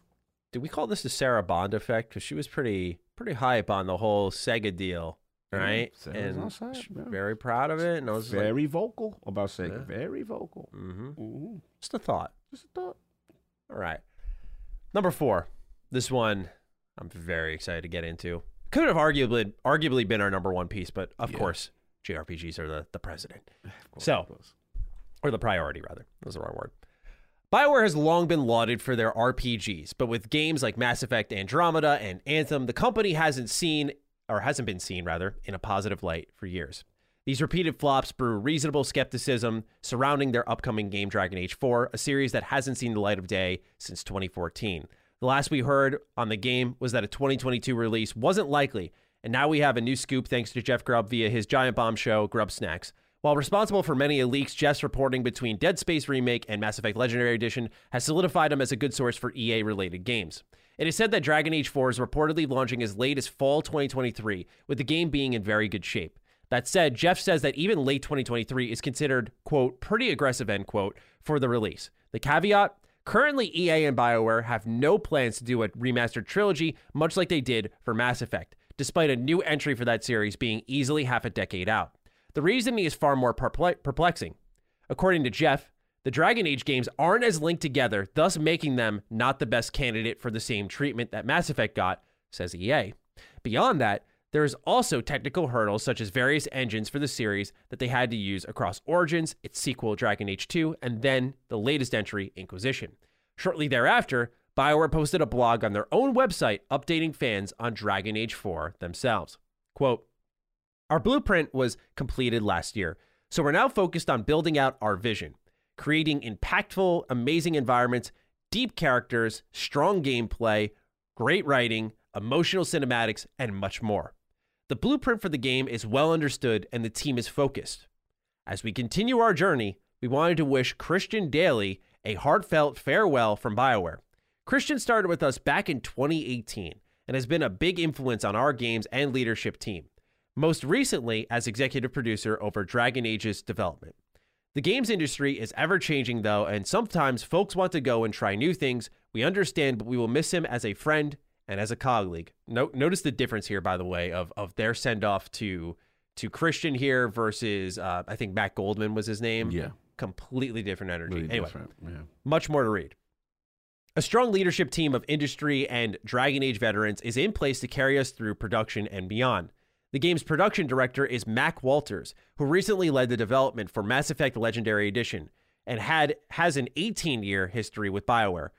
Did we call this the Sarah Bond effect? Because she was pretty pretty hype on the whole Sega deal, right? Sarah's and side, very proud of it. And I was like, very vocal about Sega. Very vocal. hmm hmm just a thought. Just a thought. All right. Number four. This one I'm very excited to get into. Could have arguably arguably been our number one piece, but of Yeah. course, JRPGs are the, the president. So- of course. or the priority rather. That was the wrong word. BioWare has long been lauded for their RPGs, but with games like Mass Effect Andromeda and Anthem, the company hasn't seen, or hasn't been seen rather, in a positive light for years. These repeated flops brew reasonable skepticism surrounding their upcoming game Dragon Age 4, a series that hasn't seen the light of day since 2014. The last we heard on the game was that a 2022 release wasn't likely, and now we have a new scoop thanks to Jeff Grubb via his Giant Bomb show, Grubbsnax. While responsible for many leaks, Jeff's reporting between Dead Space Remake and Mass Effect Legendary Edition has solidified him as a good source for EA related games. It is said that Dragon Age 4 is reportedly launching as late as fall 2023, with the game being in very good shape. That said, Jeff says that even late 2023 is considered, quote, pretty aggressive, end quote, for the release. The caveat currently, EA and BioWare have no plans to do a remastered trilogy, much like they did for Mass Effect, despite a new entry for that series being easily half a decade out. The reasoning is far more perplexing. According to Jeff, the Dragon Age games aren't as linked together, thus making them not the best candidate for the same treatment that Mass Effect got, says EA. Beyond that, there is also technical hurdles such as various engines for the series that they had to use across Origins, its sequel Dragon Age 2, and then the latest entry, Inquisition. Shortly thereafter, BioWare posted a blog on their own website updating fans on Dragon Age 4 themselves. Quote, our blueprint was completed last year, so we're now focused on building out our vision, creating impactful, amazing environments, deep characters, strong gameplay, great writing, emotional cinematics, and much more. The blueprint for the game is well understood and the team is focused. As we continue our journey, we wanted to wish Christian Dailey a heartfelt farewell from BioWare. Christian started with us back in 2018 and has been a big influence on our games and leadership team most recently as executive producer over Dragon Age's development. The games industry is ever changing, though, and sometimes folks want to go and try new things. We understand, but we will miss him as a friend and as a colleague. No, notice the difference here, by the way, of of their send off to to Christian here versus uh, I think Matt Goldman was his name. Yeah. completely different energy. Really anyway, different. Yeah. much more to read. A strong leadership team of industry and Dragon Age veterans is in place to carry us through production and beyond. The game's production director is Mac Walters, who recently led the development for Mass Effect Legendary Edition and had has an 18-year history with BioWare.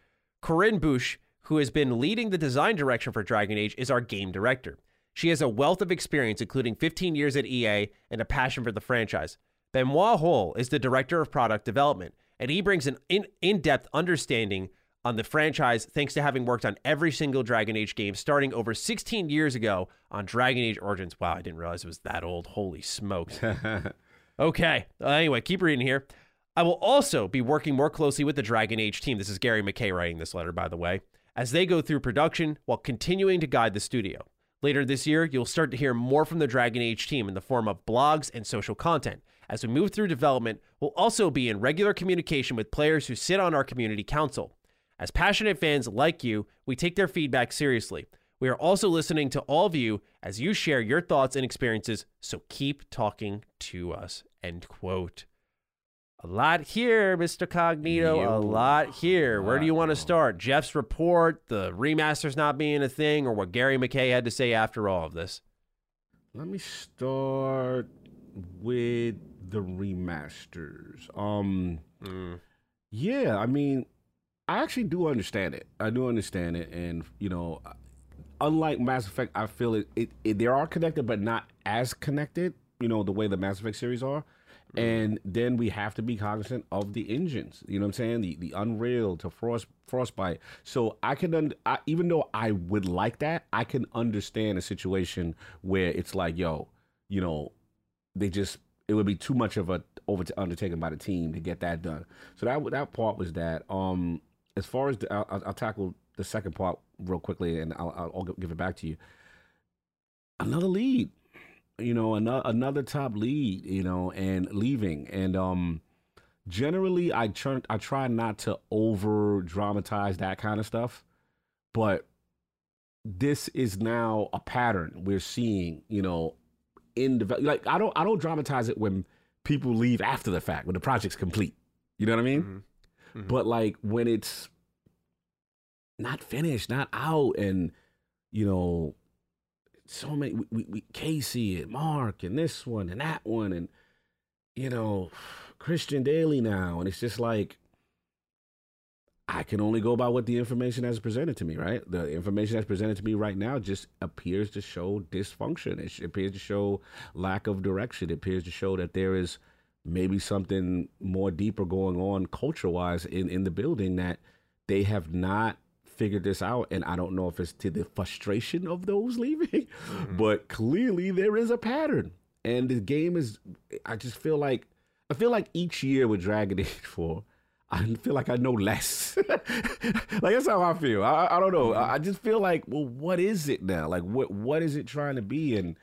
Corinne Busche, who has been leading the design direction for Dragon Age, is our game director. She has a wealth of experience, including 15 years at EA and a passion for the franchise. Benoit Houle is the director of product development, and he brings an in, in-depth understanding on the franchise thanks to having worked on every single Dragon Age game starting over 16 years ago on Dragon Age Origins. Wow, I didn't realize it was that old. Holy smokes. okay. Uh, anyway, keep reading here. I will also be working more closely with the Dragon Age team. This is Gary McKay writing this letter, by the way, as they go through production while continuing to guide the studio. Later this year, you'll start to hear more from the Dragon Age team in the form of blogs and social content. As we move through development, we'll also be in regular communication with players who sit on our community council. As passionate fans like you, we take their feedback seriously. We are also listening to all of you as you share your thoughts and experiences, so keep talking to us. End quote. A lot here, Mr. Cognito. A lot here. Where do you want to start? Jeff's report, the remasters not being a thing, or what Gary McKay had to say after all of this? Let me start with the remasters. Um, yeah, I mean, I actually do understand it. I do understand it, and you know, unlike Mass Effect, I feel it, it, it they are connected, but not as connected. You know, the way the Mass Effect series are. And then we have to be cognizant of the engines. You know what I'm saying? The the Unreal to Frost Frostbite. So I can un- I, even though I would like that, I can understand a situation where it's like, yo, you know, they just it would be too much of a over to undertaken by the team to get that done. So that that part was that. Um, as far as the, I'll, I'll- tackle the second part real quickly, and I'll, I'll, give it back to you. Another lead, you know, another another top lead, you know, and leaving, and um, generally I try I try not to over dramatize that kind of stuff, but this is now a pattern we're seeing, you know, in develop. Like I don't I don't dramatize it when people leave after the fact when the project's complete. You know what I mean? Mm-hmm. But like when it's not finished, not out, and you know, so many we, we, Casey and Mark and this one and that one and you know Christian Dailey now, and it's just like I can only go by what the information that's presented to me, right? The information that's presented to me right now just appears to show dysfunction. It appears to show lack of direction. It appears to show that there is maybe something more deeper going on culture wise in, in the building that they have not figured this out. And I don't know if it's to the frustration of those leaving, mm-hmm. but clearly there is a pattern. And the game is, I just feel like, I feel like each year with Dragon Age 4, I feel like I know less. like that's how I feel. I, I don't know. Mm-hmm. I I just feel like, well, what is it now? Like, what what is it trying to be? And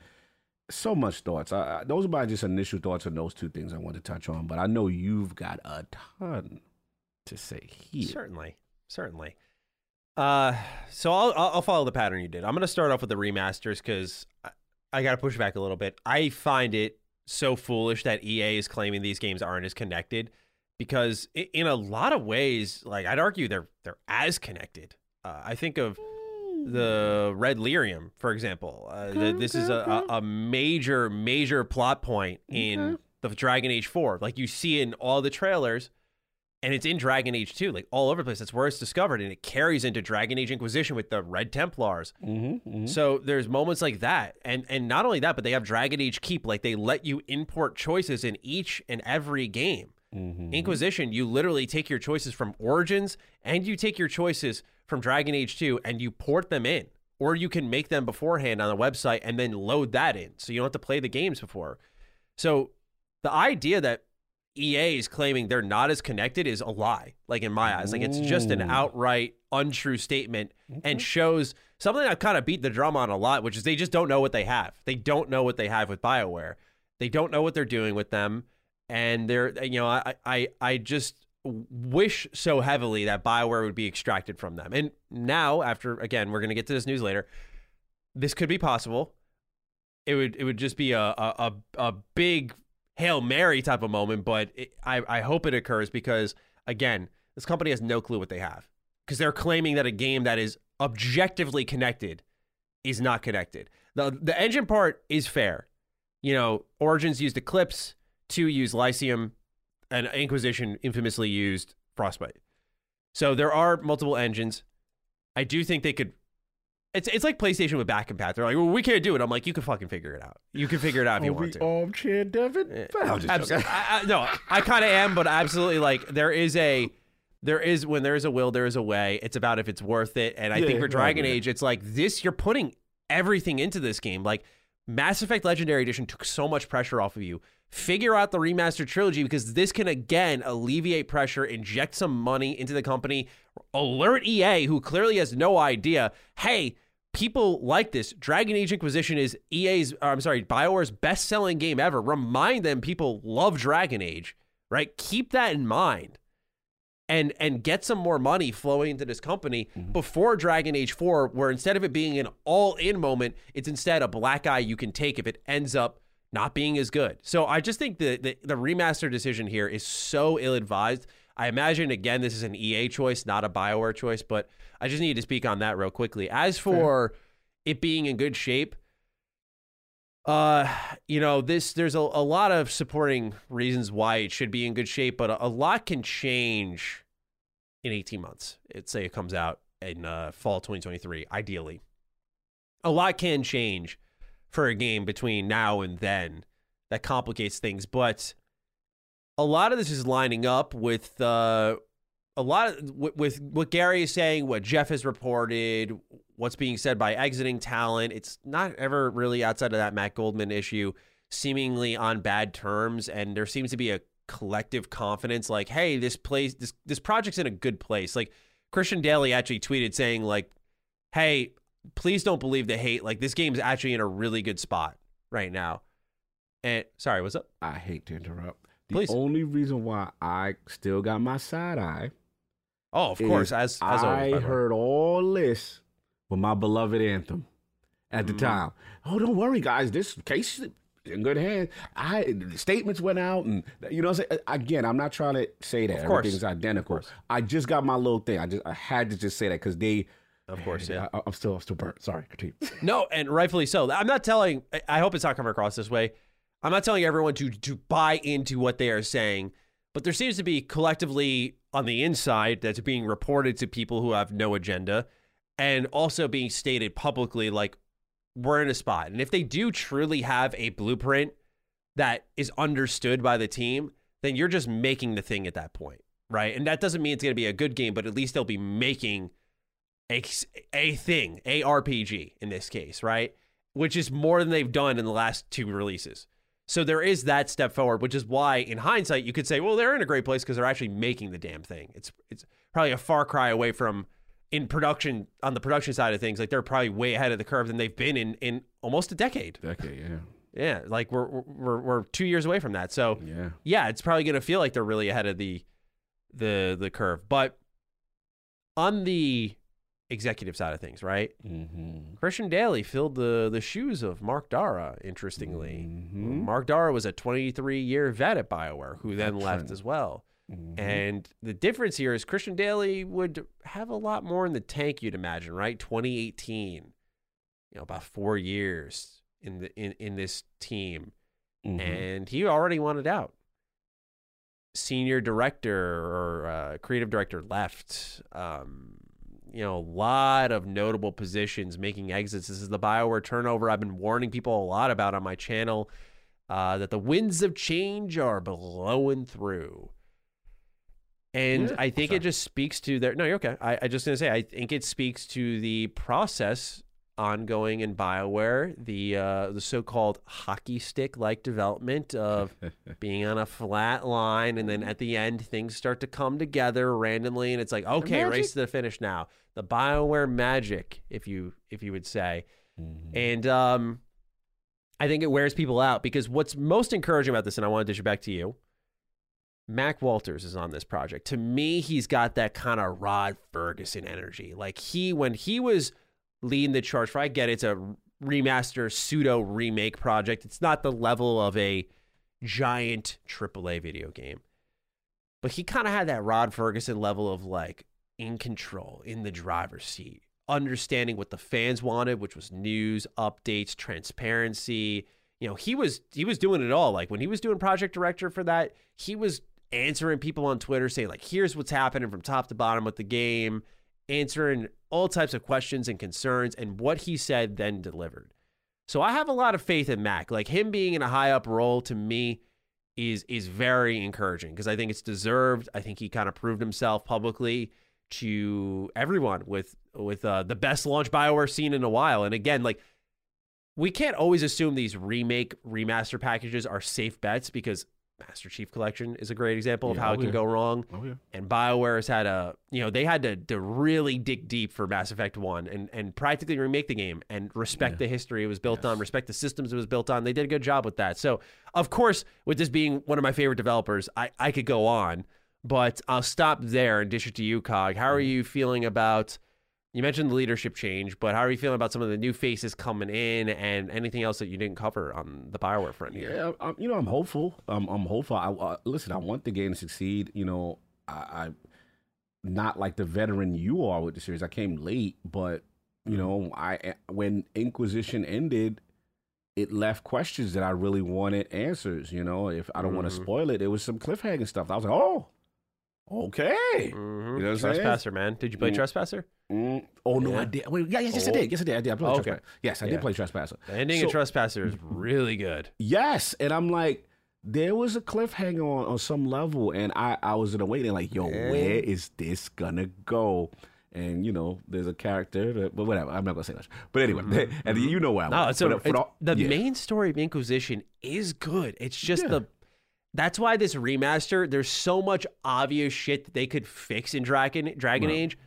so much thoughts. I, I, those are my just initial thoughts on those two things I want to touch on. But I know you've got a ton to say here. Certainly, certainly. Uh, so I'll I'll follow the pattern you did. I'm going to start off with the remasters because I, I got to push back a little bit. I find it so foolish that EA is claiming these games aren't as connected because in a lot of ways, like I'd argue they're they're as connected. Uh, I think of the Red Lyrium, for example. Uh, th- this is a, a, a major, major plot point in the Dragon Age 4. Like you see in all the trailers, and it's in Dragon Age 2, like all over the place. That's where it's discovered, and it carries into Dragon Age Inquisition with the Red Templars. Mm-hmm, So there's moments like that, and and not only that, but they have Dragon Age Keep. Like they let you import choices in each and every game. Mm-hmm. Inquisition, you literally take your choices from Origins and you take your choices from Dragon Age 2 and you port them in. Or you can make them beforehand on the website and then load that in. So you don't have to play the games before. So the idea that EA is claiming they're not as connected is a lie, like in my eyes. Like it's just an outright untrue statement and shows something I've kind of beat the drum on a lot, which is they just don't know what they have. They don't know what they have with BioWare. They don't know what they're doing with them. And they're, you know, I, I, I just wish so heavily that BioWare would be extracted from them. And now, after, again, we're going to get to this news later, this could be possible. It would, it would just be a, a, a, big Hail Mary type of moment, but it, I, I hope it occurs because, again, this company has no clue what they have because they're claiming that a game that is objectively connected is not connected. The, the engine part is fair. You know, Origins used Eclipse, 2 used Lycium, and Inquisition infamously used Frostbite. So there are multiple engines. I do think they could. It's it's like PlayStation with back compat. They're like, well, we can't do it. I'm like, you can fucking figure it out. You can figure it out if you want to. armchair Devin. Eh, just Abs- I, I, no, I kind of am, but absolutely like there is a there is when there is a will, there is a way. It's about if it's worth it. And I Yeah, think for Dragon right. Age, it's like this. You're putting everything into this game. Like Mass Effect Legendary Edition took so much pressure off of you. Figure out the remastered trilogy because this can again alleviate pressure, inject some money into the company, alert EA, who clearly has no idea. Hey, people like this. Dragon Age Inquisition is EA's, or uh, I'm sorry, BioWare's best selling game ever. Remind them people love Dragon Age, right? Keep that in mind. And, and get some more money flowing into this company mm-hmm. before Dragon Age 4, where instead of it being an all in moment, it's instead a black eye you can take if it ends up not being as good. So I just think the, the, the remaster decision here is so ill advised. I imagine, again, this is an EA choice, not a BioWare choice, but I just need to speak on that real quickly. As for it being in good shape, uh, you know, this there's a, a lot of supporting reasons why it should be in good shape, but a, a lot can change in 18 months. Let's say it comes out in uh, fall 2023, ideally. A lot can change for a game between now and then that complicates things, but a lot of this is lining up with uh, a lot of with, with what Gary is saying, what Jeff has reported, what's being said by exiting talent. It's not ever really outside of that Matt Goldman issue, seemingly on bad terms, and there seems to be a collective confidence, like, hey, this place, this this project's in a good place. Like Christian Dailey actually tweeted saying, like, hey, please don't believe the hate. Like this game's actually in a really good spot right now. And sorry, what's up? I hate to interrupt. The Please. only reason why I still got my side eye. Oh, of course, as as. I way. heard all this with my beloved anthem at the mm-hmm. time. Oh, don't worry, guys. This case is in good hands. I statements went out, and you know, what I'm saying? Uh, again, I'm not trying to say that Of course. everything's identical. I just got my little thing. I just I had to just say that because they. Of course, yeah. I, I'm still I'm still burnt. Sorry, continue. No, and rightfully so. I'm not telling. I- I hope it's not coming across this way. I'm not telling everyone to to buy into what they are saying, but there seems to be collectively on the inside that's being reported to people who have no agenda, and also being stated publicly like we're in a spot. And if they do truly have a blueprint that is understood by the team, then you're just making the thing at that point, right? And that doesn't mean it's going to be a good game, but at least they'll be making a, a thing, a RPG in this case, right? Which is more than they've done in the last two releases. So there is that step forward, which is why, in hindsight, you could say, well, they're in a great place because they're actually making the damn thing. It's it's probably a far cry away from in production on the production side of things. Like they're probably way ahead of the curve than they've been in in almost a decade. Decade, yeah, Yeah, like we're we're we're two years away from that. So yeah. yeah, it's probably going to feel like they're really ahead of the the the curve. But on the executive side of things, right? Mm-hmm. Christian Dailey filled the the shoes of Mark Darrah. Interestingly, Mhm. Mark Darrah was a 23 year vet at Bioware, who then left as well. Mhm. And the difference here is Christian Dailey would have a lot more in the tank, you'd imagine, right? 2018, you know, about four years in the in, in this team, Mhm. and he already wanted out. Senior director or uh, creative director left. Um, you know, a lot of notable positions making exits. This is the Bioware turnover I've been warning people a lot about on my channel. Uh, that the winds of change are blowing through. And Yeah, I think sorry. it just speaks to their. No, you're okay. I, I just gonna say I think it speaks to the process ongoing in Bioware, the uh, the so-called hockey stick like development of being on a flat line, and then at the end things start to come together randomly, and it's like okay, magic. race to the finish now. The Bioware magic, if you if you would say, and um, I think it wears people out because what's most encouraging about this, and I want to dish it back to you. Mac Walters is on this project. To me, he's got that kind of Rod Ferguson energy. Like he, when he was leading the charge for, I get it's a remaster pseudo remake project. It's not the level of a giant AAA video game, but he kind of had that Rod Ferguson level of like in control, in the driver's seat, understanding what the fans wanted, which was news, updates, transparency. You know, he was he was doing it all. Like when he was doing project director for that, he was answering people on Twitter saying like, "Here's what's happening from top to bottom with the game," answering all types of questions and concerns, and what he said then delivered. So I have a lot of faith in Mac. Like him being in a high up role to me is is very encouraging because I think it's deserved. I think he kind of proved himself publicly to everyone with with uh, the best launch Bioware seen in a while. And again, like we can't always assume these remake remaster packages are safe bets because Master Chief Collection is a great example of Yeah, how oh, it can yeah. go wrong. Oh, yeah. And BioWare has had a, you know, they had to, to really dig deep for Mass Effect 1 and, and practically remake the game and respect the history it was built on, respect the systems it was built on. They did a good job with that. So, of course, with this being one of my favorite developers, I, I could go on, but I'll stop there and dish it to you, Cog. How are mm-hmm. you feeling about, you mentioned the leadership change, but how are you feeling about some of the new faces coming in and anything else that you didn't cover on the BioWare front here? Yeah, I'm, you know, I'm hopeful. I'm, I'm hopeful. I, uh, listen, I want the game to succeed. You know, I, I not like the veteran you are with the series. I came late, but you know, I eh, when Inquisition ended, it left questions that I really wanted answers. You know, if I don't want to spoil it, there was some cliffhanger stuff. I was like, oh, okay. Mhm. You know what I'm? Trespasser, man. Did you play Mm. Trespasser? Mm, oh no, Yeah. I did. Wait, yeah, yes, yes, I Oh. did. Yes, I did. I did. I played Okay. Trespasser. Yes, I Yeah. did play Trespasser. The ending So- of Trespasser is really good. Yes, and I'm like, there was a cliffhanger on, on some level, and I I was in a waiting like, yo, where is this gonna go? And you know, there's a character, that, but whatever. I'm not gonna say much. But anyway, and you know where I'm. Mm-hmm. No, it's a, but, but it's- the main story of Inquisition is good. It's just Yeah. the that's why this remaster. There's so much obvious shit that they could fix in Dragon Dragon Right. Age.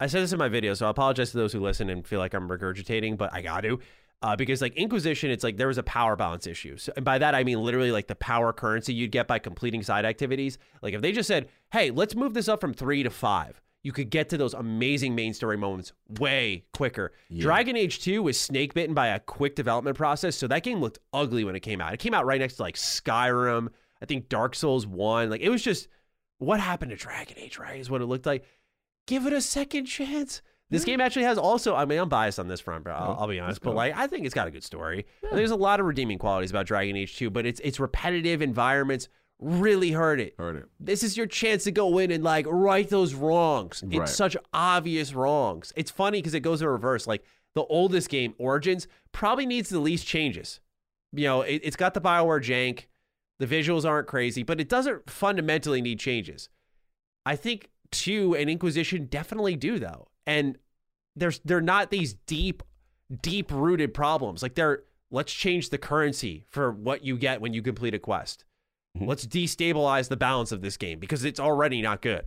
I said this in my video, so I apologize to those who listen and feel like I'm regurgitating, but I got to. Uh, because like Inquisition, it's like there was a power balance issue. So, and by that I mean literally like the power currency you'd get by completing side activities. Like if they just said, "Hey, let's move this up from three to five, you could get to those amazing main story moments way quicker. Dragon Age 2 was snake bitten by a quick development process, so that game looked ugly when it came out. It came out right next to like Skyrim, I think Dark Souls 1. Like it was just what happened to Dragon Age, right? Is what it looked like. Give it a second chance. This game actually has also, I mean, I'm biased on this front, but I'll, oh, I'll be honest, but like, I think it's got a good story. There's a lot of redeeming qualities about Dragon Age 2, but its its repetitive environments really hurt it. Hurt it. This is your chance to go in and like right those wrongs. Right. It's such obvious wrongs. It's funny because it goes in reverse. Like the oldest game, Origins, probably needs the least changes. You know, it, it's got the Bioware jank. The visuals aren't crazy, but it doesn't fundamentally need changes. I think two and Inquisition definitely do though, and there's they're not these deep, deep rooted problems. Like they're let's change the currency for what you get when you complete a quest. Mm-hmm. Let's destabilize the balance of this game because it's already not good.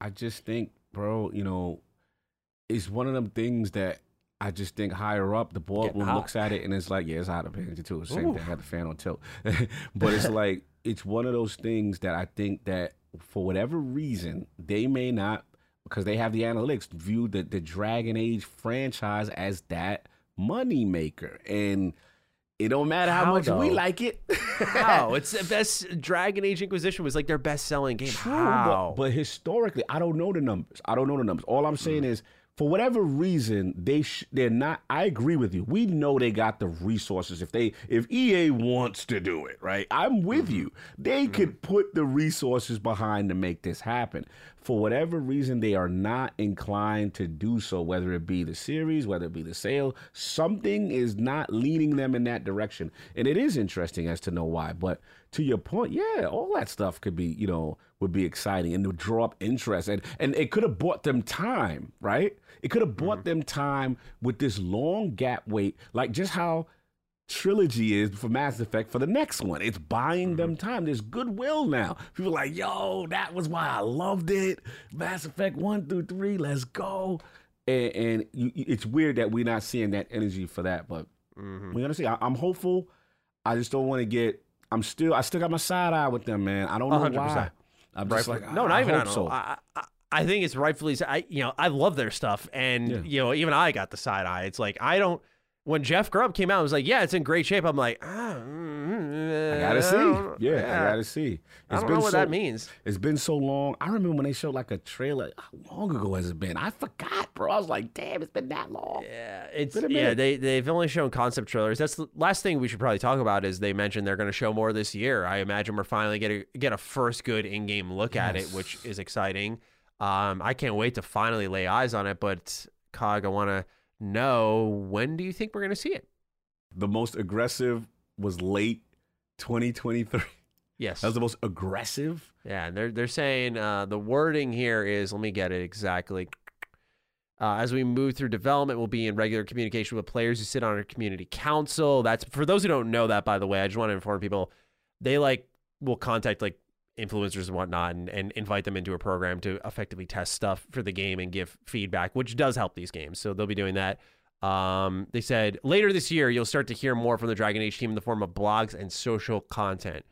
I just think, bro, you know, it's one of them things that I just think higher up, the boardroom looks at it and it's like, yeah, it's out of here too. It's the Same thing. I got the fan on tilt. but it's like, it's one of those things that I think that for whatever reason, they may not, because they have the analytics, view the, the Dragon Age franchise as that money maker. And it don't matter how, How, much we like it. How? it's the best Dragon Age Inquisition was like their best selling game. True, How? but, but historically, I don't know the numbers. I don't know the numbers. All I'm saying hmm. is, for whatever reason, they sh- they're not. I agree with you. We know they got the resources. If they if EA wants to do it, right? I'm with mm-hmm. you. They could mm-hmm. put the resources behind to make this happen. For whatever reason, they are not inclined to do so. Whether it be the series, whether it be the sale, something is not leading them in that direction, and it is interesting as to know why. But to your point, yeah, all that stuff could be, you know, would be exciting and would draw up interest, and and it could have bought them time, right? It could have bought mm-hmm. them time with this long gap wait, like just how trilogy is for Mass Effect for the next one. It's buying them mm-hmm. time. There's goodwill now. People are like, yo, that was why I loved it. Mass Effect one through three, let's go. And, and it's weird that we're not seeing that energy for that, but mm-hmm. we're gonna see. I, I'm hopeful. I just don't want to get. I'm still. I still got my side eye with them, man. I don't know 100%. why. I'm just like, no, not I even. I, so. I, I, I think it's rightfully. I you know I love their stuff, and Yeah. you know even I got the side eye. It's like I don't. When Jeff Grubb came out, I was like, yeah, it's in great shape. I'm like, ah, mm, I gotta see. don't- Yeah, I gotta see. I don't know what that means. It's been so long. I remember when they showed like a trailer. How long ago has it been? I forgot, bro. I was like, damn, it's been that long. Yeah, it's Been a yeah. minute. They they've only shown concept trailers. That's the last thing we should probably talk about. Is they mentioned they're going to show more this year. I imagine we're finally get a get a first good in game look at it, which is exciting. Um, I can't wait to finally lay eyes on it. But Cog, I want to know when do you think we're going to see it? The most aggressive was late 2023. Yes. That was the most aggressive. Yeah, and they're they're saying uh, the wording here is let me get it exactly. Uh, as we move through development, we'll be in regular communication with players who sit on our community council. That's for those who don't know that, by the way. I just want to inform people. They like will contact like influencers and whatnot and, and invite them into a program to effectively test stuff for the game and give feedback, which does help these games. So they'll be doing that. Um, they said later this year you'll start to hear more from the Dragon Age team in the form of blogs and social content.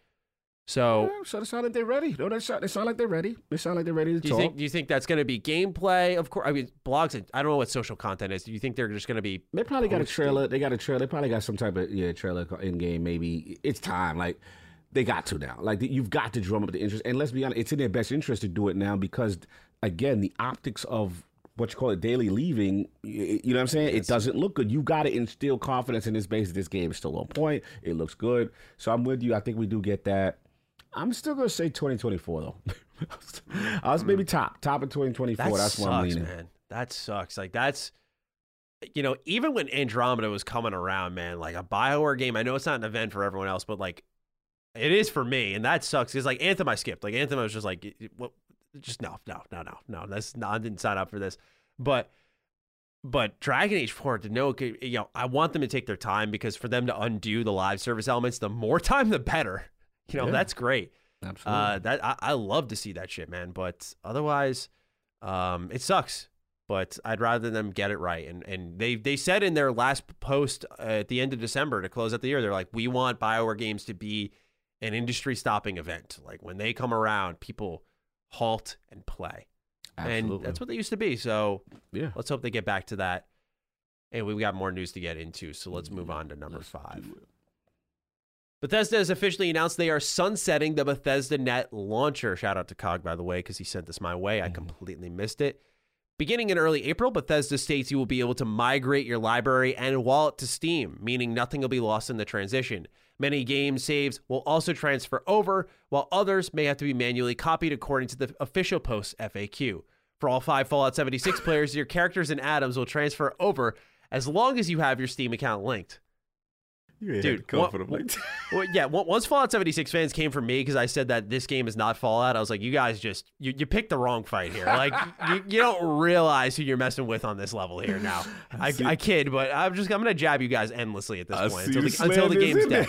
So, Yeah, so they sound like they're ready. No, they sound, they sound like they're ready. They sound like they're ready to do you talk. think do you think that's going to be gameplay? Of course, I mean blogs. I don't know what social content is. Do you think they're just going to be? They probably got a trailer. They got a trailer. They probably got some type of yeah trailer in game. Maybe it's time. Like they got to now. Like you've got to drum up the interest. And let's be honest, it's in their best interest to do it now because again, the optics of what you call it Dailey leaving. You know what I'm saying? It doesn't look good. You got to instill confidence in this base. This game is still on point. It looks good. So I'm with you. I think we do get that. I'm still gonna say 2024 though. I was maybe mm. top top of 2024. That That's sucks, where I'm leaning. man. That sucks. Like that's, you know, even when Andromeda was coming around, man, like a Bioware game. I know it's not an event for everyone else, but like, it is for me, and that sucks. Because like Anthem, I skipped. Like Anthem, I was just like, what? Just no, no, no, no, no. That's not. I didn't sign up for this, but. But Dragon Age 4, to know, you know, I want them to take their time because for them to undo the live service elements, the more time, the better. You know, Yeah. that's great. Absolutely. Uh, that I, I love to see that shit, man. But otherwise, um, it sucks. But I'd rather them get it right. And and they they said in their last post uh, at the end of December to close out the year, they're like, we want Bioware games to be an industry stopping event. Like when they come around, people halt and play, and that's what they used to be. So yeah. let's hope they get back to that. And we've got more news to get into, so let's move on to number Let's five. Bethesda has officially announced they are sunsetting the Bethesda Net launcher. Shout out to Cog, by the way, because he sent this my way. I completely missed it. Beginning in early April, Bethesda states you will be able to migrate your library and wallet to Steam, meaning nothing will be lost in the transition. Many game saves will also transfer over, while others may have to be manually copied according to the official post FAQ. For all five Fallout 76 players, your characters and atoms will transfer over as long as you have your Steam account linked. Dude, what- like Well, yeah. Once Fallout 76 fans came for me because I said that this game is not Fallout, I was like, you guys just you, you picked the wrong fight here. Like you, you don't realize who you're messing with on this level here. Now, I, see- I kid, but I'm just I'm gonna jab you guys endlessly at this I point until the, until the game's dead.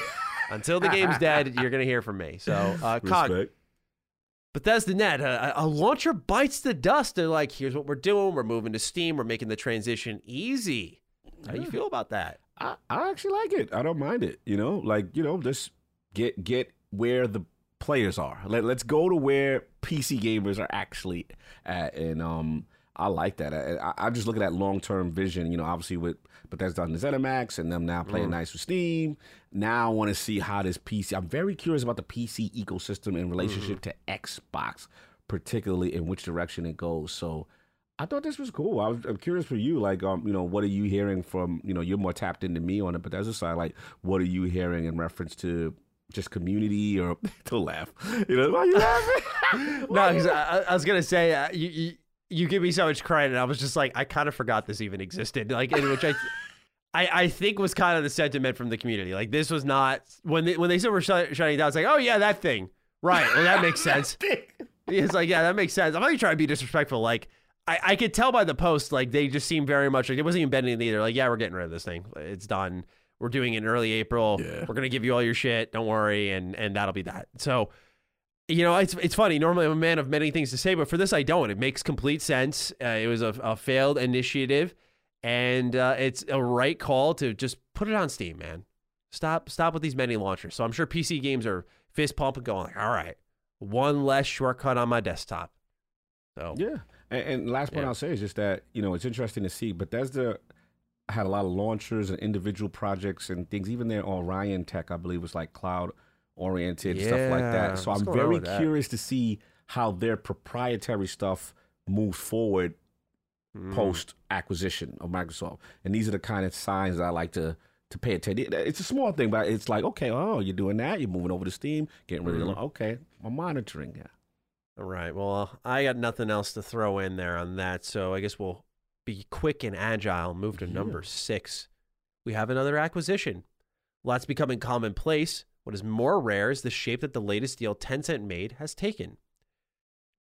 until the game's dead, you're gonna hear from me. So, uh, Cog. Bethesda Net, a, a launcher bites the dust. They're like, here's what we're doing. We're moving to Steam. We're making the transition easy. How do you feel about that? I, I actually like it. I don't mind it. You know, like you know, just get get where the players are. Let Let's go to where PC gamers are actually at, and um, I like that. I, I, I just look at that long term vision. You know, obviously with Bethesda on the ZeniMax and them now playing nice with Steam. Now I want to see how this PC. I'm very curious about the PC ecosystem in relationship to Xbox, particularly in which direction it goes. So. I thought this was cool. I was I'm curious for you, like, um, you know, what are you hearing from, you know, you're more tapped into me on it, but the Bethesda side. Like, what are you hearing in reference to just community or to laugh? You know, why are you laughing? No, because I, I was gonna say uh, you, you you give me so much credit. and I was just like, I kind of forgot this even existed. Like, in which I, I, I think was kind of the sentiment from the community. Like, this was not when they when they said we're shut, shutting down. It's like, oh yeah, that thing, right? Well, that makes sense. It's like, yeah, that makes sense. I'm not even trying to be disrespectful. Like, I, I could tell by the post, like they just seem very much like it wasn't even bending either. Like, yeah, we're getting rid of this thing. It's done. We're doing it in early April. Yeah. We're gonna give you all your shit. Don't worry, and and that'll be that. So, you know, it's it's funny. Normally, I'm a man of many things to say, but for this, I don't. It makes complete sense. Uh, it was a, a failed initiative, and uh, it's a right call to just put it on Steam, man. Stop stop with these many launchers. So I'm sure PC games are fist pumping, going like, all right, one less shortcut on my desktop. So Yeah. And, and last point Yeah. I'll say is just that, you know, it's interesting to see Bethesda had a lot of launchers and individual projects and things. Even their Orion tech, I believe, was like cloud oriented, stuff like that. So What's I'm very curious to see how their proprietary stuff moves forward Mm. post acquisition of Microsoft. And these are the kind of signs that I like to to pay attention. It's a small thing, but it's like, okay, oh, you're doing that, you're moving over to Steam, getting rid of Mhm. okay, I'm monitoring. Yeah. All right. Well, I got nothing else to throw in there on that. So I guess we'll be quick and agile. Move to number six. We have another acquisition. Lots becoming commonplace. What is more rare is the shape that the latest deal Tencent made has taken.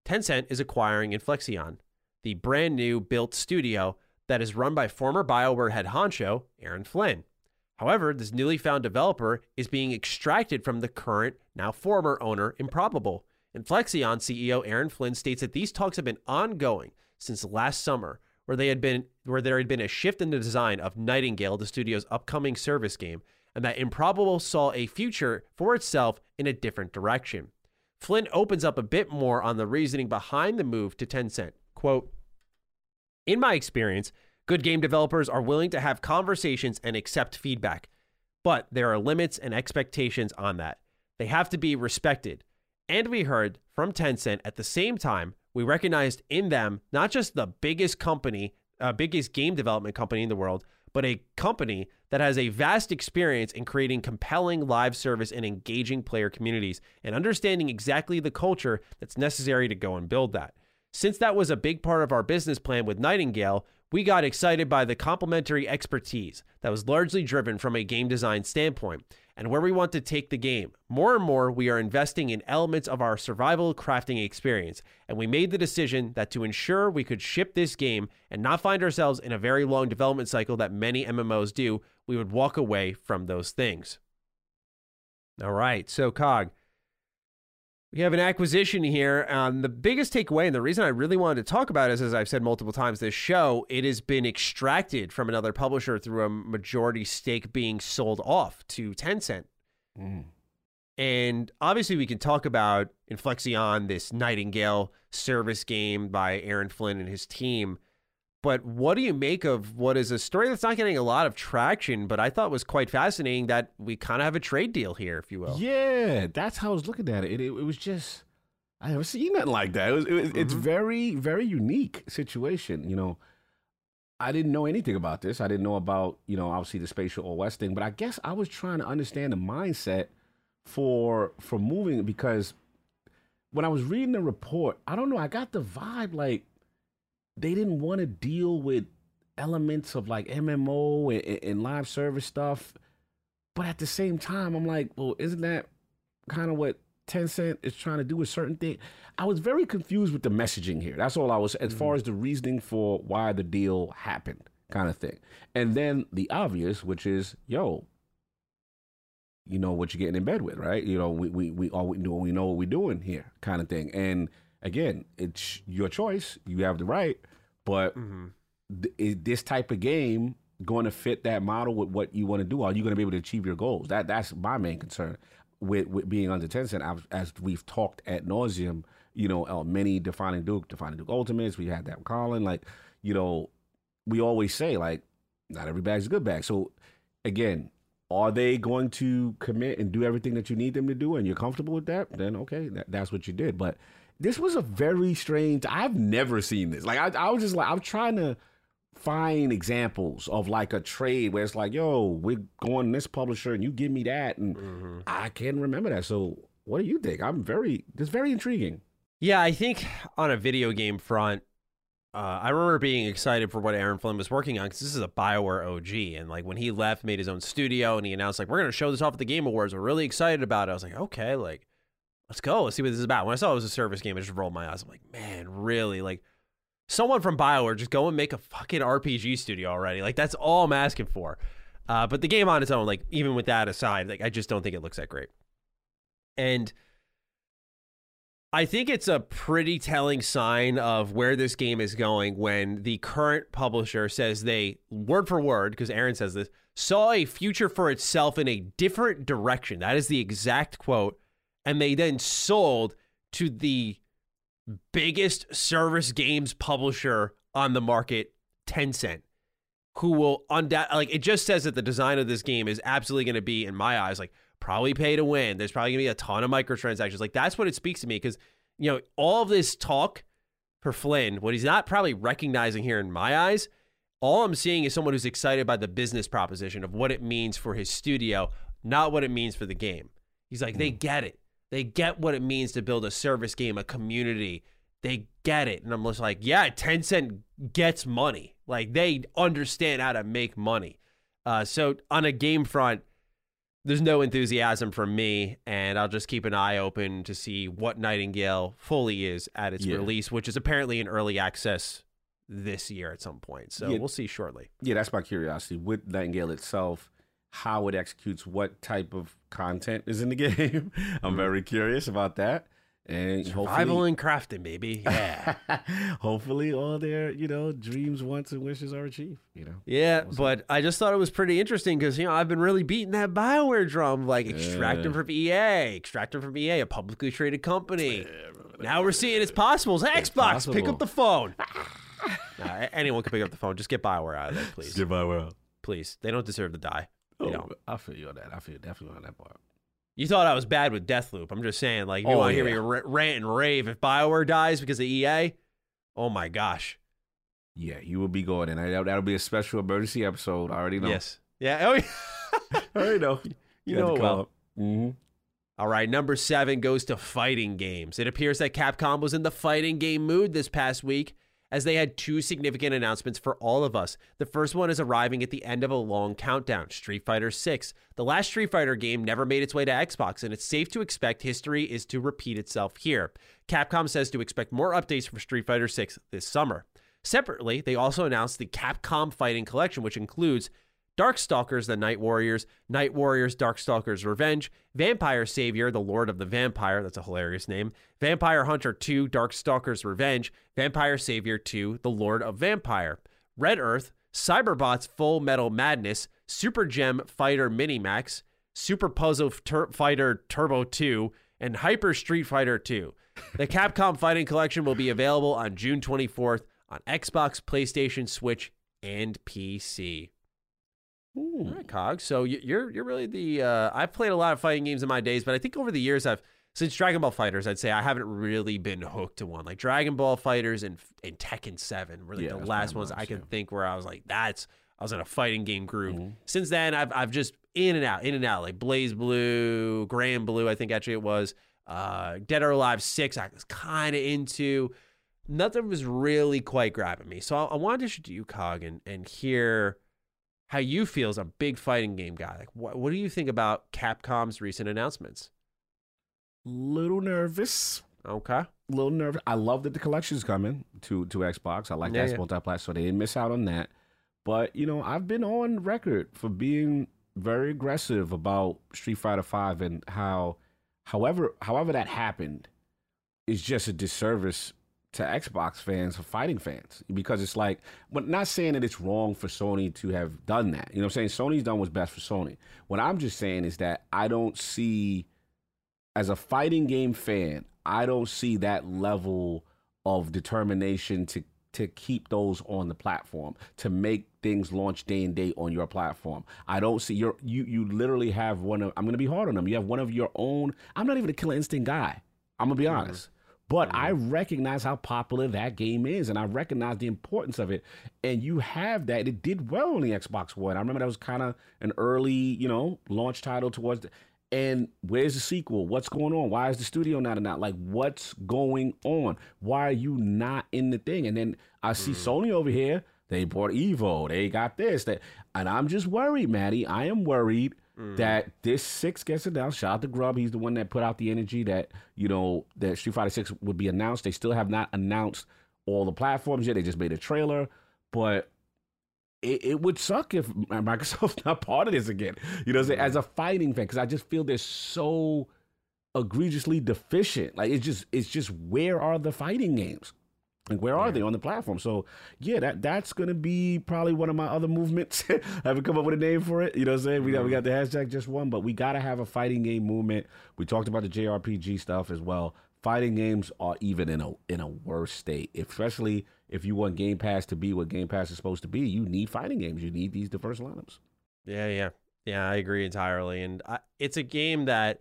Tencent is acquiring Inflexion, the brand new built studio that is run by former BioWare head honcho Aaron Flynn. However, this newly found developer is being extracted from the current, now former owner, Improbable. Inflexion CEO Aaron Flynn states that these talks have been ongoing since last summer, where they had been where there had been a shift in the design of Nightingale, the studio's upcoming service game, and that Improbable saw a future for itself in a different direction. Flynn opens up a bit more on the reasoning behind the move to Tencent. Quote, in my experience, good game developers are willing to have conversations and accept feedback, but there are limits and expectations on that. They have to be respected. And we heard from Tencent at the same time, we recognized in them not just the biggest company, uh, biggest game development company in the world, but a company that has a vast experience in creating compelling live service and engaging player communities and understanding exactly the culture that's necessary to go and build that. Since that was a big part of our business plan with Nightingale, we got excited by the complementary expertise that was largely driven from a game design standpoint and where we want to take the game. More and more, we are investing in elements of our survival crafting experience, and we made the decision that to ensure we could ship this game and not find ourselves in a very long development cycle that many MMOs do, we would walk away from those things. All right, so Cog, we have an acquisition here. Um, the biggest takeaway, and the reason I really wanted to talk about it is, as I've said multiple times this show, it has been extracted from another publisher through a majority stake being sold off to Tencent. Mm. And obviously, we can talk about Inflexion, this Nightingale service game by Aaron Flynn and his team. But what do you make of what is a story that's not getting a lot of traction, but I thought was quite fascinating that we kind of have a trade deal here, if you will. Yeah, that's how I was looking at it. It, it, it was just I never seen nothing like that. It was, it was it's mm-hmm. very very unique situation. You know, I didn't know anything about this. I didn't know about you know obviously the SpatialOS thing, but I guess I was trying to understand the mindset for for moving because when I was reading the report, I don't know. I got the vibe like they didn't want to deal with elements of like MMO and, and, live service stuff. But at the same time, I'm like, well, isn't that kind of what Tencent is trying to do with certain things? I was very confused with the messaging here. That's all I was, as mm-hmm. far as the reasoning for why the deal happened, kind of thing. And then the obvious, which is, yo, you know what you're getting in bed with, right? You know, we we we all we know we know what we're doing here, kind of thing. And again, it's your choice. You have the right, but mm-hmm. th- is this type of game going to fit that model with what you want to do? Are you going to be able to achieve your goals? That that's my main concern with, with being under Tencent. As we've talked at nauseum, you know, uh, many defining Duke, defining Duke Ultimates. We had that with Colin. Like, you know, we always say like, not every bag's a good bag. So again, are they going to commit and do everything that you need them to do and you're comfortable with that then okay that, that's what you did but this was a very strange. I've never seen this. Like I, I was just like I'm trying to find examples of like a trade where it's like, yo, we're going this publisher and you give me that, and mm-hmm. I can't remember that. So what do you think? I'm very. It's very intriguing. Yeah, I think on a video game front, uh, I remember being excited for what Aaron Flynn was working on because this is a Bioware OG, and like when he left, made his own studio, and he announced like we're going to show this off at the Game Awards. We're really excited about it. I was like, okay, like let's go. Let's see what this is about. When I saw it was a service game, I just rolled my eyes. I'm like, man, really? Like, someone from Bioware just go and make a fucking RPG studio already. Like, that's all I'm asking for. Uh, but the game on its own, like, even with that aside, like, I just don't think it looks that great. And I think it's a pretty telling sign of where this game is going when the current publisher says they, word for word, because Aaron says this, saw a future for itself in a different direction. That is the exact quote and they then sold to the biggest service games publisher on the market, Tencent, who will undoubtedly like it just says that the design of this game is absolutely going to be, in my eyes, like probably pay to win. There's probably going to be a ton of microtransactions. Like that's what it speaks to me because you know all of this talk for Flynn, what he's not probably recognizing here in my eyes. All I'm seeing is someone who's excited by the business proposition of what it means for his studio, not what it means for the game. He's like, they hmm. get it. They get what it means to build a service game, a community. They get it. And I'm just like, yeah, Tencent gets money. Like they understand how to make money. Uh, so on a game front, there's no enthusiasm from me, and I'll just keep an eye open to see what Nightingale fully is at its yeah. release, which is apparently in early access this year at some point. So yeah. we'll see shortly. Yeah, that's my curiosity with Nightingale itself how it executes what type of content is in the game. I'm very curious about that. And Survival and crafting, baby. Yeah. hopefully all their, you know, dreams, wants, and wishes are achieved, you know. Yeah, but I just thought it was pretty interesting because you know I've been really beating that Bioware drum, like extract them Yeah. from EA, extract them from EA, a publicly traded company. now we're seeing it's possible. It's Xbox, pick up the phone. Nah, anyone can pick up the phone. Just get Bioware out of there, please. Get Bioware. out. Please, they don't deserve to die. Oh, You know, I feel you on that. I feel definitely on that part. you thought I was bad with Deathloop. I'm just saying, like, if you Oh, want to hear me ra- rant and rave if Bioware dies because of EA, oh my gosh, Yeah, you will be going in. That- That'll be a special emergency episode. I already know. yes, yeah, oh yeah. I already know. You know it well. Mm-hmm. All right, number seven goes to fighting games. It appears that Capcom was in the fighting game mood this past week as they had two significant announcements for all of us. The first one is arriving at the end of a long countdown Street Fighter 6. The last Street Fighter game never made its way to Xbox, and it's safe to expect history is to repeat itself here. Capcom says to expect more updates for Street Fighter 6 this summer. Separately, they also announced the Capcom Fighting Collection, which includes Darkstalkers, the Night Warriors, Night Warriors, Darkstalkers Revenge, Vampire Savior, the Lord of the Vampire, that's a hilarious name, Vampire Hunter 2, Darkstalkers Revenge, Vampire Savior 2, the Lord of Vampire, Red Earth, Cyberbots Full Metal Madness, Super Gem Fighter Minimax, Super Puzzle Tur- Fighter Turbo 2, and Hyper Street Fighter 2. The Capcom Fighting Collection will be available on June 24th on Xbox, PlayStation, Switch, and PC. All right, Cog. So you're you're really the. Uh, I've played a lot of fighting games in my days, but I think over the years I've since Dragon Ball Fighters, I'd say I haven't really been hooked to one like Dragon Ball Fighters and and Tekken Seven. Really, Yeah, the last ones I can yeah. think where I was like, that's I was in a fighting game group. Mm-hmm. Since then, I've I've just in and out, in and out, like BlazBlue, Grand Blue. I think actually it was uh, Dead or Alive Six. I was kind of into. Nothing was really quite grabbing me, so I, I wanted to shoot you, Cog, and and hear how you feel as a big fighting game guy. Like, what what do you think about Capcom's recent announcements? Little nervous. Okay, little nervous. I love that the collection's coming to to Xbox. I like Yeah, that yeah. it's multi-plat, so they didn't miss out on that. But you know, I've been on record for being very aggressive about Street Fighter Five and how, however, however that happened, is just a disservice to Xbox fans or fighting fans because it's like, but not saying that it's wrong for Sony to have done that. You know what I'm saying? Sony's done what's best for Sony. What I'm just saying is that I don't see as a fighting game fan, I don't see that level of determination to to keep those on the platform to make things launch day and date on your platform. I don't see your you you literally have one of I'm gonna be hard on them. You have one of your own. I'm not even a killer instinct guy. I'm gonna be mm-hmm. honest. But I mm-hmm. recognize how popular that game is, and I recognize the importance of it. And you have that. It did well on the Xbox One. I remember that was kind of an early, you know, launch title towards the. And where's the sequel? What's going on? Why is the studio not in that? Like, what's going on? Why are you not in the thing? And then I see mm-hmm. Sony over here. They bought Evo. They got this. That, and I'm just worried, Maddie. I am worried Mm. that this six gets announced. Shout out to Grubb. He's the one that put out the energy that you know that Street Fighter Six would be announced. They still have not announced all the platforms yet. They just made a trailer, but it, it would suck if Microsoft's not part of this again. You know, what I'm saying? as a fighting fan, because I just feel they're so egregiously deficient. Like it's just it's just where are the fighting games? Like where are they on the platform? So yeah, that that's gonna be probably one of my other movements. I haven't come up with a name for it. You know what I'm saying? We got we mm-hmm. got the hashtag just one, but we gotta have a fighting game movement. We talked about the JRPG stuff as well. Fighting games are even in a in a worse state, especially if you want Game Pass to be what Game Pass is supposed to be. You need fighting games. You need these diverse lineups. Yeah, yeah, yeah. I agree entirely, and I, it's a game that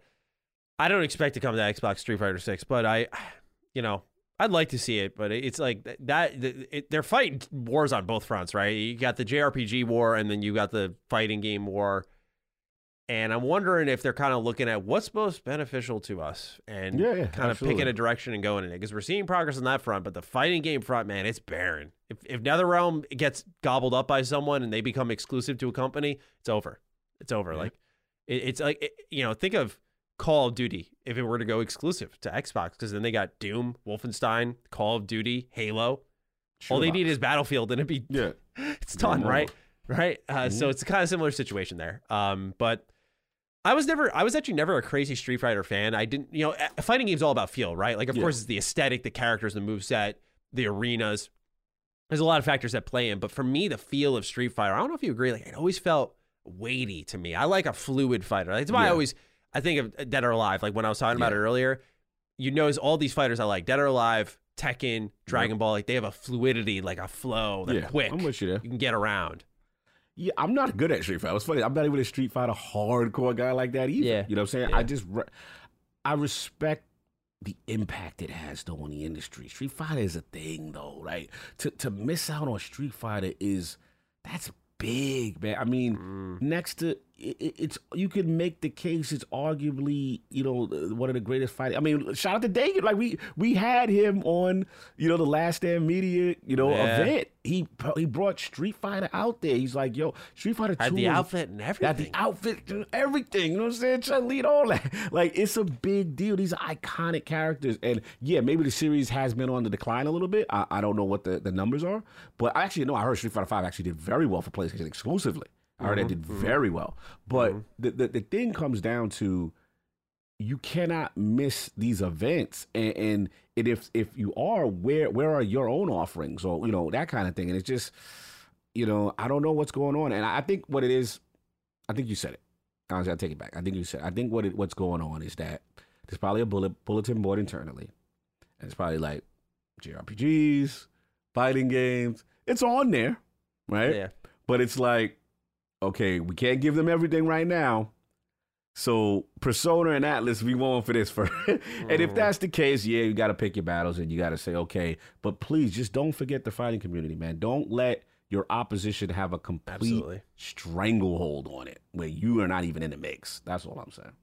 I don't expect to come to Xbox Street Fighter Six, but I, you know, I'd like to see it. But it's like that it, they're fighting wars on both fronts, right? You got the JRPG war, and then you got the fighting game war. And I'm wondering if they're kind of looking at what's most beneficial to us and Yeah, yeah, kind of picking a direction and going in it because we're seeing progress on that front. But the fighting game front, man, it's barren. If, if NetherRealm gets gobbled up by someone and they become exclusive to a company, it's over. It's over. Like it, it's like it- you know, think of Call of Duty if it were to go exclusive to Xbox because then they got Doom, Wolfenstein, Call of Duty, Halo. All they Shooter need is Battlefield and it'd be Yeah. it's done, Game right? right? Uh, So it's a kind of similar situation there. Um, but I was never, I was actually never a crazy Street Fighter fan. I didn't, you know, fighting game's all about feel, right? Like, of Yeah. course, it's the aesthetic, the characters, the moveset, the arenas. There's a lot of factors that play in, but for me, the feel of Street Fighter, I don't know if you agree, like it always felt weighty to me. I like a fluid fighter. That's why I always, I think of Dead or Alive. Like when I was talking about it earlier, you notice all these fighters I like, Dead or Alive, Tekken, Dragon Ball, like they have a fluidity, like a flow. They're Yeah, quick. I'm with you there. You can get around. Yeah, I'm not good at Street Fighter. It's funny. I'm not even a Street Fighter hardcore guy like that either. Yeah. You know what I'm saying? Yeah. I just, re- I respect the impact it has though on the industry. Street Fighter is a thing though, right? To to miss out on Street Fighter is that's big, man. I mean, Mm. next to it, it- it's you can make the case it's arguably you know one of the greatest fighters. I mean, shout out to Dagan. Like we we had him on you know the Last Stand Media you know Yeah. event. He he brought Street Fighter out there. He's like, yo, Street Fighter Had two the outfit and everything. the outfit, and everything. You know what I'm saying? Trying to lead all that. Like it's a big deal. These are iconic characters, and yeah, maybe the series has been on the decline a little bit. I, I don't know what the, the numbers are, but I actually know I heard Street Fighter Five actually did very well for PlayStation exclusively. I heard it mm-hmm. did mm-hmm. very well. But mm-hmm. the, the the thing comes down to you cannot miss these events. And, and and if if you are where where are your own offerings or you know that kind of thing. And it's just you know i don't know what's going on. And i think what it is i think you said it. Honestly i take it back. I think you said i think what it, what's going on is that there's probably a bullet, bulletin board internally. And it's probably like jrpgs fighting games. It's on there right? Yeah. but it's like okay we can't give them everything right now so Persona and Atlus, we want for this first. and if mm. that's the case, yeah, you got to pick your battles and you got to say, okay, but please just don't forget the fighting community, man. Don't let your opposition have a complete Absolutely. stranglehold on it where you are not even in the mix. That's all I'm saying.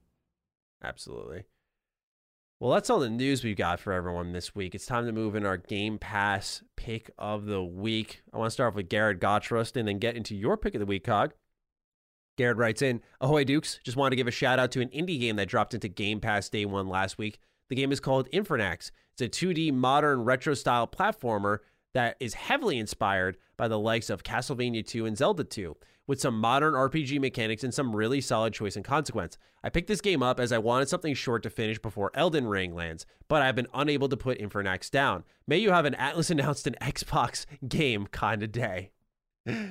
Absolutely. Well, that's all the news we've got for everyone this week. It's time to move in our Game Pass pick of the week. I want to start off with Garrett Gottrust and then get into your pick of the week, Cog. Garrett writes in, Ahoy Dukes, just wanted to give a shout out to an indie game that dropped into Game Pass day one last week. The game is called Infernax. It's a 2D modern retro style platformer that is heavily inspired by the likes of Castlevania 2 and Zelda 2, with some modern RPG mechanics and some really solid choice and consequence. I picked this game up as I wanted something short to finish before Elden Ring lands, but I've been unable to put Infernax down. May you have an Atlus announced an Xbox game kind of day.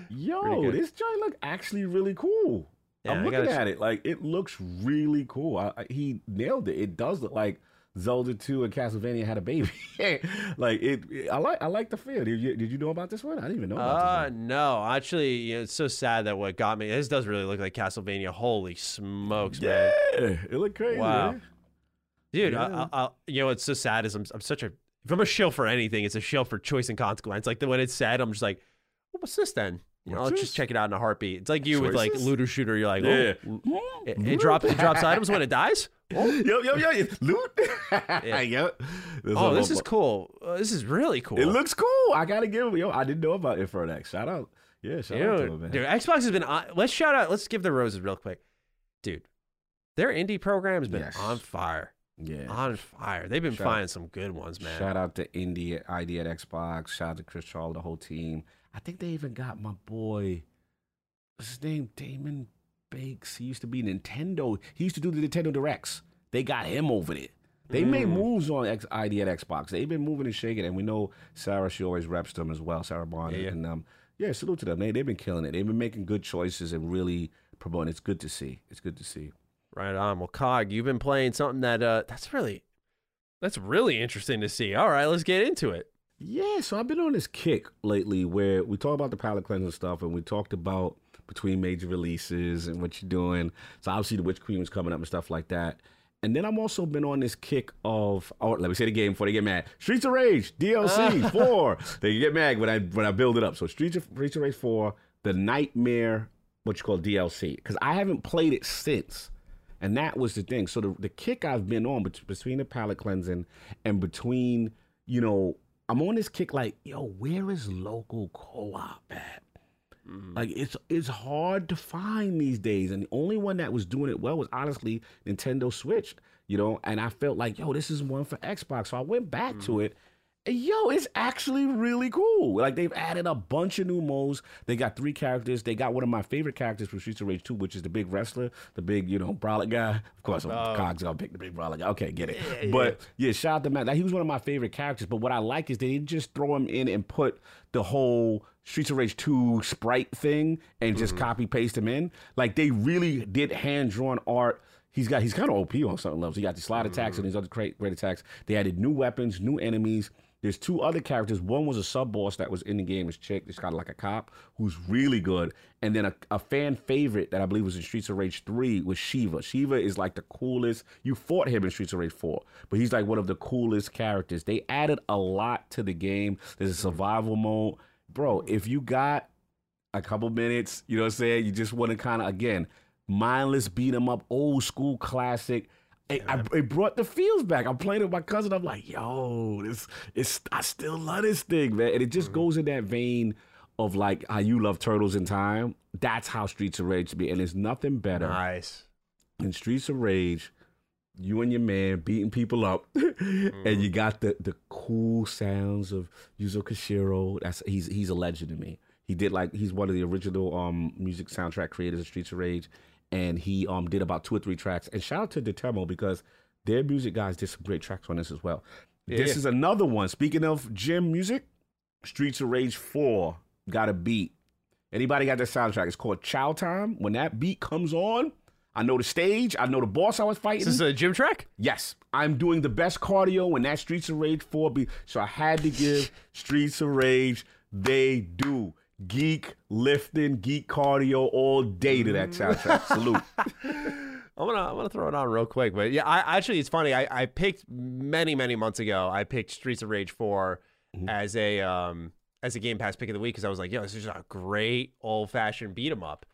Yo, this joint look actually really cool. Yeah, I'm looking at it like it looks really cool. I, I, he nailed it. It does look like Zelda 2 and Castlevania had a baby. like it, it- I like I like the feel. Did you, did you know about this one? I didn't even know about Uh, this one. no, actually, you know, it's so sad that what got me. This does really look like Castlevania. Holy smokes, man! Yeah, it looked crazy. Wow. man. Dude, I, Yeah. I, I, you know what's so sad is I'm, I'm such a if I'm a shill for anything, it's a shill for choice and consequence. Like the, when it's sad, I'm just like, well, what's this then? You know, What's I'll just check it out in a heartbeat. It's like you with like Choices? looter shooter. You're like, Yeah. oh, it, it drops it drops items when it dies. Yo, yo, yo, yo, loot. Yep. There's Oh, this is bu- cool. Uh, this is really cool. It looks cool. I gotta give him. Yo, I didn't know about Infernax. Shout out. Yeah, shout out to him, Dude, man. dude, Xbox has been on. Let's shout out. Let's give the roses real quick, dude. Their indie program has been Yes. on fire, Yeah. on fire. They've been Shout- finding some good ones, man. Shout out to Indie ID at Xbox. Shout out to Chris Charla, the whole team. I think they even got my boy. What's his name? Damon Baker. He used to be Nintendo. He used to do the Nintendo Directs. They got him over there. They made moves on X, ID at Xbox. They've been moving and shaking, and we know Sarah. She always reps them as well. Sarah Bond, Yeah, yeah. and um, yeah, salute to them. They they've been killing it. They've been making good choices and really promoting. It's good to see. It's good to see. Right on. Well, Cog, you've been playing something that uh, that's really, that's really interesting to see. All right, let's get into it. Yeah, so I've been on this kick lately where we talk about the palette cleansing stuff and we talked about between major releases and what you're doing. So obviously the Witch Queen was coming up and stuff like that. And then I'm also been on this kick of oh let me say the game before they get mad. Streets of Rage DLC ah. four. They get mad when I when I build it up. So Streets of Streets of Rage four, the Nightmare, what you call DLC, because I haven't played it since. And that was the thing. So the, the kick I've been on bet- between the palette cleansing and between, you know, I'm on this kick like, yo, where is local co-op at? Mm. Like it's it's hard to find these days, and the only one that was doing it well was honestly Nintendo Switch, you know. And I felt like, yo, this is one for Xbox, so I went back to mm. it, Yo, it's actually really cool. Like they've added a bunch of new modes. They got three characters. They got one of my favorite characters from Streets of Rage 2, which is the big wrestler, the big, you know, brolic guy. Of course, I'm oh. Cogs gonna pick the big brolic guy. Okay, get it. but yeah, shout out to Matt. He was one of my favorite characters. But what I like is they didn't just throw him in and put the whole Streets of Rage 2 sprite thing and just mm-hmm. copy paste him in. Like they really did hand drawn art. He's got he's kind of OP on certain levels. He got the slide mm-hmm. attacks and these other great great attacks. They added new weapons, new enemies. There's two other characters. One was a sub boss that was in the game as chick. It's kind of like a cop who's really good. And then a, a fan favorite that I believe was in Streets of Rage 3 was Shiva. Shiva is like the coolest. You fought him in Streets of Rage 4, but he's like one of the coolest characters. They added a lot to the game. There's a survival mode. Bro, if you got a couple minutes, you know what I'm saying? You just want to kind of, again, mindless beat 'em up, old school classic. It, I, it brought the feels back. I'm playing with my cousin. I'm like, yo, this it's I still love this thing, man. And it just goes in that vein of like how you love Turtles in Time. That's how Streets of Rage should be. And there's nothing better Nice. in Streets of Rage, you and your man beating people up, and you got the the cool sounds of Yuzo Koshiro. That's he's he's a legend to me. He did like he's one of the original um music soundtrack creators of Streets of Rage, and he um did about two or three tracks. And shout out to Dotemu because their music guys did some great tracks on this as well. this is another one. Speaking of gym music, Streets of Rage Four got a beat. Anybody got that soundtrack? It's called Chow Time. When that beat comes on, I know the stage. I know the boss I was fighting. This is this a gym track? Yes, I'm doing the best cardio when that Streets of Rage 4 beat. So I had to give Streets of Rage, they do. Geek lifting, geek cardio all day to that soundtrack. Salute. I'm gonna I'm gonna throw it on real quick, but yeah, I actually it's funny. I, I picked many many months ago. I picked Streets of Rage 4 Mm-hmm. as a um as a Game Pass pick of the week because I was like, yo, this is a great old fashioned beat 'em up,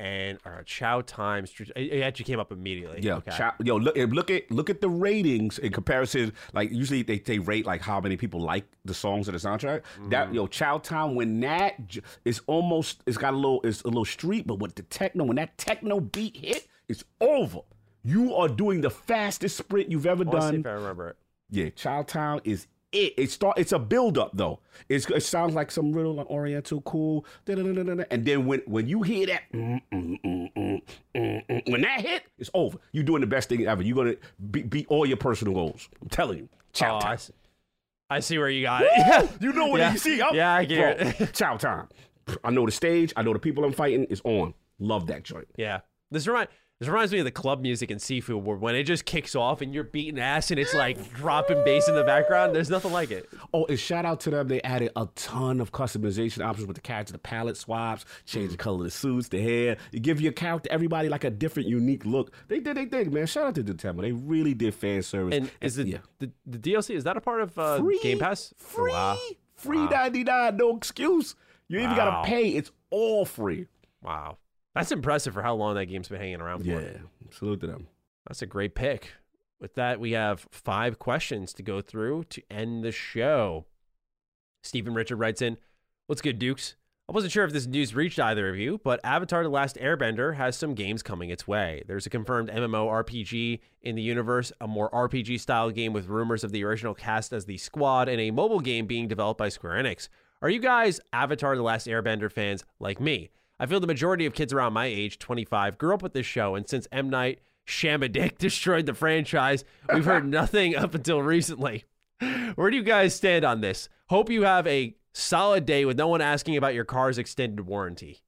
and uh, Chow Time It, actually came up immediately. yeah okay. chow, yo, look, look at look at the ratings in comparison. Like usually they, they rate like how many people like the songs of the soundtrack. That yo, Chow Time when that is almost it's got a little it's a little street, but with the techno when that techno beat hit, it's over. You are doing the fastest sprint you've ever see done. if I remember it. Yeah, Child Town is it. It start. It's a build up though. It's, it sounds like some real like, Oriental cool. And then when when you hear that, mm, mm, mm, mm, mm, when that hit, it's over. You're doing the best thing ever. You're gonna be, beat all your personal goals. I'm telling you. Chow Oh, I see, I see where you got it. You know what Yeah. you see? I'm- Yeah, I get Bro, it. Chow time. I know the stage. I know the people I'm fighting. It's on. Love that joint. Yeah. This remind this reminds me of the club music in Sifu where when it just kicks off and you're beating ass and it's like dropping bass in the background. There's nothing like it. Oh, and shout out to them. They added a ton of customization options with the character, the palette swaps, change the color of the suits, the hair. You give your character, everybody like a different, unique look. They did their thing, man. Shout out to Nintendo. They really did fan service. And is the, yeah. the the DLC is that a part of uh, free Game Pass? Free, Wow. free ninety nine, no excuse. You ain't even gotta pay. It's all free. Wow. That's impressive for how long that game's been hanging around for. Yeah, salute to them. That's a great pick. With that, we have five questions to go through to end the show. Stephen Richard writes in, What's good, Dukes? I wasn't sure if this news reached either of you, but Avatar The Last Airbender has some games coming its way. There's a confirmed MMORPG in the universe, a more RPG style game with rumors of the original cast as the squad, and a mobile game being developed by Square Enix. Are you guys Avatar The Last Airbender fans like me? I feel the majority of kids around my age, 25, grew up with this show, and since M. Night Shyamalan destroyed the franchise, we've heard nothing up until recently. Where do you guys stand on this? Hope you have a solid day with no one asking about your car's extended warranty.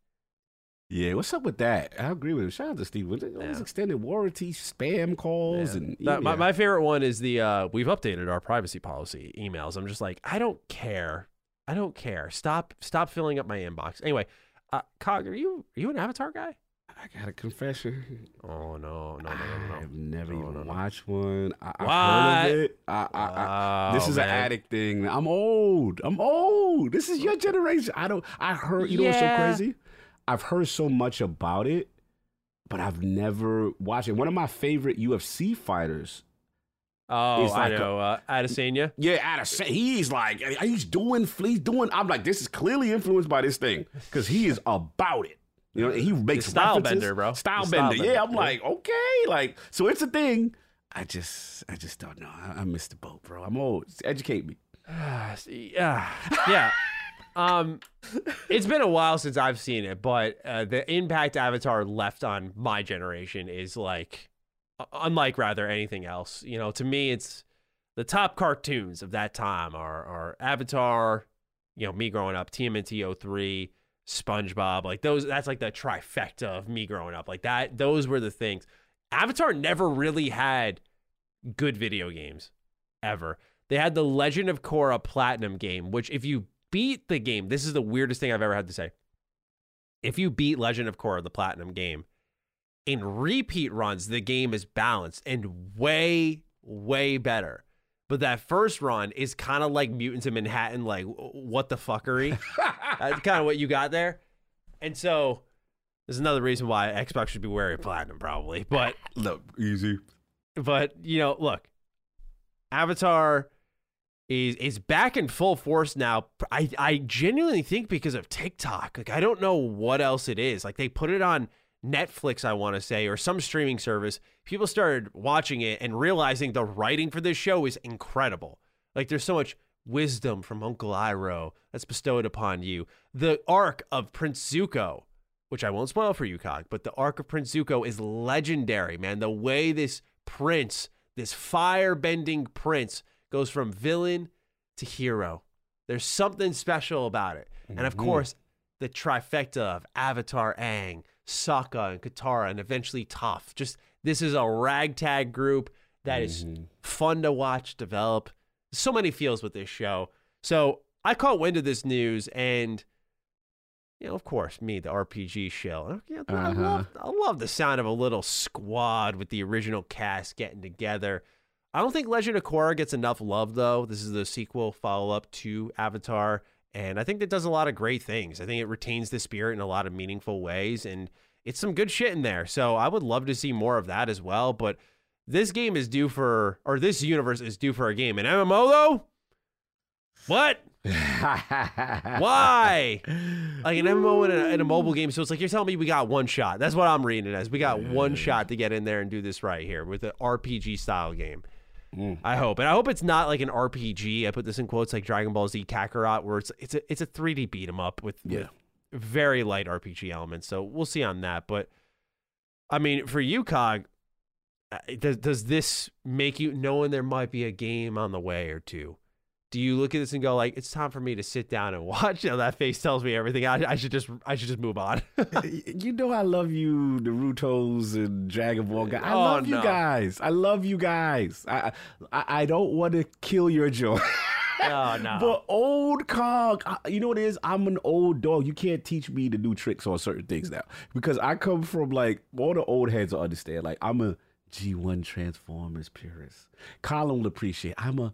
Yeah, what's up with that? I agree with him. Shout out to Steve. All these extended warranty, spam calls, and my, my favorite one is the uh, we've updated our privacy policy emails. I'm just like, I don't care. I don't care. Stop stop filling up my inbox. Anyway, uh, Cog, are you are you an Avatar guy? I got a confession. Oh no, no, no, no, no. I've never No, even no, no. watched one. I, I've heard of it. I, I, I, this is an addict thing. I'm old. I'm old. This is your generation. I don't. I heard. You know what's so crazy? I've heard so much about it, but I've never watched it. One of my favorite UFC fighters. Oh, I like a- know. uh, Adesanya. Yeah, sa- he's like he's doing he's doing. I'm like this is clearly influenced by this thing because he is about it. You know, he makes style references. bender, bro. Style style bender. bender. Yeah, I'm Yeah. like okay, like so it's a thing. I just I just don't know. I, I missed the boat, bro. I'm old. Educate me. yeah, yeah. Um, it's been a while since I've seen it, but uh, the impact Avatar left on my generation is like unlike rather anything else. You know, to me, it's the top cartoons of that time are are Avatar. You know, me growing up, TMNT 03, SpongeBob, like those. That's like the trifecta of me growing up. Like that. Those were the things. Avatar never really had good video games ever. They had the Legend of Korra Platinum game, which if you beat the game, this is the weirdest thing I've ever had to say. If you beat Legend of Korra, the Platinum game, in repeat runs, the game is balanced and way, way better. But that first run is kind of like Mutants in Manhattan, like what the fuckery. That's kind of what you got there. And so there's another reason why Xbox should be wearing platinum, probably. But Look, easy. but you know, look, Avatar is is back in full force now. I I genuinely think because of TikTok. Like I don't know what else it is. Like they put it on Netflix, I want to say, or some streaming service. People started watching it and realizing the writing for this show is incredible. Like there's so much wisdom from Uncle Iroh that's bestowed upon you. The arc of Prince Zuko, which I won't spoil for you, Cog, but the arc of Prince Zuko is legendary, man. The way this prince, this fire-bending prince, goes from villain to hero. There's something special about it. And of mm-hmm. course, the trifecta of Avatar Aang, Sokka, and Katara, and eventually Toph. Just this is a ragtag group that is fun to watch develop. So many feels with this show. So I caught wind of this news, and you know, of course, me, the RPG shill. Yeah, I Uh-huh. love, I love the sound of a little squad with the original cast getting together. I don't think Legend of Korra gets enough love, though. This is the sequel follow up to Avatar, and I think that does a lot of great things. I think it retains the spirit in a lot of meaningful ways, and it's some good shit in there. So I would love to see more of that as well. But this game is due for, or this universe is due for a game. An MMO, though? What? Why? Like an MMO in a, in a mobile game. So it's like you're telling me we got one shot. That's what I'm reading it as. We got one shot to get in there and do this right here with an RPG style game. I hope, and I hope it's not like an RPG. I put this in quotes like Dragon Ball Z Kakarot, where it's it's a it's a 3D beat 'em up with, with very light RPG elements. So we'll see on that. But I mean, for you, Cog, uh, does does this make you knowing there might be a game on the way or two? Do you look at this and go like, it's time for me to sit down and watch? You know, that face tells me everything. I, I should just I should just move on. you know I love you, Naruto's and Dragon Ball guys. I Oh, love you guys. I love you guys. I I, I don't want to kill your joy. oh no. But old cog, you know what it is? I'm an old dog. You can't teach me to do tricks on certain things now because I come from like all the old heads will understand. Like I'm a G1 Transformers purist. Colin will appreciate. I'm a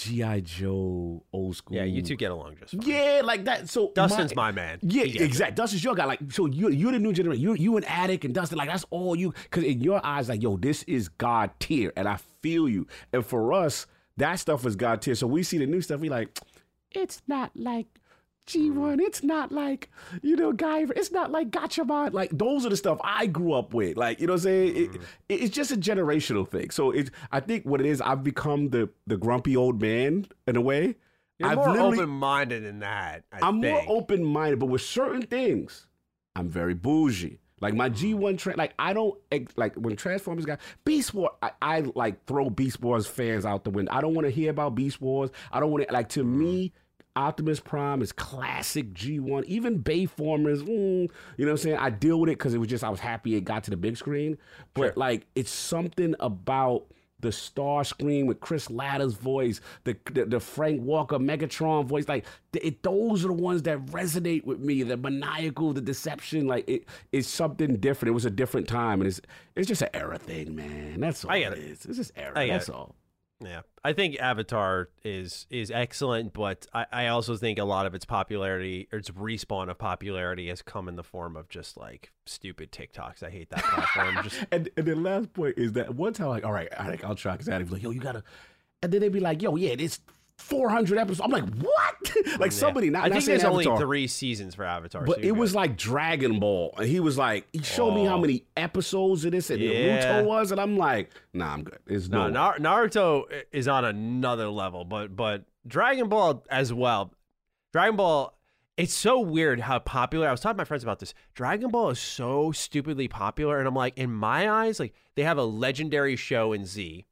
GI Joe old school. yeah, you two get along just fine. Yeah, like that. So Dustin's my man. Yeah, exactly. Dustin's your guy. Like, so you you're the new generation. You you an addict, and Dustin, like that's all you. Because in your eyes, like, yo, this is God tier, and I feel you. And for us, that stuff is God tier. So we see the new stuff, we like, it's not like G1. It's not like, you know, Guyver. It's not like Gotcha Gatchaman. Like, those are the stuff I grew up with. Like, you know what I'm saying? It- mm-hmm. It, it's just a generational thing. So it's, I think what it is, I've become the the grumpy old man in a way. You're I've more open minded than that. I I'm think. more open minded, but with certain things, I'm very bougie. Like my mm-hmm. G1 tra- like I don't like when Transformers got Beast Wars. I, I like throw Beast Wars fans out the window. I don't want to hear about Beast Wars. I don't want to like to mm-hmm. me. Optimus Prime is classic G1. Even Bayformers, mm, you know what I'm saying? I deal with it because it was just I was happy it got to the big screen. But like it's something about the Starscream with Chris Latta's voice, the, the the Frank Welker Megatron voice, like it, those are the ones that resonate with me. The maniacal, the deception, like it it's something different. It was a different time, and it's it's just an era thing, man. That's all I get it it. is. It's just era. I get That's it. all. Yeah, I think Avatar is is excellent, but I, I also think a lot of its popularity or its respawn of popularity has come in the form of just like stupid TikToks. I hate that platform. just And and the last point is that one time, like, all right, I think I'll try because Adam's like, yo, you gotta, and then they'd be like, yo, yeah, this 400 episodes. I'm like, what? like oh, somebody not. I think saying there's only three seasons for Avatar. But so it was like Dragon Ball, and he was like, he showed me how Oh. many episodes of this and Yeah. Naruto was, and I'm like, nah, I'm good. It's no, no, Nar- Naruto is on another level, but but Dragon Ball as well. Dragon Ball, it's so weird how popular. I was talking to my friends about this. Dragon Ball is so stupidly popular, and I'm like, in my eyes, like they have a legendary show in Z,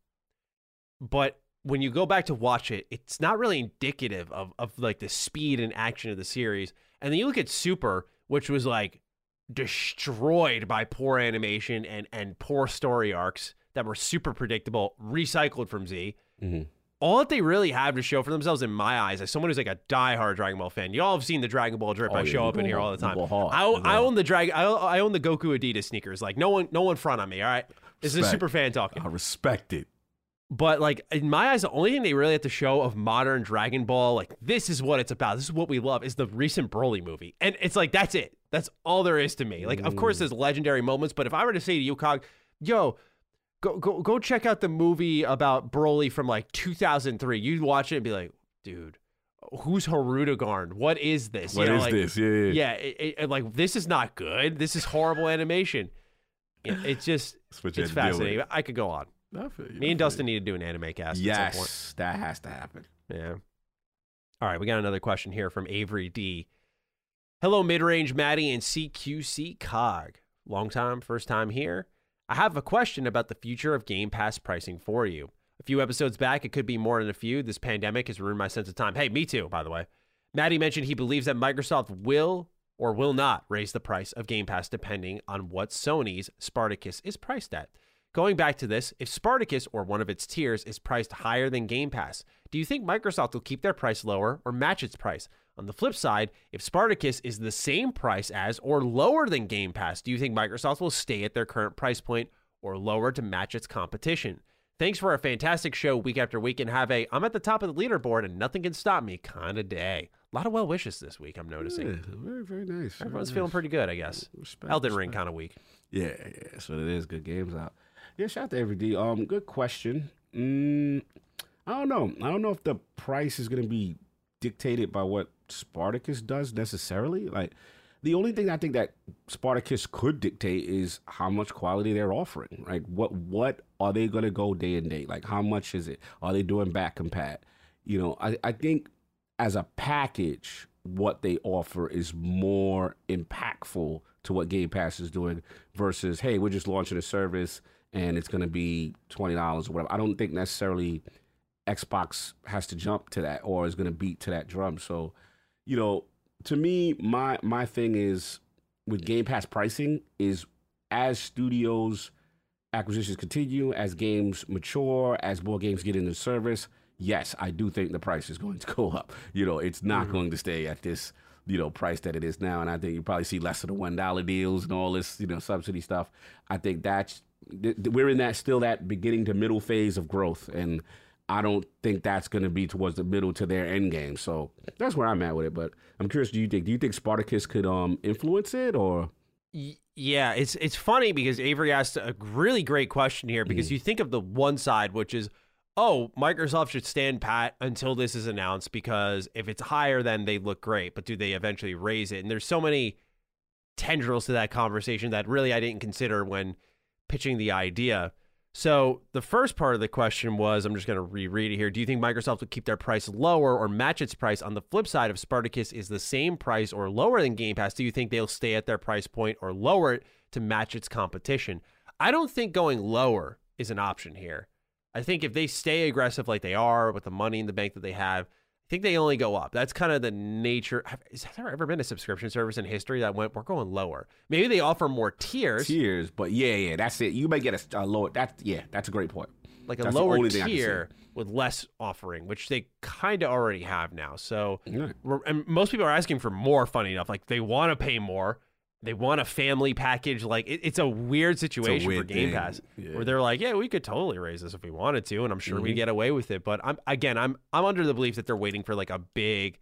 but when you go back to watch it, it's not really indicative of of like the speed and action of the series. And then you look at Super, which was like destroyed by poor animation and and poor story arcs that were super predictable, recycled from Z. Mhm. All that they really have to show for themselves, in my eyes, as someone who's like a diehard Dragon Ball fan, y'all have seen the Dragon Ball drip. Oh, I show up in here all the time. I, own- I own the Dragon. I, I own the Goku Adidas sneakers. Like no one, no one front on me. All right, this is a super fan talking. I respect it. But like in my eyes, the only thing they really have to show of modern Dragon Ball, like this is what it's about. This is what we love. Is the recent Broly movie, and it's like that's it. That's all there is to me. Like, of course, there's mm. legendary moments, but if I were to say to you, Cog, yo, go go go check out the movie about Broly from like 2003, you'd watch it and be like, dude, who's Haruto Garn? What is this? What you know, is like, this? Yeah, yeah. yeah. It, it- it- like this is not good. This is horrible animation. Yeah, it's just That's what you it's had to deal with. fascinating. I could go on. I feel you, Me and feel Dustin need to do an anime cast. you. At some point. Yes, that has to happen. Yeah. All right, we got another question here from Avery D. Hello, mid range Maddie and CQC Cog. Long time, first time here. I have a question about the future of Game Pass pricing for you. A few episodes back, it could be more than a few. This pandemic has ruined my sense of time. Hey, me too, by the way. Maddie mentioned he believes that Microsoft will or will not raise the price of Game Pass depending on what Sony's Spartacus is priced at. Going back to this, if Spartacus or one of its tiers is priced higher than Game Pass, do you think Microsoft will keep their price lower or match its price? On the flip side, if Spartacus is the same price as or lower than Game Pass, do you think Microsoft will stay at their current price point or lower to match its competition? Thanks for a fantastic show week after week and have a I'm at the top of the leaderboard and nothing can stop me kind of day. A lot of well wishes this week, I'm noticing. Yeah, very, very nice. very Everyone's nice. feeling pretty good, I guess. Respect, Elden Ring kind of week. Yeah, yeah. that's what it is good games out. Yeah, shout out to Avery D. Um, good question. Mm, I don't know. I don't know if the price is gonna be dictated by what Spartacus does necessarily. Like, the only thing I think that Spartacus could dictate is how much quality they're offering. Like, what what are they gonna go day and day? Like, how much is it? Are they doing back compat? You know, I I think as a package, what they offer is more impactful to what Game Pass is doing versus, hey, we're just launching a service and it's going to be $20 or whatever. I don't think necessarily Xbox has to jump to that or is going to beat to that drum. So, you know, to me, my my thing is with Game Pass pricing is as studios acquisitions continue, as games mature, as more games get into service, yes, I do think the price is going to go up. You know, it's not mm-hmm. going to stay at this, you know, price that it is now. And I think you probably see less of the one dollar deals and all this, you know, subsidy stuff. I think that's th- th- we're in that still that beginning to middle phase of growth, and I don't think that's going to be towards the middle to their end game. So that's where I'm at with it. But I'm curious, do you think do you think Spartacus could um influence it or? Yeah, it's it's funny because Avery asked a really great question here because you think of the one side, which is, oh, Microsoft should stand pat until this is announced because if it's higher, then they look great. But do they eventually raise it? And there's so many tendrils to that conversation that really I didn't consider when pitching the idea. So the first part of the question was, I'm just going to reread it here. Do you think Microsoft will keep their price lower or match its price? On the flip side, if Spartacus is the same price or lower than Game Pass, do you think they'll stay at their price point or lower it to match its competition? I don't think going lower is an option here. I think if they stay aggressive like they are with the money in the bank that they have, I think they only go up. That's kind of the nature. Has there ever been a subscription service in history that went, we're going lower? Maybe they offer more tiers. Tiers, but yeah, yeah, that's it. You may get a, a lower. That's yeah, that's a great point. like a That's lower only thing I see. tier with less offering, which they kind of already have now. So, Yeah. and most people are asking for more. Funny enough, like they want to pay more. They want a family package. Like it, it's a weird situation for weird Game thing. Pass, Yeah. where they're like, "Yeah, we could totally raise this if we wanted to," and I'm sure Mm-hmm. we'd get away with it. But I'm again, I'm I'm under the belief that they're waiting for like a big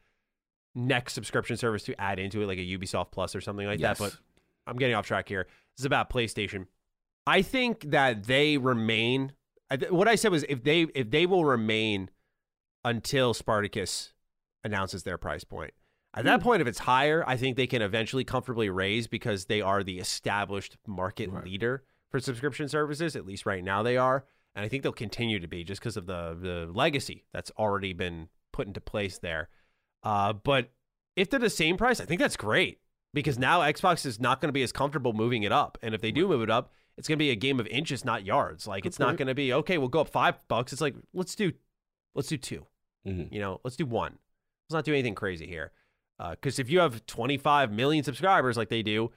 next subscription service to add into it, like a Ubisoft Plus or something like Yes. that. But I'm getting off track here. This is about PlayStation. I think that they remain. What I said was if they if they will remain until Spartacus announces their price point. At Hmm. that point, if it's higher, I think they can eventually comfortably raise because they are the established market leader for subscription services. At least right now they are, and I think they'll continue to be just because of the the legacy that's already been put into place there. Uh, but if they're the same price, I think that's great because now Xbox is not going to be as comfortable moving it up, and if they do move it up, it's going to be a game of inches, not yards. Like it's not going to be okay. We'll go up five bucks. It's like let's do, let's do 2 Mhm. You know, let's do one. Let's not do anything crazy here. Uh, because if you have 25 million subscribers like they do,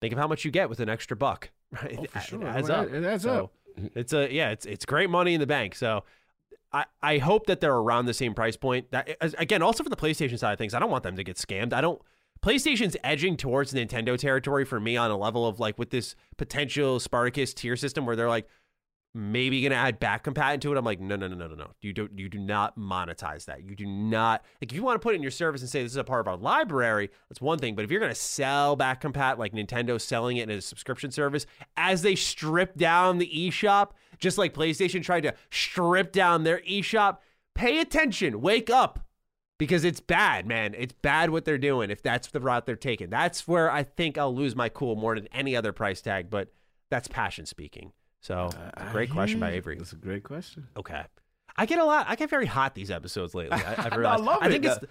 think of how much you get with an extra buck. Right? Oh, for sure. It adds It up. adds So up. It's a yeah. It's it's great money in the bank. So. I, I hope that they're around the same price point. That again, also for the PlayStation side of things, I don't want them to get scammed. I don't. PlayStation's edging towards Nintendo territory for me on a level of like with this potential Spartacus tier system where they're like maybe gonna add back compat into it. I'm like, no, no, no, no, no, no. You don't you do not monetize that. You do not like if you want to put it in your service and say this is a part of our library, that's one thing. But if you're gonna sell back compat like Nintendo selling it in a subscription service, as they strip down the eShop, just like PlayStation tried to strip down their eShop, pay attention, wake up. Because it's bad, man. It's bad what they're doing if that's the route they're taking. That's where I think I'll lose my cool more than any other price tag, but that's passion speaking. So, I great question by. Avery. That's a great question. Okay. I get a lot. I get very hot these episodes lately. I, I've No, I love I think it. it's.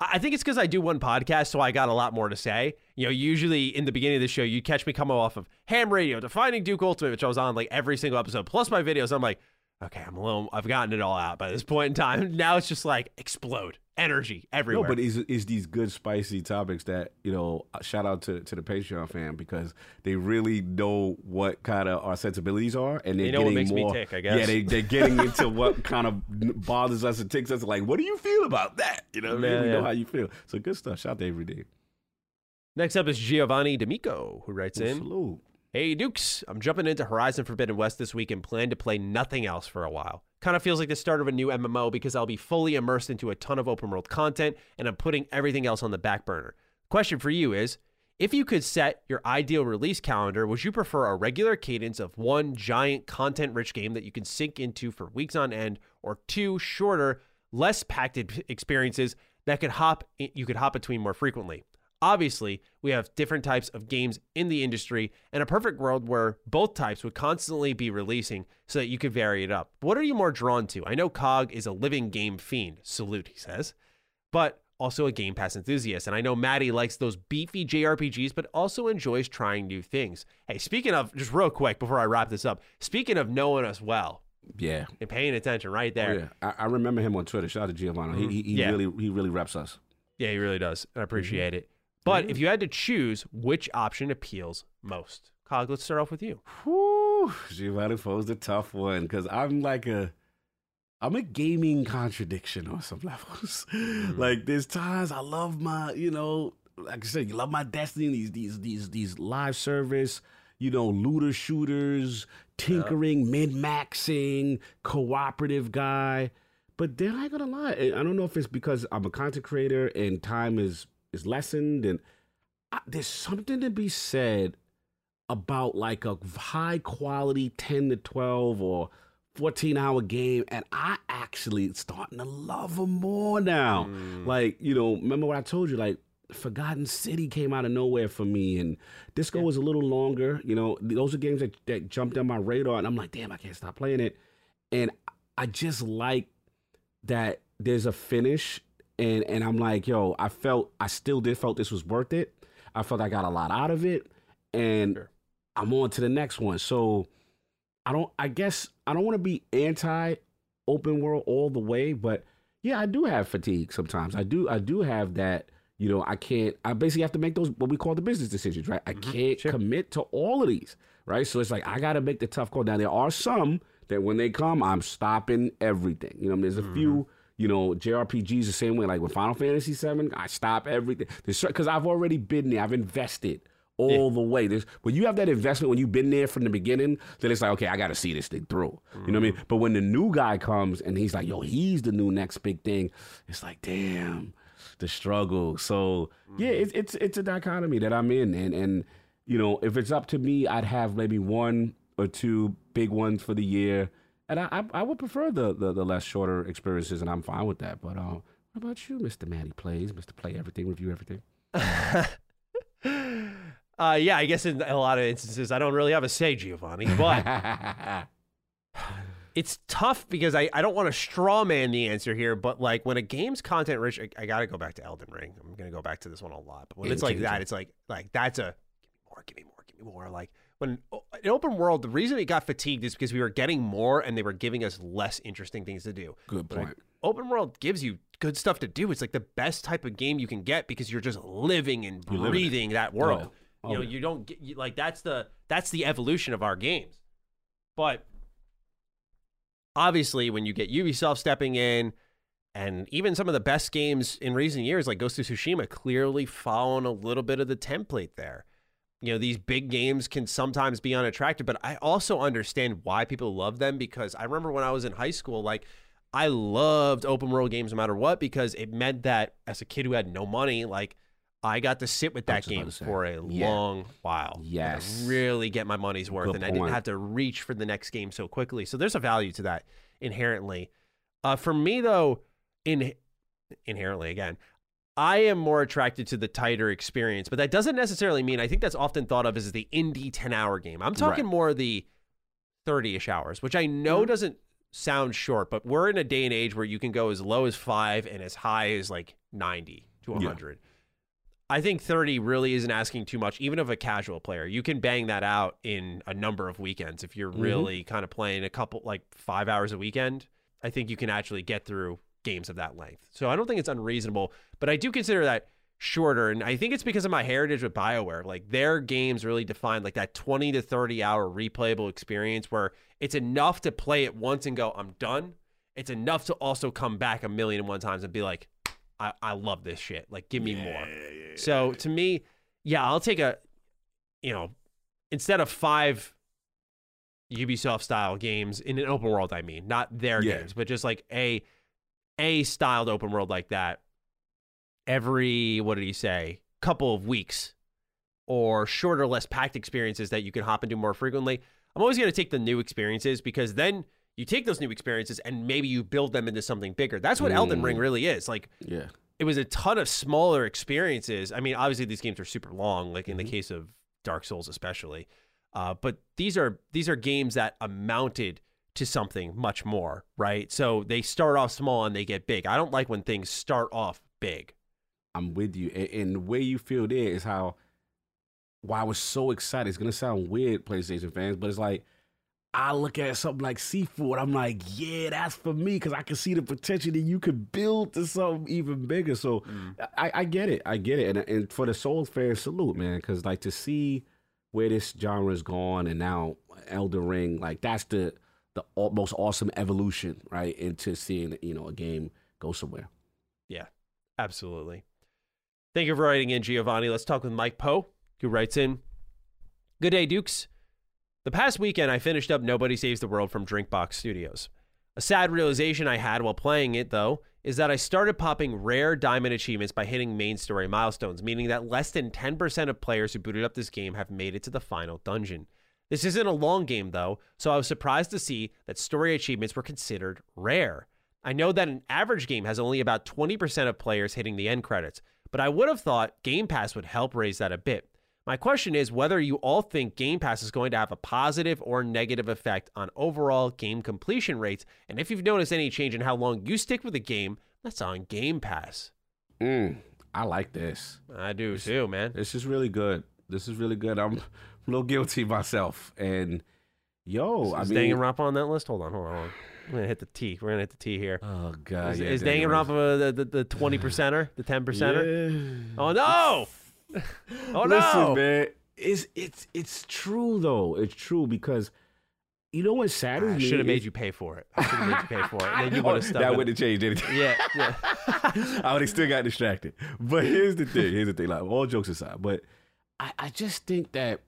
I think it's because I do one podcast, so I got a lot more to say. You know, usually in the beginning of the show, you catch me coming off of Ham Radio, Defining Duke Ultimate, which I was on like every single episode, plus my videos. I'm like, okay, I'm a little. I've gotten it all out by this point in time. Now it's just like explode energy everywhere. No, but it's, it's these good spicy topics that you know. uh, Shout out to to the Patreon fan because they really know what kind of our sensibilities are, and they're They know what getting makes me more. tick, I guess. Yeah, they they're getting into what kind of bothers us and ticks us. Like, what do you feel about that? You know, what I mean? We yeah. know how you feel. So good stuff. Shout out to every day. Next up is Giovanni D'Amico, who writes in. Salute. Hey Dukes, I'm jumping into Horizon Forbidden West this week and plan to play nothing else for a while. Kind of feels like the start of a new MMO because I'll be fully immersed into a ton of open world content and I'm putting everything else on the back burner. Question for you is if you could set your ideal release calendar, would you prefer a regular cadence of one giant content rich game that you can sink into for weeks on end or two shorter, less packed experiences that could hop you could hop between more frequently? Obviously, we have different types of games in the industry and a perfect world where both types would constantly be releasing so that you could vary it up. What are you more drawn to? I know COG is a living game fiend, salute, he says, but also a Game Pass enthusiast. And I know Maddie likes those beefy JRPGs, but also enjoys trying new things. Hey, speaking of, just real quick before I wrap this up, speaking of knowing us well Yeah. and paying attention right Oh, there. yeah. I, I remember him on Twitter. Shout out to Giovanni. He, he, he mm-hmm. Yeah. really he really reps us. Yeah, he really does. I appreciate it. But if you had to choose, which option appeals most? Cog, let's start off with you. Whew, Giovanni Foe's a tough one because I'm like a, I'm a gaming contradiction on some levels. Mm-hmm. like there's times I love my, you know, like I said, you love my Destiny, these these these these live service, you know, looter shooters, tinkering, min maxing, cooperative guy. But then I gotta lie, I don't know if it's because I'm a content creator and time is is lessened, and I, there's something to be said about like a high quality 10 to 12 or 14 hour game and i actually starting to love them more now. Mm. Like you know remember what i told you like forgotten city came out of nowhere for me and disco was a little longer you know those are games that, that jumped on my radar and i'm like damn i can't stop playing it. And i just like that there's a finish and and i'm like yo i felt i still did felt this was worth it i felt i got a lot out of it and I'm on to the next one. So I don't I guess I don't want to be anti open world all the way, but yeah, I do have fatigue sometimes. I do I do have that, you know, I can't I basically have to make those what we call the business decisions, right? I mm-hmm. can't commit to all of these, right? So it's like I got to make the tough call. Now there are some that when they come, I'm stopping everything. You know, there's a mm-hmm. few you know, JRPGs the same way. Like with Final Fantasy VII, I stop everything because I've already been there. I've invested all the way. There's when you have that investment when you've been there from the beginning, then it's like, okay, I got to see this thing through. You know what I mean? Mm-hmm. But when the new guy comes and he's like, yo, he's the new next big thing, it's like, damn, the struggle. So yeah, mm-hmm. it's it's it's a dichotomy that I'm in, and and you know, if it's up to me, I'd have maybe one or two big ones for the year. And I, I I would prefer the, the the less shorter experiences, and I'm fine with that. But uh, what about you, Mister Matty Plays, Mister Play Everything, Review Everything? Uh, yeah, I guess in a lot of instances, I don't really have a say, Giovanni, but it's tough because I, I don't want to straw man the answer here, but like when a game's content rich, I, I got to go back to Elden Ring. I'm going to go back to this one a lot. But when it's like that, it's like, like that's a give me more, give me more, give me more. Like when in open world, the reason it got fatigued is because we were getting more and they were giving us less interesting things to do. Good like, point. open world gives you good stuff to do. It's like the best type of game you can get because you're just living and You live in it. breathing that oh, world. Oh, oh, you know, yeah. you don't get you, like that's the that's the evolution of our games. But obviously, when you get Ubisoft stepping in, and even some of the best games in recent years, like Ghost of Tsushima, clearly following a little bit of the template there. You know, these big games can sometimes be unattractive, but I also understand why people love them because I remember when I was in high school, like I loved open world games no matter what because it meant that as a kid who had no money, like I got to sit with that game for a yeah. long while. and Yes. really get my money's worth, Good and I didn't have to reach for the next game so quickly. So there's a value to that inherently. Uh, for me though, in inherently again, I am more attracted to the tighter experience, but that doesn't necessarily mean I think that's often thought of as the indie 10 hour game. I'm talking Right. more the 30 ish hours, which I know mm-hmm. doesn't sound short, but we're in a day and age where you can go as low as five and as high as like 90 to 100. I think 30 really isn't asking too much, even of a casual player. You can bang that out in a number of weekends if you're mm-hmm. really kind of playing a couple, like five hours a weekend. I think you can actually get through games of that length. So I don't think it's unreasonable, but I do consider that shorter. And I think it's because of my heritage with BioWare. Like their games really define like that 20 to 30 hour replayable experience where it's enough to play it once and go, I'm done. It's enough to also come back a million and one times and be like, I, I love this shit. Like, give me more. So to me, yeah, I'll take a, you know, instead of five Ubisoft style games in an open world, I mean, not their Yeah. games, but just like a a styled open world like that. Every what did he say? Couple of weeks, or shorter, less packed experiences that you can hop into more frequently. I'm always going to take the new experiences because then you take those new experiences and maybe you build them into something bigger. That's what Elden Ring really is. Like Yeah. it was a ton of smaller experiences. I mean, obviously these games are super long, like in the case of Dark Souls especially. Uh, but these are these are games that amounted to something much more, right? So they start off small and they get big. I don't like when things start off big. I'm with you. And, and the way you feel there is how why I was so excited. It's gonna sound weird, PlayStation fans, but it's like I look at something like Sifu, I'm like, yeah, that's for me because I can see the potential that you could build to something even bigger. So mm. I, I get it, I get it, and and for the Souls fans, salute, man, because like to see where this genre is gone and now Elden Ring, like that's the the most awesome evolution, right, into seeing you know a game go somewhere. Yeah, absolutely. Thank you for writing in, Giovanni. Let's talk with Mike Poe, who writes in Good day, Dukes. The past weekend, I finished up Nobody Saves the World from Drinkbox Studios. A sad realization I had while playing it, though, is that I started popping rare diamond achievements by hitting main story milestones, meaning that less than 10% of players who booted up this game have made it to the final dungeon. This isn't a long game, though, so I was surprised to see that story achievements were considered rare. I know that an average game has only about 20% of players hitting the end credits, but I would have thought Game Pass would help raise that a bit. My question is whether you all think Game Pass is going to have a positive or negative effect on overall game completion rates, and if you've noticed any change in how long you stick with a game that's on Game Pass. Mm, I like this. I do too, man. This is really good. This is really good. I'm a little guilty myself. And yo, I is mean, Danganronpa on that list? Hold on, hold on. hold on. I'm gonna hit the T. We're gonna hit the T here. oh god, is yeah, is Danganronpa. The, the, the 20 percenter, the 10 percenter? Yeah. Oh no! oh no! Listen, man, it's it's it's true though. It's true because you know what I saddens me? should have made you pay for it. I should have made you pay for it. And then you would have that wouldn't have changed anything. Yeah, yeah. I would have still got distracted. But here's the thing. Here's the thing. Like all jokes aside, but I, I just think that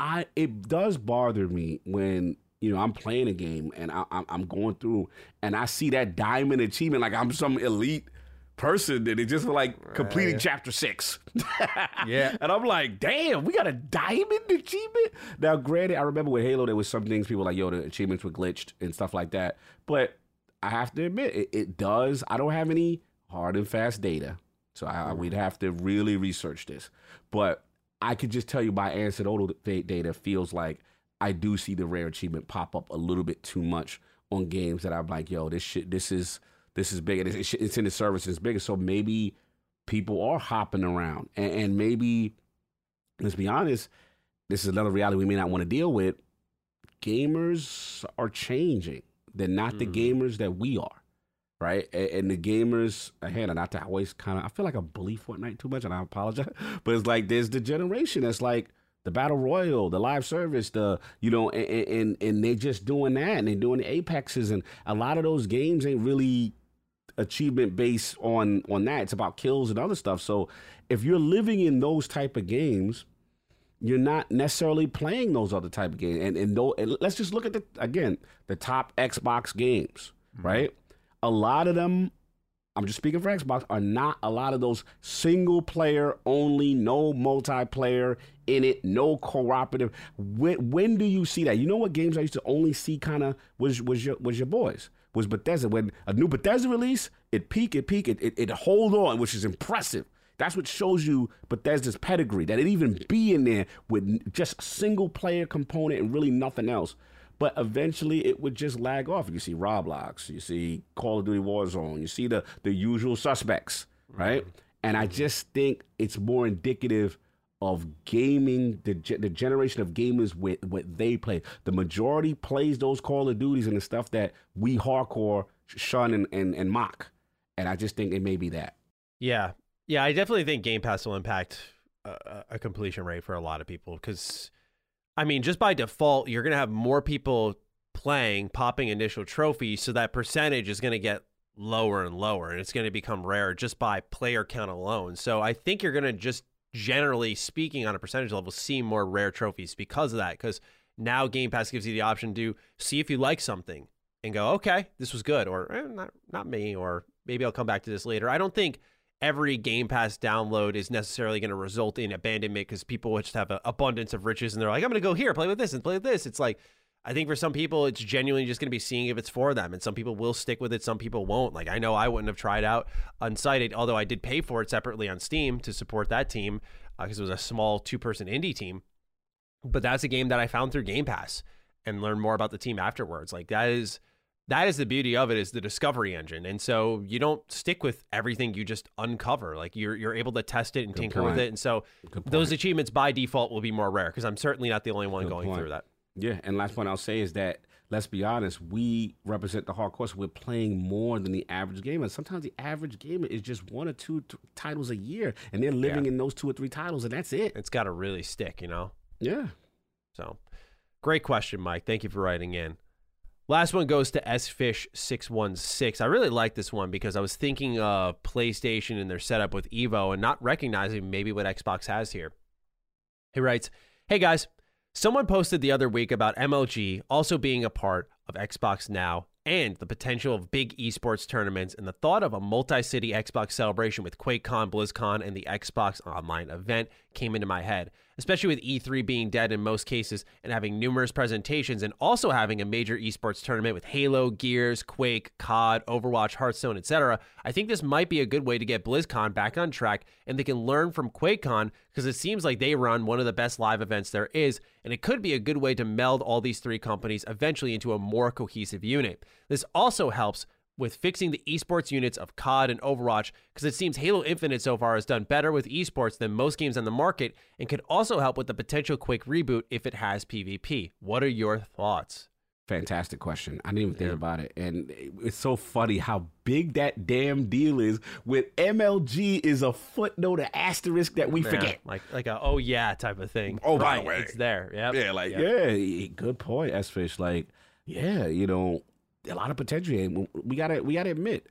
I it does bother me when you know I'm playing a game and I, I'm, I'm going through and I see that diamond achievement like I'm some elite person than it just like completing chapter six. Yeah. And I'm like, damn, we got a diamond achievement. Now, granted, I remember with Halo, there was some things people were like, yo, the achievements were glitched and stuff like that. But I have to admit, it, it does. I don't have any hard and fast data. So I, we'd have to really research this. But I could just tell you by anecdotal da- data feels like I do see the rare achievement pop up a little bit too much on games that I'm like, yo, this shit, this is this is big. It's, it's in the service, it's bigger. So maybe people are hopping around, and, and maybe let's be honest, this is another reality we may not want to deal with. Gamers are changing. They're not the mm. gamers that we are, right? And, and the gamers, again, and not to always kind of, I feel like I bully Fortnite too much, and I apologize, but it's like there's the generation that's like the battle royal, the live service, the you know, and and, and they're just doing that, and they're doing the apexes, and a lot of those games ain't really achievement based on on that. It's about kills and other stuff. So if you're living in those type of games, you're not necessarily playing those other type of games. And and, though, and let's just look at the again the top Xbox games, mm-hmm. right? A lot of them. I'm just speaking for Xbox, are not a lot of those single player only, no multiplayer in it, no cooperative. When, when do you see that? You know what games I used to only see kind of was was your was your boys was Bethesda. When a new Bethesda release, it peak, it peak, it, it, it hold on, which is impressive. That's what shows you Bethesda's pedigree, that it even be in there with just single player component and really nothing else. But eventually it would just lag off. You see Roblox, you see Call of Duty Warzone, you see the, the usual suspects, right? And I just think it's more indicative of gaming, the, the generation of gamers with what they play. The majority plays those Call of Duties and the stuff that we hardcore shun and, and, and mock. And I just think it may be that. Yeah, yeah, I definitely think Game Pass will impact a, a completion rate for a lot of people because, I mean, just by default, you're going to have more people playing, popping initial trophies, so that percentage is going to get lower and lower, and it's going to become rare just by player count alone. So I think you're going to just generally speaking, on a percentage level, see more rare trophies because of that. Because now Game Pass gives you the option to see if you like something and go, okay, this was good, or eh, not, not me, or maybe I'll come back to this later. I don't think every Game Pass download is necessarily going to result in abandonment because people just have an abundance of riches and they're like, I'm going to go here, play with this, and play with this. It's like, I think for some people, it's genuinely just going to be seeing if it's for them. And some people will stick with it, some people won't. Like, I know I wouldn't have tried out Unsighted, although I did pay for it separately on Steam to support that team uh, because it was a small two person indie team. But that's a game that I found through Game Pass and learned more about the team afterwards. Like, that is. That is the beauty of it is the discovery engine. And so you don't stick with everything you just uncover. Like you're you're able to test it and Good tinker point. with it. And so those achievements by default will be more rare because I'm certainly not the only one Good going point. through that. Yeah, and last point I'll say is that let's be honest, we represent the hardcore. So we're playing more than the average gamer. Sometimes the average gamer is just one or two t- titles a year, and they're living Yeah. in those two or three titles, and that's it. It's got to really stick, you know? Yeah. So, great question, Mike. Thank you for writing in. Last one goes to sfish616. I really like this one because I was thinking of PlayStation and their setup with Evo and not recognizing maybe what Xbox has here. He writes, Hey guys, someone posted the other week about MLG also being a part of Xbox Now and the potential of big esports tournaments and the thought of a multi-city Xbox celebration with QuakeCon, BlizzCon, and the Xbox Online event came into my head, especially with E3 being dead in most cases and having numerous presentations and also having a major esports tournament with Halo, Gears, Quake, COD, Overwatch, Hearthstone, etc. I think this might be a good way to get BlizzCon back on track and they can learn from QuakeCon because it seems like they run one of the best live events there is and it could be a good way to meld all these three companies eventually into a more cohesive unit. This also helps with fixing the esports units of COD and Overwatch because it seems Halo Infinite so far has done better with esports than most games on the market and could also help with the potential Quake reboot if it has PvP. What are your thoughts? Fantastic question. I didn't even think about it. And it's so funny how big that damn deal is with MLG is a footnote, an asterisk that we Yeah, forget. like like a oh yeah type of thing. Oh, by the way. it's there. Yeah. Yeah, like, Yep. yeah, good point, S Fish. Like, yeah, you know, a lot of potential. We gotta we gotta admit,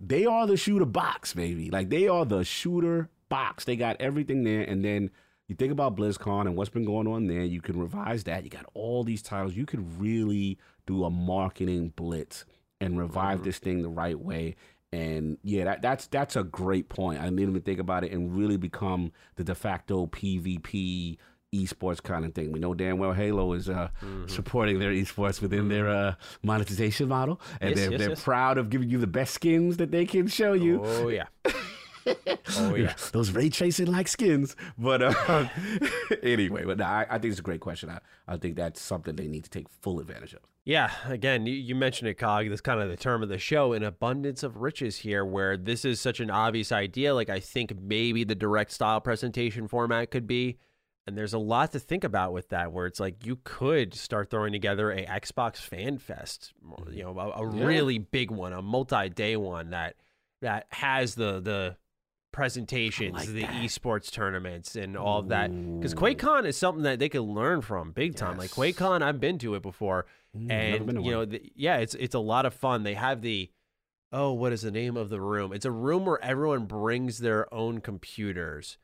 they are the shooter box, baby. Like they are the shooter box. They got everything there. And then you think about BlizzCon and what's been going on there, you can revise that. You got all these titles. You could really do a marketing blitz and revive this thing the right way And yeah, that, that's that's a great point. I didn't even think about it and really become the de facto PvP esports kind of thing. We know damn well Halo is uh, Mm-hmm. supporting their esports within their uh, monetization model, and Yes, they're, yes, they're yes. proud of giving you the best skins that they can show you. Oh yeah. oh yeah. Those ray tracing like skins. But uh, anyway, but no, I, I think it's a great question. I, I think that's something they need to take full advantage of. Yeah, again, you, you mentioned it, Cog. That's kind of the term of the show, an abundance of riches here, where this is such an obvious idea. Like, I think maybe the direct style presentation format could be. And there's a lot to think about with that, where it's like you could start throwing together a Xbox Fan Fest, you know, a, a Yeah. really big one, a multi-day one that that has the the presentations, like the that. esports tournaments, and all of that. Because QuakeCon is something that they could learn from big time. Like. QuakeCon, I've been to it before, Mm, and you know, the, yeah, it's it's a lot of fun. They have the oh, what is the name of the room? It's a room where everyone brings their own computers,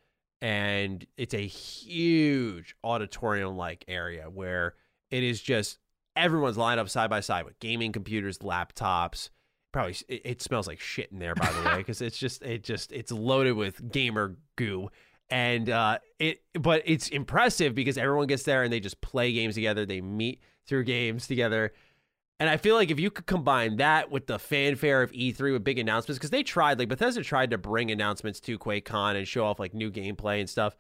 and it's a huge auditorium like area where it is just everyone's lined up side by side with gaming computers, laptops. Probably it, it smells like shit in there, by the way, because it's just it just it's loaded with gamer goo. And uh, it but it's impressive because everyone gets there and they just play games together. They meet through games together and i feel like if you could combine that with the fanfare of e3 with big announcements because they tried like bethesda tried to bring announcements to quakecon and show off like new gameplay and stuff.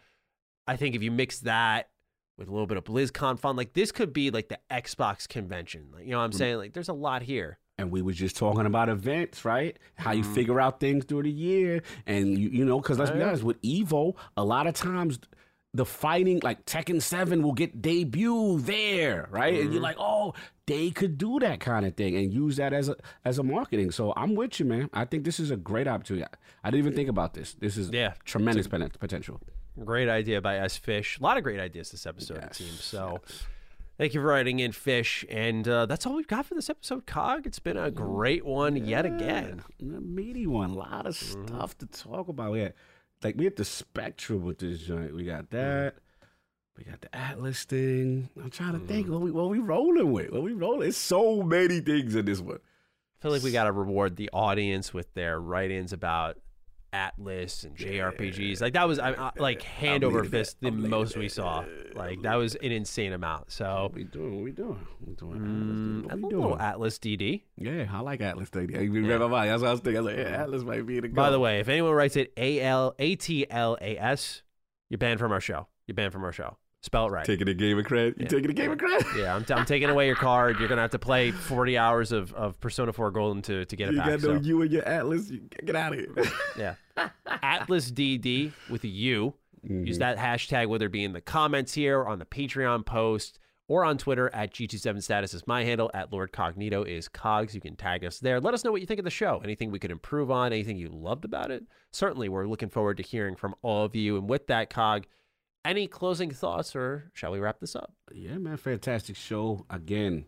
I think if you mix that with a little bit of blizzcon fun like this could be like the xbox convention. Like you know what i'm saying? Like there's a lot here. And we were just talking about events, right? How you Mm. figure out things through the year, and you, you know, because let's be honest, with Evo, a lot of times the fighting, like Tekken Seven, will get debut there, right? And you're Mm-hmm. like, oh, they could do that kind of thing and use that as a as a marketing. So I'm with you, man. I think this is a great opportunity. I, I didn't even think about this. This is Yeah. tremendous pen- potential. Great idea by S Fish. A lot of great ideas this episode, it seems. So thank you for writing in, Fish. And uh, that's all we've got for this episode, Cog. It's been a great one yet again. A meaty one. A lot of Mm-hmm. stuff to talk about. We had like we had the spectrum with this joint. We got that. We got the Atlus thing. I'm trying to think Mm-hmm. what we what we rolling with. What we rolling? It's so many things in this one. I feel like we got to reward the audience with their write ins about Atlus and JRPGs. Like, that was I, I, like hand over fist the most we saw. Like, that was an insane amount. So, What we doing? What we doing? We doing mm, Atlus. What we little doing? Atlus DD. Yeah, I like Atlus. You my mind. That's what I was thinking. I was like, yeah, Atlus might be the By the way, if anyone writes it A L A T L A S, you're banned from our show. You're banned from our show. Spell it right. taking a game of credit. You Yeah. taking a game of credit? Yeah, I'm, t- I'm taking away your card. You're gonna have to play 40 hours of, of Persona 4 Golden to, to get it You back. got no so, you and your Atlas. You get out of here. yeah, Atlus DD with a U. Mm-hmm. Use that hashtag whether it be in the comments here, on the Patreon post, or on Twitter at G27 Status is my handle. At Lord Cognito is Cogs. You can tag us there. Let us know what you think of the show. Anything we could improve on. Anything you loved about it. Certainly, we're looking forward to hearing from all of you. And with that, Cog, any closing thoughts, or shall we wrap this up? Yeah, man, fantastic show. Again,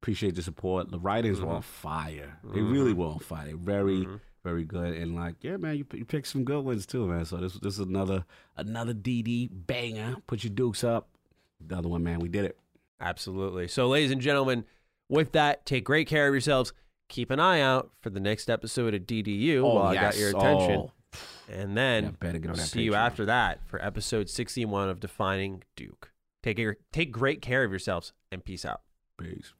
appreciate the support. The writings Mm-hmm. were on fire. They really were on fire. Very, very good. And like, yeah, man, you, you picked some good ones too, man. So this this is another another DD banger. Put your dukes up. The other one, man, we did it. Absolutely. So, ladies and gentlemen, with that, take great care of yourselves. Keep an eye out for the next episode of DDU oh, while I got your yes. attention. Oh, And then Yeah, see you after that for episode 61 of Defining Duke. Take, your- take great care of yourselves and peace out. peace.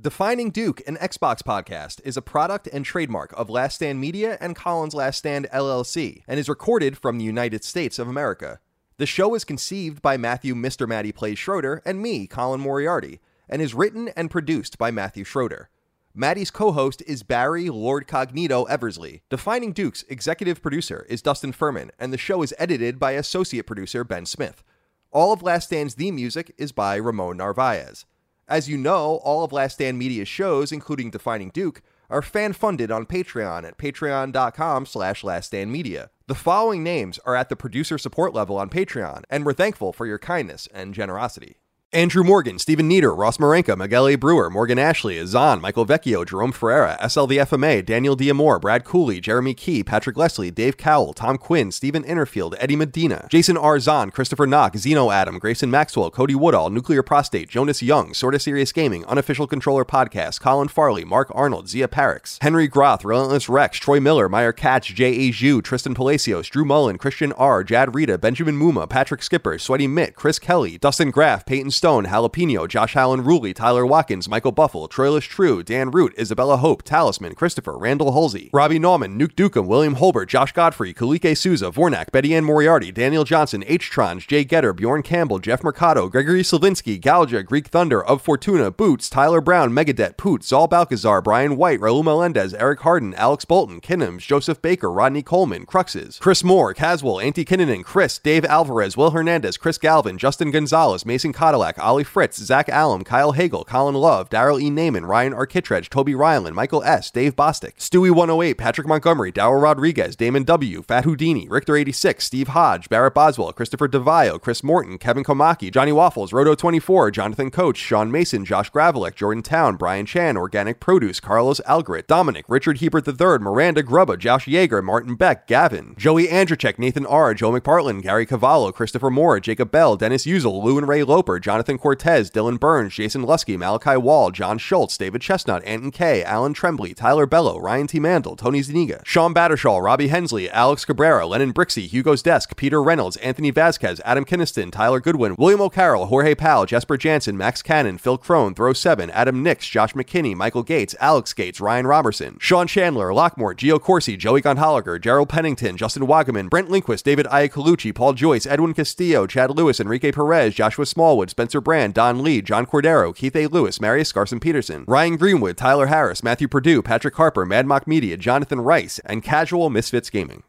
Defining Duke, an Xbox podcast, is a product and trademark of Last Stand Media and Collins Last Stand LLC and is recorded from the United States of America. The show is conceived by Matthew Mr. Matty Plays Schroeder and me, Colin Moriarty, and is written and produced by Matthew Schroeder. Maddie's co host is Barry Lord Cognito Eversley. Defining Duke's executive producer is Dustin Furman, and the show is edited by associate producer Ben Smith. All of Last Stand's theme music is by Ramon Narvaez. As you know, all of Last Stand Media's shows, including Defining Duke, are fan-funded on Patreon at patreon.com slash laststandmedia. The following names are at the producer support level on Patreon, and we're thankful for your kindness and generosity. Andrew Morgan, Stephen Nieder, Ross Marenka, Miguel A. Brewer, Morgan Ashley, Azan, Michael Vecchio, Jerome Ferreira, SLVFMA, Daniel Diamore, Brad Cooley, Jeremy Key, Patrick Leslie, Dave Cowell, Tom Quinn, Stephen Innerfield, Eddie Medina, Jason R. Zahn, Christopher Knock, Zeno Adam, Grayson Maxwell, Cody Woodall, Nuclear Prostate, Jonas Young, Sorta Serious Gaming, Unofficial Controller Podcast, Colin Farley, Mark Arnold, Zia Parix, Henry Groth, Relentless Rex, Troy Miller, Meyer Katz, J. A. Zhu, Tristan Palacios, Drew Mullen, Christian R., Jad Rita, Benjamin Muma, Patrick Skipper, Sweaty Mitt, Chris Kelly, Dustin Graff, Peyton Stone, Jalapeno, Josh Allen Ruley, Tyler Watkins, Michael Buffle, Troilus True, Dan Root, Isabella Hope, Talisman, Christopher, Randall Halsey, Robbie Nauman, Nuke Dukem, William Holbert, Josh Godfrey, Kalike Souza, Vornak, Betty Ann Moriarty, Daniel Johnson, H. Trons, Jay Getter, Bjorn Campbell, Jeff Mercado, Gregory Slavinsky, Galja, Greek Thunder, Of Fortuna, Boots, Tyler Brown, Megadet, Poot, Zal Balcazar, Brian White, Raul Melendez, Eric Harden, Alex Bolton, Kinnams, Joseph Baker, Rodney Coleman, Cruxes, Chris Moore, Caswell, Antti Kinnanen, Chris, Dave Alvarez, Will Hernandez, Chris Galvin, Justin Gonzalez, Mason Cadillac, Ollie Fritz, Zach Allum, Kyle Hagel, Colin Love, Daryl E. Naiman, Ryan Arkitredge, Toby Ryland, Michael S., Dave Bostic, Stewie108, Patrick Montgomery, Daryl Rodriguez, Damon W., Fat Houdini, Richter86, Steve Hodge, Barrett Boswell, Christopher DeVio, Chris Morton, Kevin Komaki, Johnny Waffles, Roto24, Jonathan Coach, Sean Mason, Josh Gravelick, Jordan Town, Brian Chan, Organic Produce, Carlos Algrit, Dominic, Richard Hebert III, Miranda Grubba, Josh Yeager, Martin Beck, Gavin, Joey Andrzejczyk, Nathan R., Joe McPartland, Gary Cavallo, Christopher Moore, Jacob Bell, Dennis Uzel, Lou and Ray Loper, Jonathan Cortez, Dylan Burns, Jason Lusky, Malachi Wall, John Schultz, David Chestnut, Anton K, Alan Trembley, Tyler Bello, Ryan T. Mandel, Tony Zuniga, Sean Battershaw, Robbie Hensley, Alex Cabrera, Lennon Brixey, Hugo's Desk, Peter Reynolds, Anthony Vasquez, Adam Kinniston, Tyler Goodwin, William O'Carroll, Jorge Powell, Jesper Jansen, Max Cannon, Phil Crone, Throw 7, Adam Nix, Josh McKinney, Michael Gates, Alex Gates, Ryan Robertson, Sean Chandler, Lockmore, Gio Corsi, Joey Gonholiger, Gerald Pennington, Justin Wagaman, Brent Linquist, David Iacolucci, Paul Joyce, Edwin Castillo, Chad Lewis, Enrique Perez, Joshua Smallwood, Spencer Brand, Don Lee, John Cordero, Keith A. Lewis, Marius Garson Peterson, Ryan Greenwood, Tyler Harris, Matthew Purdue, Patrick Harper, Mad Mock Media, Jonathan Rice, and Casual Misfits Gaming.